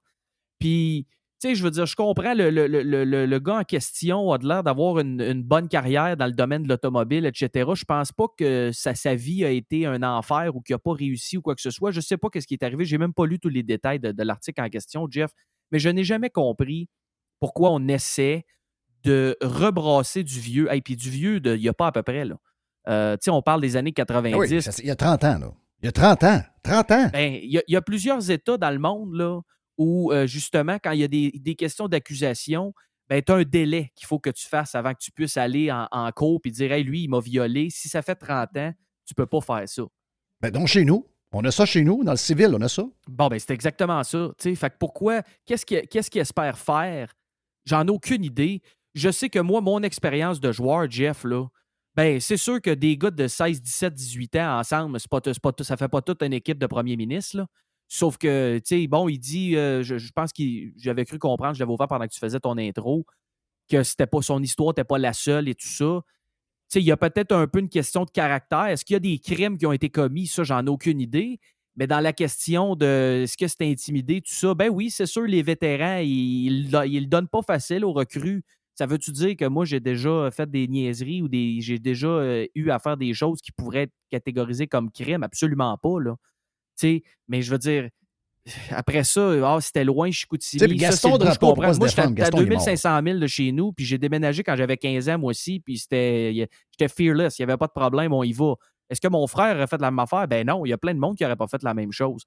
Puis, tu sais, je veux dire, je comprends, le, le- le- le- le- le gars en question a de l'air d'avoir une, une bonne carrière dans le domaine de l'automobile, etc. Je pense pas que sa, sa vie a été un enfer ou qu'il n'a pas réussi ou quoi que ce soit. Je sais pas ce qui est arrivé. J'ai même pas lu tous les détails de, de l'article en question, Jeff, mais je n'ai jamais compris pourquoi on essaie de rebrasser du vieux. Et puis du vieux, il n'y a pas à peu près, là. Euh, tu sais, on parle des années 90. Ah oui, il y a 30 ans, là. Il y a 30 ans. 30 ans. Ben, il y, a- il y a plusieurs États dans le monde là, où, euh, justement, quand il y a des, des questions d'accusation, ben, tu as un délai qu'il faut que tu fasses avant que tu puisses aller en, en cours et dire Hey, lui, il m'a violé. Si ça fait 30 ans, tu peux pas faire ça. Ben, donc, chez nous, on a ça chez nous, dans le civil, on a ça. Bon, ben, c'est exactement ça. tu sais. Fait que pourquoi, qu'est-ce qu'il qu'est-ce qu'il espère faire? J'en ai aucune idée. Je sais que moi, mon expérience de joueur, Jeff, là, ben, c'est sûr que des gars de 16, 17, 18 ans ensemble, pas, pas, ça fait pas toute une équipe de premier ministre. Là. Sauf que, tu sais, bon, il dit, euh, je, pense que j'avais cru comprendre, je l'avais ouvert pendant que tu faisais ton intro, que c'était pas son histoire, n'était pas la seule et tout ça. Tu sais, il y a peut-être un peu une question de caractère. Est-ce qu'il y a des crimes qui ont été commis? Ça, j'en ai aucune idée. Mais dans la question de est-ce que c'est intimidé, tout ça, ben oui, c'est sûr, les vétérans, ils ne le donnent pas facile aux recrues. Ça veut-tu dire que moi, j'ai déjà fait des niaiseries ou j'ai déjà euh, eu à faire des choses qui pourraient être catégorisées comme crimes? Absolument pas, là. Sais, mais je veux dire, après ça, ah, c'était loin, Chicoutimi. Ça, Gaston bout, je comprends. Moi, j'étais à défendre? Gaston, il est mort. 2500 000 de chez nous, puis j'ai déménagé quand j'avais 15 ans, moi aussi, puis c'était, j'étais fearless, il n'y avait pas de problème, on y va. Est-ce que mon frère aurait fait la même affaire? Ben non, il y a plein de monde qui n'aurait pas fait la même chose.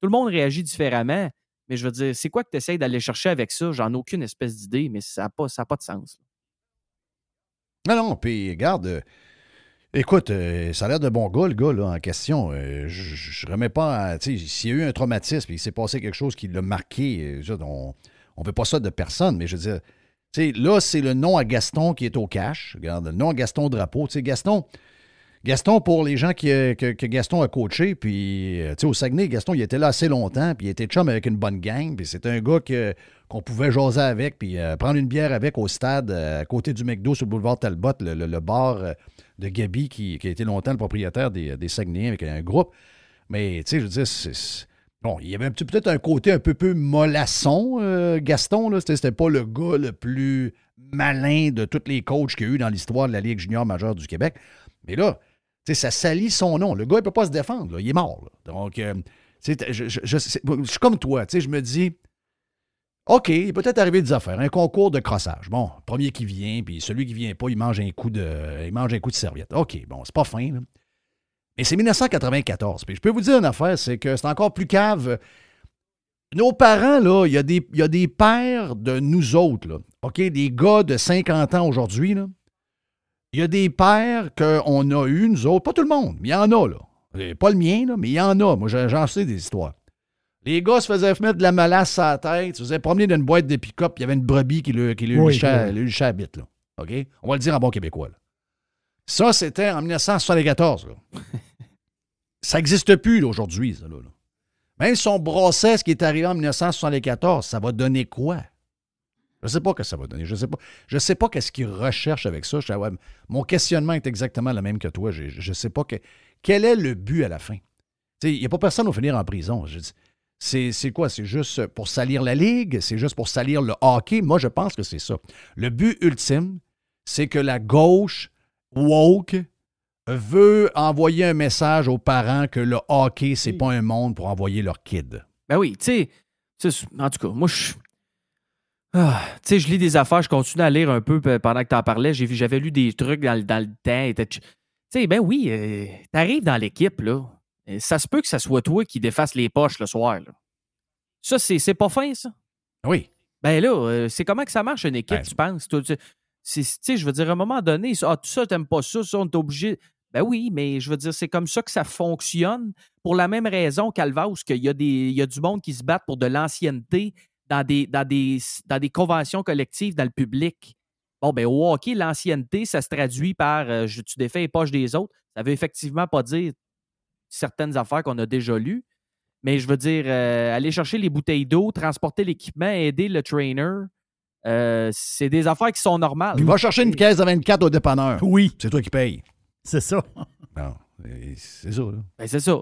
Tout le monde réagit différemment, mais je veux dire, c'est quoi que tu essayes d'aller chercher avec ça? J'en ai aucune espèce d'idée, mais ça n'a pas, ça a pas de sens. Non, non, puis regarde, euh, écoute, euh, ça a l'air de bon gars, le gars là, en question. Euh, je, je remets pas, s'il y a eu un traumatisme, il s'est passé quelque chose qui l'a marqué, euh, on ne veut pas ça de personne, mais je veux dire, tu sais, là, c'est le nom à Gaston qui est au cash. Regarde, le nom à Gaston Drapeau. Tu sais, Gaston, Gaston, pour les gens qui, euh, que, Gaston a coaché, puis, euh, tu sais, au Saguenay, Gaston, il était là assez longtemps, puis il était chum avec une bonne gang, puis c'était un gars que- qu'on pouvait jaser avec, puis euh, prendre une bière avec au stade, à côté du McDo sur le boulevard Talbot, le, bar de Gabi, qui, qui a été longtemps le propriétaire des, des Saguenayens avec un groupe. Mais, tu sais, je veux dire, c'est- Bon, il y avait peut-être un côté un peu peu mollasson, Gaston. Là. C'était, c'était pas le gars le plus malin de tous les coachs qu'il y a eu dans l'histoire de la Ligue junior majeure du Québec. Mais là, tu sais, ça salit son nom. Le gars, il peut pas se défendre. là. Il est mort. Donc, euh, je, suis comme toi. Je me dis, OK, il peut-être arrivé des affaires. Un concours de crossage. Bon, premier qui vient, puis celui qui vient pas, il mange un coup de, il mange un coup de serviette. OK, bon, c'est pas fin. là. Mais c'est 1994. Puis je peux vous dire une affaire, c'est que c'est encore plus cave. Nos parents, là, il y, a des- pères de nous autres, OK, des gars de 50 ans aujourd'hui. Il y a des pères qu'on a eu, nous autres, pas tout le monde, mais il y en a, là. Pas le mien, là, mais il y en a. Moi, j'en sais des histoires. Les gars se faisaient mettre de la malasse à la tête, se faisaient promener dans une boîte de pick-up, il y avait une brebis qui lui, qui lui Oui, oui. bite, là. OK? On va le dire en bon québécois, là. Ça, c'était en 1974, là. <laughs> ça n'existe plus, là, aujourd'hui, ça, là. Même si on brossait ce qui est arrivé en 1974, ça va donner quoi? Je ne sais pas ce que ça va donner. Je ne sais pas. Je sais pas qu'est-ce qu'ils recherchent avec ça. Je- ouais, mon questionnement est exactement le même que toi. Je ne sais pas que- quel est le but à la fin? Il n'y a pas personne va finir en prison. C'est quoi? C'est juste pour salir la Ligue? C'est juste pour salir le hockey? Moi, je pense que c'est ça. Le but ultime, c'est que la gauche woke veut envoyer un message aux parents que le hockey, c'est pas un monde pour envoyer leurs kids. Ben oui, tu sais, en tout cas, moi, je. Ah, tu sais, je lis des affaires, je continue à lire un peu pe- pendant que tu en parlais. J'avais lu des trucs dans, le- dans le temps. Tu sais, ben oui, euh, t'arrives dans l'équipe, là. euh, Ça se peut que ça soit toi qui défasse les poches le soir, là. Ça, c'est c'est pas fin, ça? Oui. Ben là, euh, c'est comment que ça marche une équipe, Ben. tu penses? Tu sais, je veux dire, à un moment donné, ah, tout ça, t'aimes pas ça, ça, on est obligé. Ben oui, mais je veux dire, c'est comme ça que ça fonctionne. Pour la même raison, Calvaus, qu'il y, a des- il y a du monde qui se battent pour de l'ancienneté dans des, dans, des, dans des conventions collectives dans le public. Bon, ben au hockey, l'ancienneté, ça se traduit par euh, je- tu défais les poches des autres. Ça veut effectivement pas dire certaines affaires qu'on a déjà lues. Mais je veux dire, euh, aller chercher les bouteilles d'eau, transporter l'équipement, aider le trainer, euh, c'est des affaires qui sont normales. Va chercher une caisse de 24 au dépanneur. Oui. C'est toi qui payes. C'est ça. Non, c'est ça. Là. Ben, c'est ça.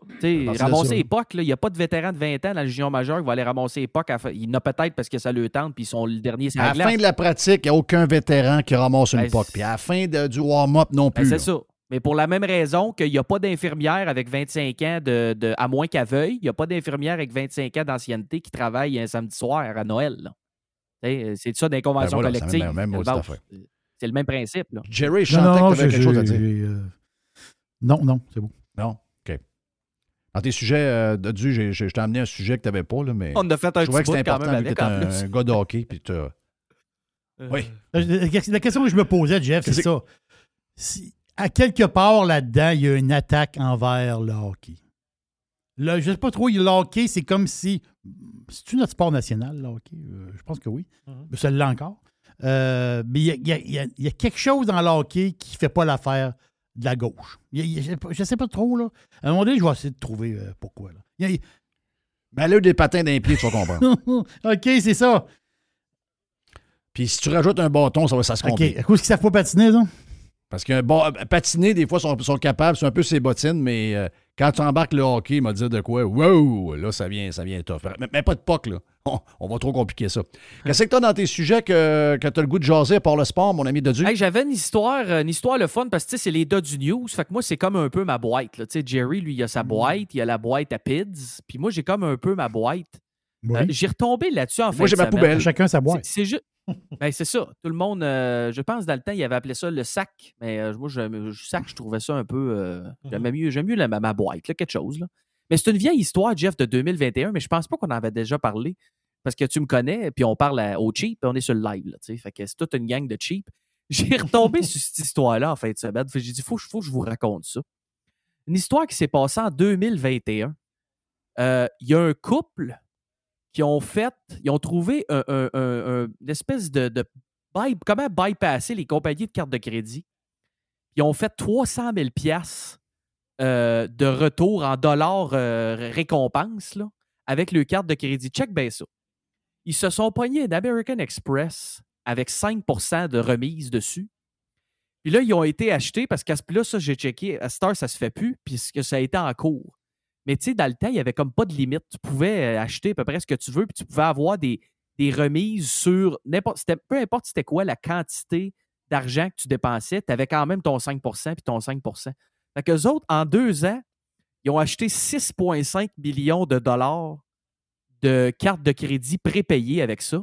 Ramasser ça. les pucks, il n'y a pas de vétéran de 20 ans dans le junior majeur qui va aller ramasser les fin. Il y en a peut-être parce que ça le tente, puis ils sont le dernier À la glace. fin de la pratique, il n'y a aucun vétéran qui ramasse une Ben, POC. Puis à la fin de- du warm-up non Ben, plus. c'est ça. Mais pour la même raison qu'il n'y a pas d'infirmière avec 25 ans, de, de- à moins qu'elle veuille, il n'y a pas d'infirmière avec 25 ans d'ancienneté qui travaille un samedi soir à Noël. sais, C'est ça des conventions Ben voilà, c'est collectives. le même principe. Là. Jerry, je Non, sentais non, que tu avais j'ai- quelque chose à dire. Euh, Non, non, c'est bon. Non? OK. Dans tes sujets euh, de Dieu, j'ai- j'ai- je t'ai amené un sujet que tu n'avais pas, là, mais. On a fait un je trouvais petit que c'était quand important même vu que avec, t'es en un, plus. gars de hockey. Puis t'as- Oui. Euh, La question que je me posais, Jeff, c'est ça. Si, à quelque part là-dedans, il y a une attaque envers le hockey. Là, je ne sais pas trop, le hockey, c'est comme si. C'est-tu notre sport national, le hockey? Euh, je pense que oui. Mais Ça l'est encore. Euh, mais il y a, il y a- il y a- il y a quelque chose dans le hockey qui ne fait pas l'affaire de la gauche. Il il je ne sais pas trop, là. À un moment donné, je vais essayer de trouver euh, pourquoi. Là. Il Ben là, des patins d'un pied, tu vas comprendre. <laughs> OK, c'est ça. Puis si tu rajoutes un bâton, ça va ça se OK. À cause qu'ils ne savent pas patiner, ça? Parce que bon, patiner, des fois, sont, sont capables, c'est un peu ses bottines, mais euh, quand tu embarques le hockey, il m'a dit de quoi? Wow! Là, ça vient, ça vient tough. Mais, mais pas de POC, là. On, on va trop compliquer ça. Qu'est-ce que tu as dans tes sujets que, que tu as le goût de jaser par le sport, mon ami Dodu? Hey, J'avais une histoire, euh, une histoire le fun parce que tu sais, c'est les dos du news. Fait que moi, c'est comme un peu ma boîte. là. Tu sais, Jerry, lui, il a sa boîte, il a la boîte à PIDS. Puis moi, j'ai comme un peu ma boîte. Oui. Euh, j'ai retombé là-dessus en fait. Moi, j'ai ma poubelle. Chacun sa boîte. C'est juste. Ben, c'est ça. Tout le monde, euh, je pense, dans le temps, il avait appelé ça le sac. Mais euh, moi, je, je- sac, je trouvais ça un peu. euh, J'aimais mieux, j'aime mieux la- ma, ma boîte, là, quelque chose. Là. Mais c'est une vieille histoire, Jeff, de 2021, mais je pense pas qu'on en avait déjà parlé. Parce que tu me connais, puis on parle à- au cheap, puis on est sur le live. Là, fait que c'est toute une gang de cheap. <laughs> J'ai retombé sur cette histoire-là en fin de semaine. J'ai dit, faut, faut que je vous raconte ça. Une histoire qui s'est passée en 2021. Euh, Il y a un couple qui ont fait, ils ont trouvé un- un- un- un- une espèce de, comment bypasser les compagnies de cartes de crédit. Ils ont fait 300 000 piastres, euh, de retour en dollars euh, récompense là, avec le carte de crédit. Check bien ça. Ils se sont pognés d'American Express avec 5% de remise dessus. Puis là, ils ont été achetés parce qu'à ce là ça, j'ai checké. À Star, ça se fait plus, puisque ça a été en cours. Mais tu sais, dans le temps, il n'y avait comme pas de limite. Tu pouvais euh, acheter à peu près ce que tu veux, puis tu pouvais avoir des, des remises sur n'importe. Peu importe c'était quoi la quantité d'argent que tu dépensais, tu avais quand même ton 5% puis ton 5% Fait qu'eux autres, en deux ans, ils ont acheté 6,5 millions de dollars de cartes de crédit prépayées avec ça.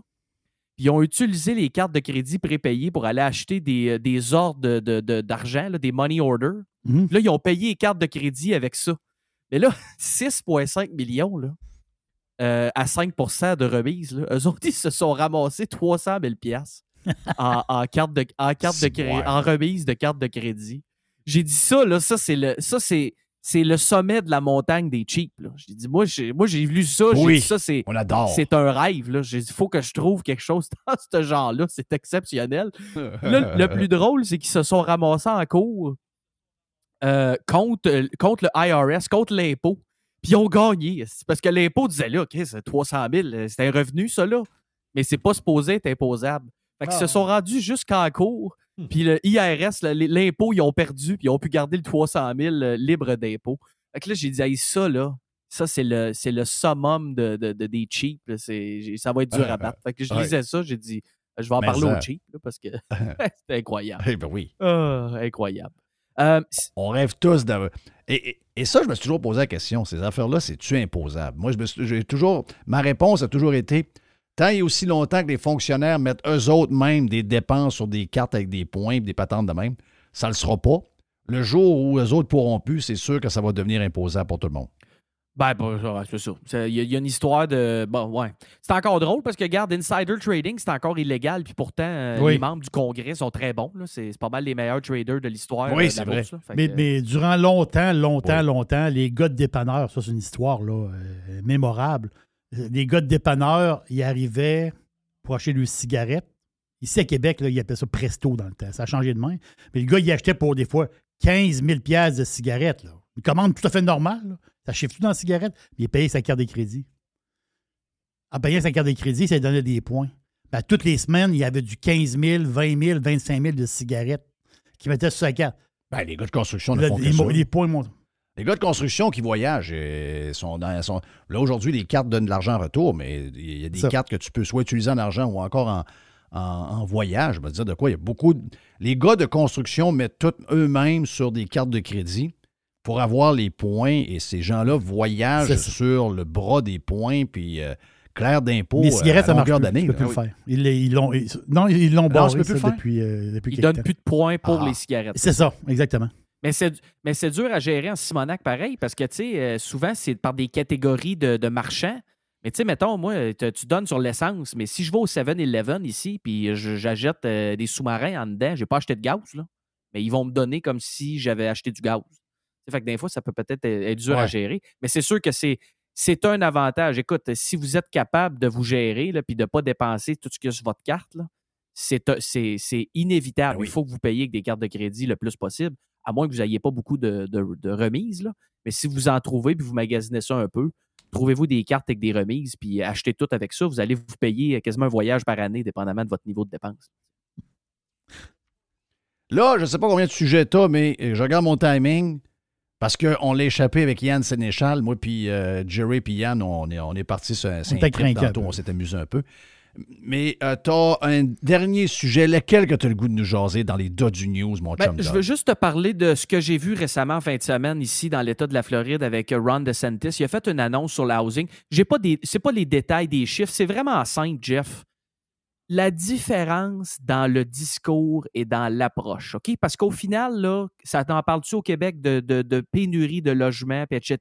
Puis ils ont utilisé les cartes de crédit prépayées pour aller acheter des, euh, des ordres de- de- de- d'argent, là, des money orders. Puis Là, ils ont payé les cartes de crédit avec ça. Mais là, <laughs> 6,5 millions là, euh, à 5% de remise, là, eux autres, <laughs> ils se sont ramassés 300 000 piastres <laughs> en, en carte de, en, carte de cré- en remise de carte de crédit. J'ai dit ça, là, ça, c'est le, ça, c'est, c'est le sommet de la montagne des cheap. J'ai dit, moi, j'ai, moi, j'ai lu ça. J'ai Oui, dit, ça, c'est, on adore. c'est un rêve. Là. J'ai dit, il faut que je trouve quelque chose dans ce genre-là. C'est exceptionnel. Là, le plus drôle, c'est qu'ils se sont ramassés en cours euh, contre, euh, contre le IRS, contre l'impôt. Puis ils ont gagné. Parce que l'impôt disait là, OK, c'est 300 000, euh, c'est un revenu, ça, là. Mais c'est pas supposé être imposable. Fait qu'ils Ah. se sont rendus jusqu'en cours. Puis le IRS, l'impôt, ils ont perdu, puis ils ont pu garder le 300 000 euh, libre d'impôt. Fait que là, j'ai dit, Hey, ça, là, ça, c'est le, c'est le summum de, de- de- des cheap. là. Ça va être dur Ouais, à battre. Fait que je lisais ça, j'ai dit, je vais en Mais parler ça- au cheap, là, parce que <laughs> <laughs> c'était incroyable. Eh ben oui. Ah, incroyable. Euh, On rêve tous d'avoir. Et, ça, je me suis toujours posé la question. Ces affaires-là, c'est-tu imposable? Moi, j'ai toujours. Ma réponse a toujours été tant et aussi longtemps que les fonctionnaires mettent eux autres même des dépenses sur des cartes avec des points des patentes de même, ça ne le sera pas. Le jour où eux autres pourront plus, c'est sûr que ça va devenir imposable pour tout le monde. Ben, ben, c'est ça. Il y, a- il y a une histoire de. Bon, ouais. C'est encore drôle parce que, regarde, insider trading, c'est encore illégal. Puis pourtant, euh, Oui. les membres du Congrès sont très bons. C'est pas mal les meilleurs traders de l'histoire. Oui, euh, c'est vrai. bourse, Mais, que, mais durant longtemps, longtemps, longtemps, les gars de dépanneurs, ça c'est une histoire là, euh, mémorable. Les gars de dépanneurs, ils arrivaient pour acheter des cigarettes. Ici à Québec, là, ils appelaient ça presto dans le temps. Ça a changé de main. Mais le gars, il achetait pour des fois 15 000 piastres de cigarettes. Là. Une commande tout à fait normale. là. Ça chiffre tout dans la cigarette. Puis il payait sa carte de crédit. En payant sa carte de crédit, ça lui donnait des points. Ben, toutes les semaines, il y avait du 15 000, 20 000, 25 000 de cigarettes qu'il mettait sur sa carte. Ben, les gars de construction ne font que les, ça. les points montent. Les gars de construction qui voyagent euh, sont dans. sont- Là, aujourd'hui, les cartes donnent de l'argent en retour, mais il y a des Ça. cartes que tu peux soit utiliser en argent ou encore en, en, en voyage. Je veux dire de quoi? Il y a beaucoup. de- Les gars de construction mettent tout eux-mêmes sur des cartes de crédit pour avoir les points et ces gens-là voyagent sur le bras des points puis euh, clair d'impôt. Les euh, cigarettes, à ça marche longueur plus. d'année. Tu peux plus le Ah faire. Ils, ils l'ont, ils- non, ils l'ont barré plus ça, le faire? depuis, euh, depuis Ils quelque donnent temps. plus de points pour Ah. les cigarettes. C'est ça, exactement. Mais c'est, mais c'est dur à gérer en Simonac pareil, parce que, tu sais, euh, souvent, c'est par des catégories de, de marchands. Mais, tu sais, mettons, moi, tu donnes sur l'essence, mais si je vais au 7-Eleven ici, puis je- j'achète euh, des sous-marins en dedans, j'ai pas acheté de gaz, là. Mais ils vont me donner comme si j'avais acheté du gaz. Ça fait que des fois, ça peut peut-être être dur à gérer. Mais c'est sûr que c'est, c'est un avantage. Écoute, si vous êtes capable de vous gérer, puis de ne pas dépenser tout ce qu'il y a sur votre carte, là, c'est, inévitable. Ben oui. Il faut que vous payiez avec des cartes de crédit le plus possible, à moins que vous n'ayez pas beaucoup de, de, de remises. Là. Mais si vous en trouvez puis vous magasinez ça un peu, trouvez-vous des cartes avec des remises puis achetez tout avec ça. Vous allez vous payer quasiment un voyage par année, dépendamment de votre niveau de dépense. Là, je ne sais pas combien de sujets tu as, mais euh, je regarde mon timing. Parce qu'on l'a échappé avec Yann Sénéchal. Moi, puis euh, Jerry, puis Yann, on est, on est parti sur un, tantôt. On s'est amusé un peu. Mais tu as un dernier sujet, lequel que tu as le goût de nous jaser dans les dos du news, mon Ben, chum? je veux juste te parler de ce que j'ai vu récemment en fin de semaine ici dans l'État de la Floride avec euh, Ron DeSantis. Il a fait une annonce sur le housing. J'ai pas des, c'est pas les détails des chiffres, c'est vraiment simple, Jeff. La différence dans le discours et dans l'approche, OK? Parce qu'au final, là, ça t'en parle-tu au Québec de, de- de pénurie de logements, etc.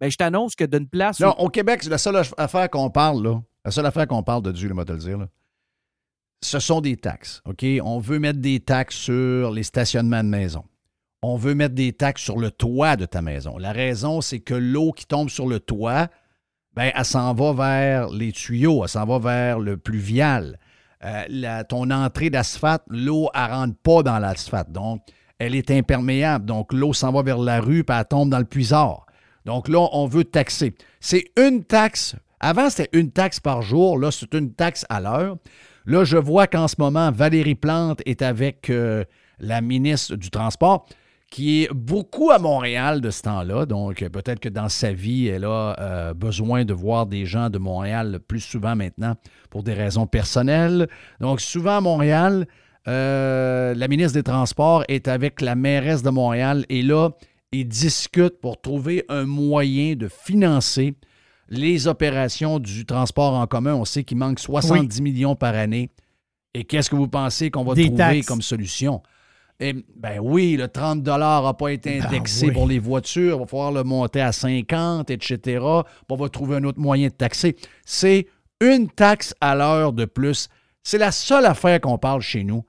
Ben, je t'annonce que d'une place. où- Non, au Québec, c'est la seule affaire qu'on parle, là. La seule affaire qu'on parle de Dieu, le mot te le dire, là. Ce sont des taxes, OK? On veut mettre des taxes sur les stationnements de maison. On veut mettre des taxes sur le toit de ta maison. La raison, c'est que l'eau qui tombe sur le toit, ben, elle s'en va vers les tuyaux, elle s'en va vers le pluvial. Euh, ton entrée d'asphalte, l'eau, elle ne rentre pas dans l'asphalte. Donc, elle est imperméable. Donc, l'eau s'en va vers la rue, puis elle tombe dans le puisard. Donc là, on veut taxer. C'est une taxe. Avant, c'était une taxe par jour. Là, c'est une taxe à l'heure. Là, je vois qu'en ce moment, Valérie Plante est avec euh, la ministre du Transport, qui est beaucoup à Montréal de ce temps-là. Donc, peut-être que dans sa vie, elle a euh, besoin de voir des gens de Montréal plus souvent maintenant pour des raisons personnelles. Donc, souvent à Montréal, euh, la ministre des Transports est avec la mairesse de Montréal et là, ils discutent pour trouver un moyen de financer les opérations du transport en commun. On sait qu'il manque 70 millions par année. Et qu'est-ce que vous pensez qu'on va Des trouver taxes. comme solution? Eh, ben oui, le 30 n'a pas été Ben indexé oui. pour les voitures. Il va falloir le monter à 50, etc. Puis on va trouver un autre moyen de taxer. C'est une taxe à l'heure de plus. C'est la seule affaire qu'on parle chez nous.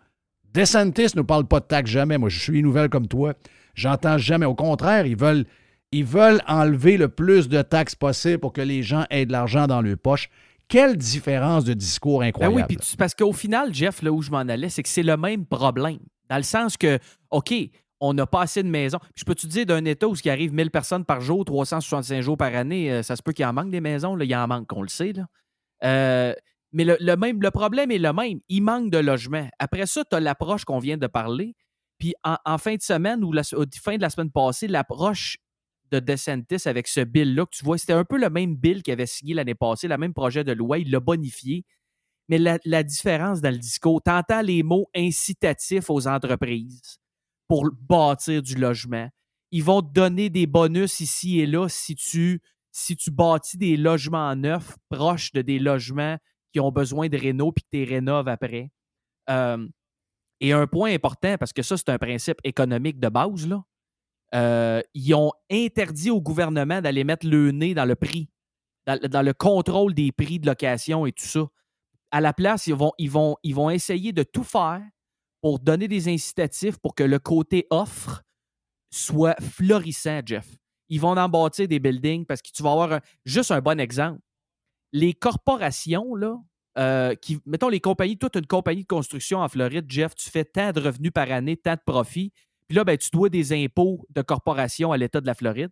DeSantis ne parle pas de taxes jamais. Moi, je suis une nouvelle comme toi. J'entends jamais. Au contraire, ils veulent, ils veulent enlever le plus de taxes possible pour que les gens aient de l'argent dans leur poche. Quelle différence de discours Ben incroyable. oui, puis tu- parce qu'au final, Jeff, là où je m'en allais, c'est que c'est le même problème. Dans le sens que, OK, on n'a pas assez de maisons. Je peux te dire d'un État où il arrive 1000 personnes par jour, 365 jours par année, euh, ça se peut qu'il en manque des maisons. Là? Il en manque, on le sait. Là. Euh, mais le, même, le problème est le même. Il manque de logements. Après ça, tu as l'approche qu'on vient de parler. Puis en, fin de semaine ou fin de la semaine passée, l'approche de DeSantis avec ce bill-là que tu vois, c'était un peu le même bill qu'il avait signé l'année passée, le même projet de loi. Il l'a bonifié. Mais la, différence dans le discours, tu les mots incitatifs aux entreprises pour bâtir du logement. Ils vont te donner des bonus ici et là si tu, si tu bâtis des logements neufs proches de des logements qui ont besoin de réno puis que tu les rénoves après. Et un point important, parce que ça, c'est un principe économique de base, là. euh, ils ont interdit au gouvernement d'aller mettre le nez dans le prix, dans le contrôle des prix de location et tout ça. À la place, ils vont, ils, vont, ils vont essayer de tout faire pour donner des incitatifs pour que le côté offre soit florissant, Jeff. Ils vont en bâtir des buildings parce que tu vas avoir juste un bon exemple. Les corporations, là, euh, qui, mettons les compagnies, toute une compagnie de construction en Floride, Jeff, tu fais tant de revenus par année, tant de profits, puis là, ben, tu dois des impôts de corporation à l'État de la Floride.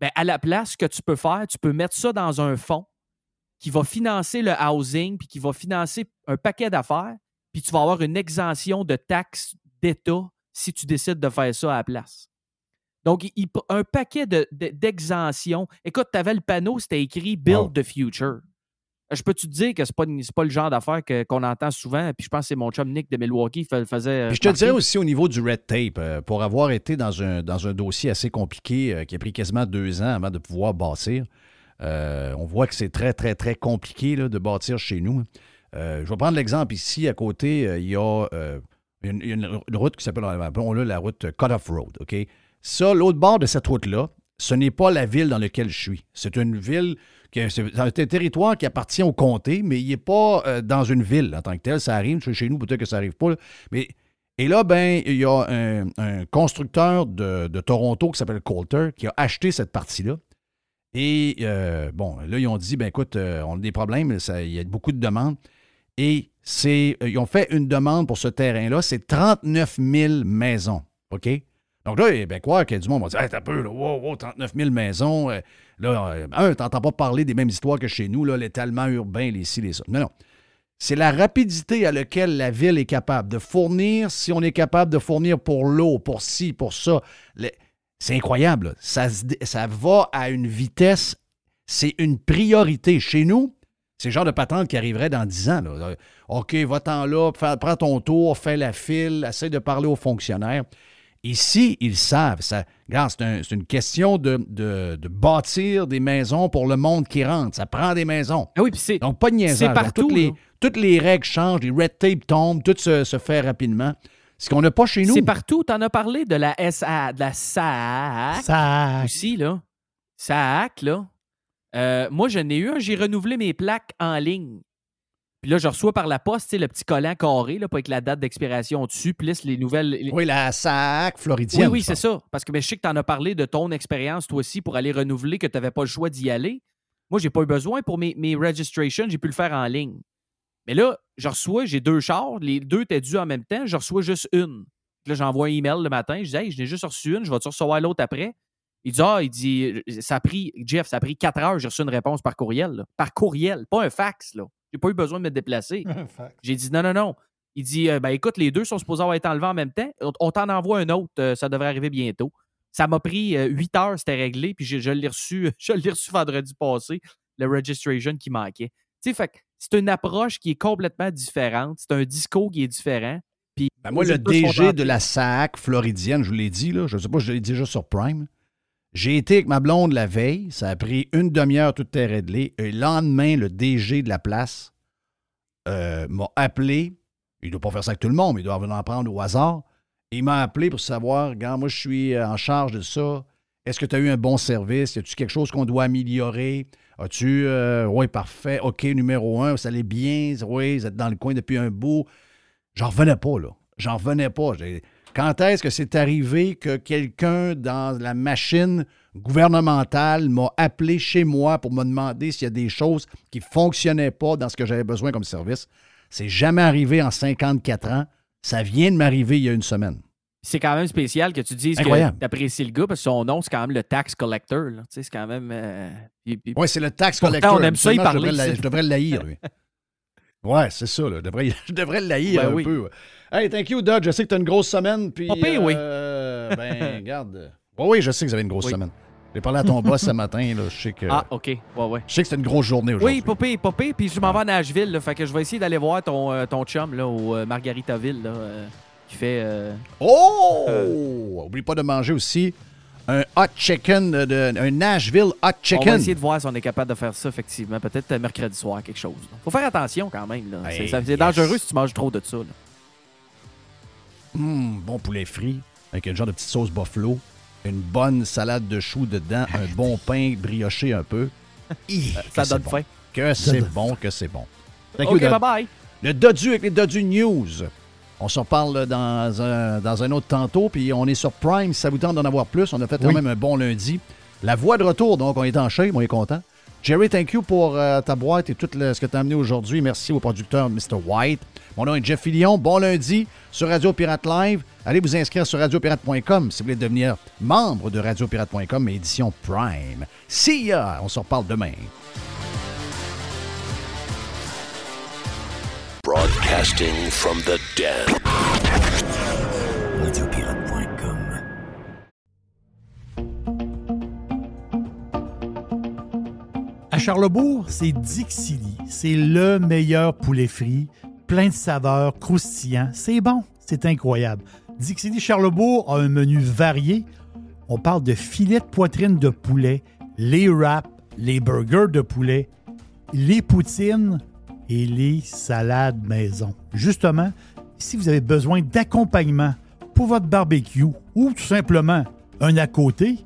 Ben, à la place, ce que tu peux faire, tu peux mettre ça dans un fonds qui va financer le housing, puis qui va financer un paquet d'affaires, puis tu vas avoir une exemption de taxes d'État si tu décides de faire ça à la place. Donc, il- un paquet de- de- d'exemptions. Écoute, tu avais le panneau, c'était écrit Build the Future. Je peux te dire que ce n'est pas, pas le genre d'affaires qu'on entend souvent. Puis je pense que c'est mon chum Nick de Milwaukee qui fa- faisait. Puis je te dirais aussi au niveau du red tape, euh, pour avoir été dans un, dans un dossier assez compliqué euh, qui a pris quasiment deux ans avant de pouvoir bâtir, euh, on voit que c'est très, très, très compliqué de bâtir chez nous. Euh, je vais prendre l'exemple ici, à côté, euh, il y a une, route qui s'appelle, appelons-le la route Cut-Off Road. Ça, l'autre bord de cette route-là, ce n'est pas la ville dans laquelle je suis. C'est une ville, c'est un territoire qui appartient au comté, mais il n'est pas dans une ville en tant que tel. Ça arrive, chez nous, peut-être que ça n'arrive pas. Mais, et là, ben, il y a un, constructeur de Toronto qui s'appelle Coulter qui a acheté cette partie-là. Et euh, bon, là, ils ont dit, ben écoute, euh, on a des problèmes, il y a beaucoup de demandes. Et c'est, euh, ils ont fait une demande pour ce terrain-là, c'est 39 000 maisons. OK? Donc là, ben, quoi, qu'il y a du monde va dire, hey, t'as peu, là, wow, wow, 39 000 maisons. là, un, t'entends pas parler des mêmes histoires que chez nous, là, l'étalement urbain, les ci, les ça. Non, non. C'est la rapidité à laquelle la ville est capable de fournir, si on est capable de fournir pour l'eau, pour ci, pour ça. Les- C'est incroyable. Ça, va à une vitesse. C'est une priorité. Chez nous, c'est le genre de patente qui arriverait dans 10 ans. là. Euh, OK, va-t'en là, prends ton tour, fais la file, essaie de parler aux fonctionnaires. Ici, ils savent. Ça, regarde, c'est un- c'est une question de, de- de bâtir des maisons pour le monde qui rentre. Ça prend des maisons. Ah oui, puis c'est. Donc, pas de niaisage. partout, Toutes les, là. toutes les règles changent, les red tape tombent, tout se, se fait rapidement. Ce qu'on n'a pas chez nous. C'est partout. Tu en as parlé de la SA, de la SAC. SAC. Aussi, là. SAC, là. Euh, moi, je n'ai eu un. J'ai renouvelé mes plaques en ligne. Puis là, je reçois par la poste, tu sais, le petit collant carré, là, pas avec la date d'expiration dessus, c'est les nouvelles. les- Oui, la SAC floridienne. Oui, oui, c'est ça. Parce que mais je sais que tu en as parlé de ton expérience, toi aussi, pour aller renouveler, que tu n'avais pas le choix d'y aller. Moi, j'ai pas eu besoin pour mes, mes registrations, j'ai pu le faire en ligne. Mais là, je reçois, j'ai deux chars, les deux étaient dus en même temps, je reçois juste une. Puis Là, j'envoie un email le matin, je dis, hey, je n'ai juste reçu une, je vais-tu recevoir l'autre après? Il dit, ah, il dit, ça a pris, Jeff, ça a pris quatre heures, j'ai reçu une réponse par courriel. là. Par courriel, pas un fax, là. J'ai pas eu besoin de me déplacer. J'ai dit non, non, non. Il dit euh, ben écoute, les deux sont supposés avoir été enlevés en même temps. On, on t'en envoie un autre, euh, ça devrait arriver bientôt. Ça m'a pris euh, huit heures, c'était réglé, puis je, je l'ai reçu, <laughs> je l'ai reçu vendredi passé, le registration qui manquait. Tu sais, fait c'est une approche qui est complètement différente. C'est un discours qui est différent. Puis Ben, moi, le DG de la SAC floridienne, je vous l'ai dit, là, je ne sais pas, je l'ai dit déjà sur Prime. J'ai été avec ma blonde la veille, ça a pris une demi-heure, tout était réglé. Et le lendemain, le DG de la place euh, m'a appelé. Il ne doit pas faire ça avec tout le monde, mais il doit en prendre au hasard. Il m'a appelé pour savoir, regarde, moi, je suis en charge de ça. Est-ce que tu as eu un bon service? Y a-tu quelque chose qu'on doit améliorer? As-tu. euh, oui, parfait. OK, numéro un, ça allait bien. Oui, vous êtes dans le coin depuis un bout. J'en revenais pas, là. J'en revenais pas. Quand est-ce que c'est arrivé que quelqu'un dans la machine gouvernementale m'a appelé chez moi pour me demander s'il y a des choses qui ne fonctionnaient pas dans ce que j'avais besoin comme service? C'est jamais arrivé en 54 ans. Ça vient de m'arriver il y a une semaine. C'est quand même spécial que tu dises Incroyable. que tu apprécies le gars parce que son nom, c'est quand même le tax collector. là. Tu sais, C'est quand même. euh, Oui, c'est le tax Pourtant, collector. on aime ça Habituellement, parler. Je devrais, la- ici. je devrais l'haïr, lui. Ouais, c'est ça. Là. Je, devrais, <laughs> je devrais l'haïr Ben un oui. peu. Hey, thank you, Doug. Je sais que tu as une grosse semaine. Puis, pire, oui. euh, ben, <laughs> regarde. Oui, oui, je sais que vous avez une grosse Oui. semaine. J'ai parlé à ton boss ce matin. Là. Je sais que, Ah, OK. Ouais, ouais. je sais que c'est une grosse journée aujourd'hui. Oui, popé, popé. Puis je m'en vais à Nashville. Là, fait que je vais essayer d'aller voir ton, euh, ton chum là, au euh, Margaritaville là, qui fait. euh, Oh! Oublie pas de manger aussi un hot chicken, de, de- un Nashville hot On va chicken. essayer de voir si on est capable de faire ça, effectivement. Peut-être euh, mercredi soir, quelque chose. là. Faut faire attention quand même. là. C'est Hey, ça- c'est yes. dangereux si tu manges trop de ça. là. Hum, bon poulet frit avec un genre de petite sauce buffalo, une bonne salade de choux dedans, un bon pain brioché un peu. <laughs> Hi, Ça que donne c'est faim. bon. Que c'est bon, que c'est bon. Thank you, OK, bye-bye. Le Dodu avec les Dodu News. On s'en reparle dans un, dans un autre tantôt, puis on est sur Prime. Si ça vous tente d'en avoir plus, on a fait quand Oui. même un bon lundi. La voix de retour, donc on est en shape, on est content. Jerry, thank you pour euh, ta boîte et tout le- ce que tu as amené aujourd'hui. Merci au producteur Mr. White. Mon nom est Jeff Fillion. Bon lundi sur Radio Pirate Live. Allez vous inscrire sur radiopirate.com si vous voulez devenir membre de radiopirate.com, édition Prime. See ya! On se reparle demain. From the. Radiopirate.com. À Charlebourg, c'est Dixili. C'est le meilleur poulet frit, plein de saveurs, croustillant. C'est bon, c'est incroyable. Dixili Charlebourg a un menu varié. On parle de filets de poitrine de poulet, les wraps, les burgers de poulet, les poutines et les salades maison. Justement, si vous avez besoin d'accompagnement pour votre barbecue ou tout simplement un à côté,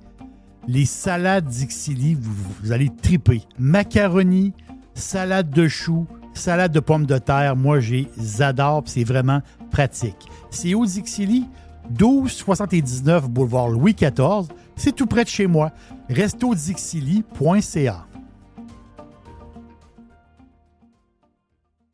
les salades Dixili, vous, allez triper. Macaroni, salade de choux, salade de pommes de terre, moi j'adore, c'est vraiment pratique. C'est au Dixili, 1279 boulevard Louis XIV, c'est tout près de chez moi. Restodixili.ca.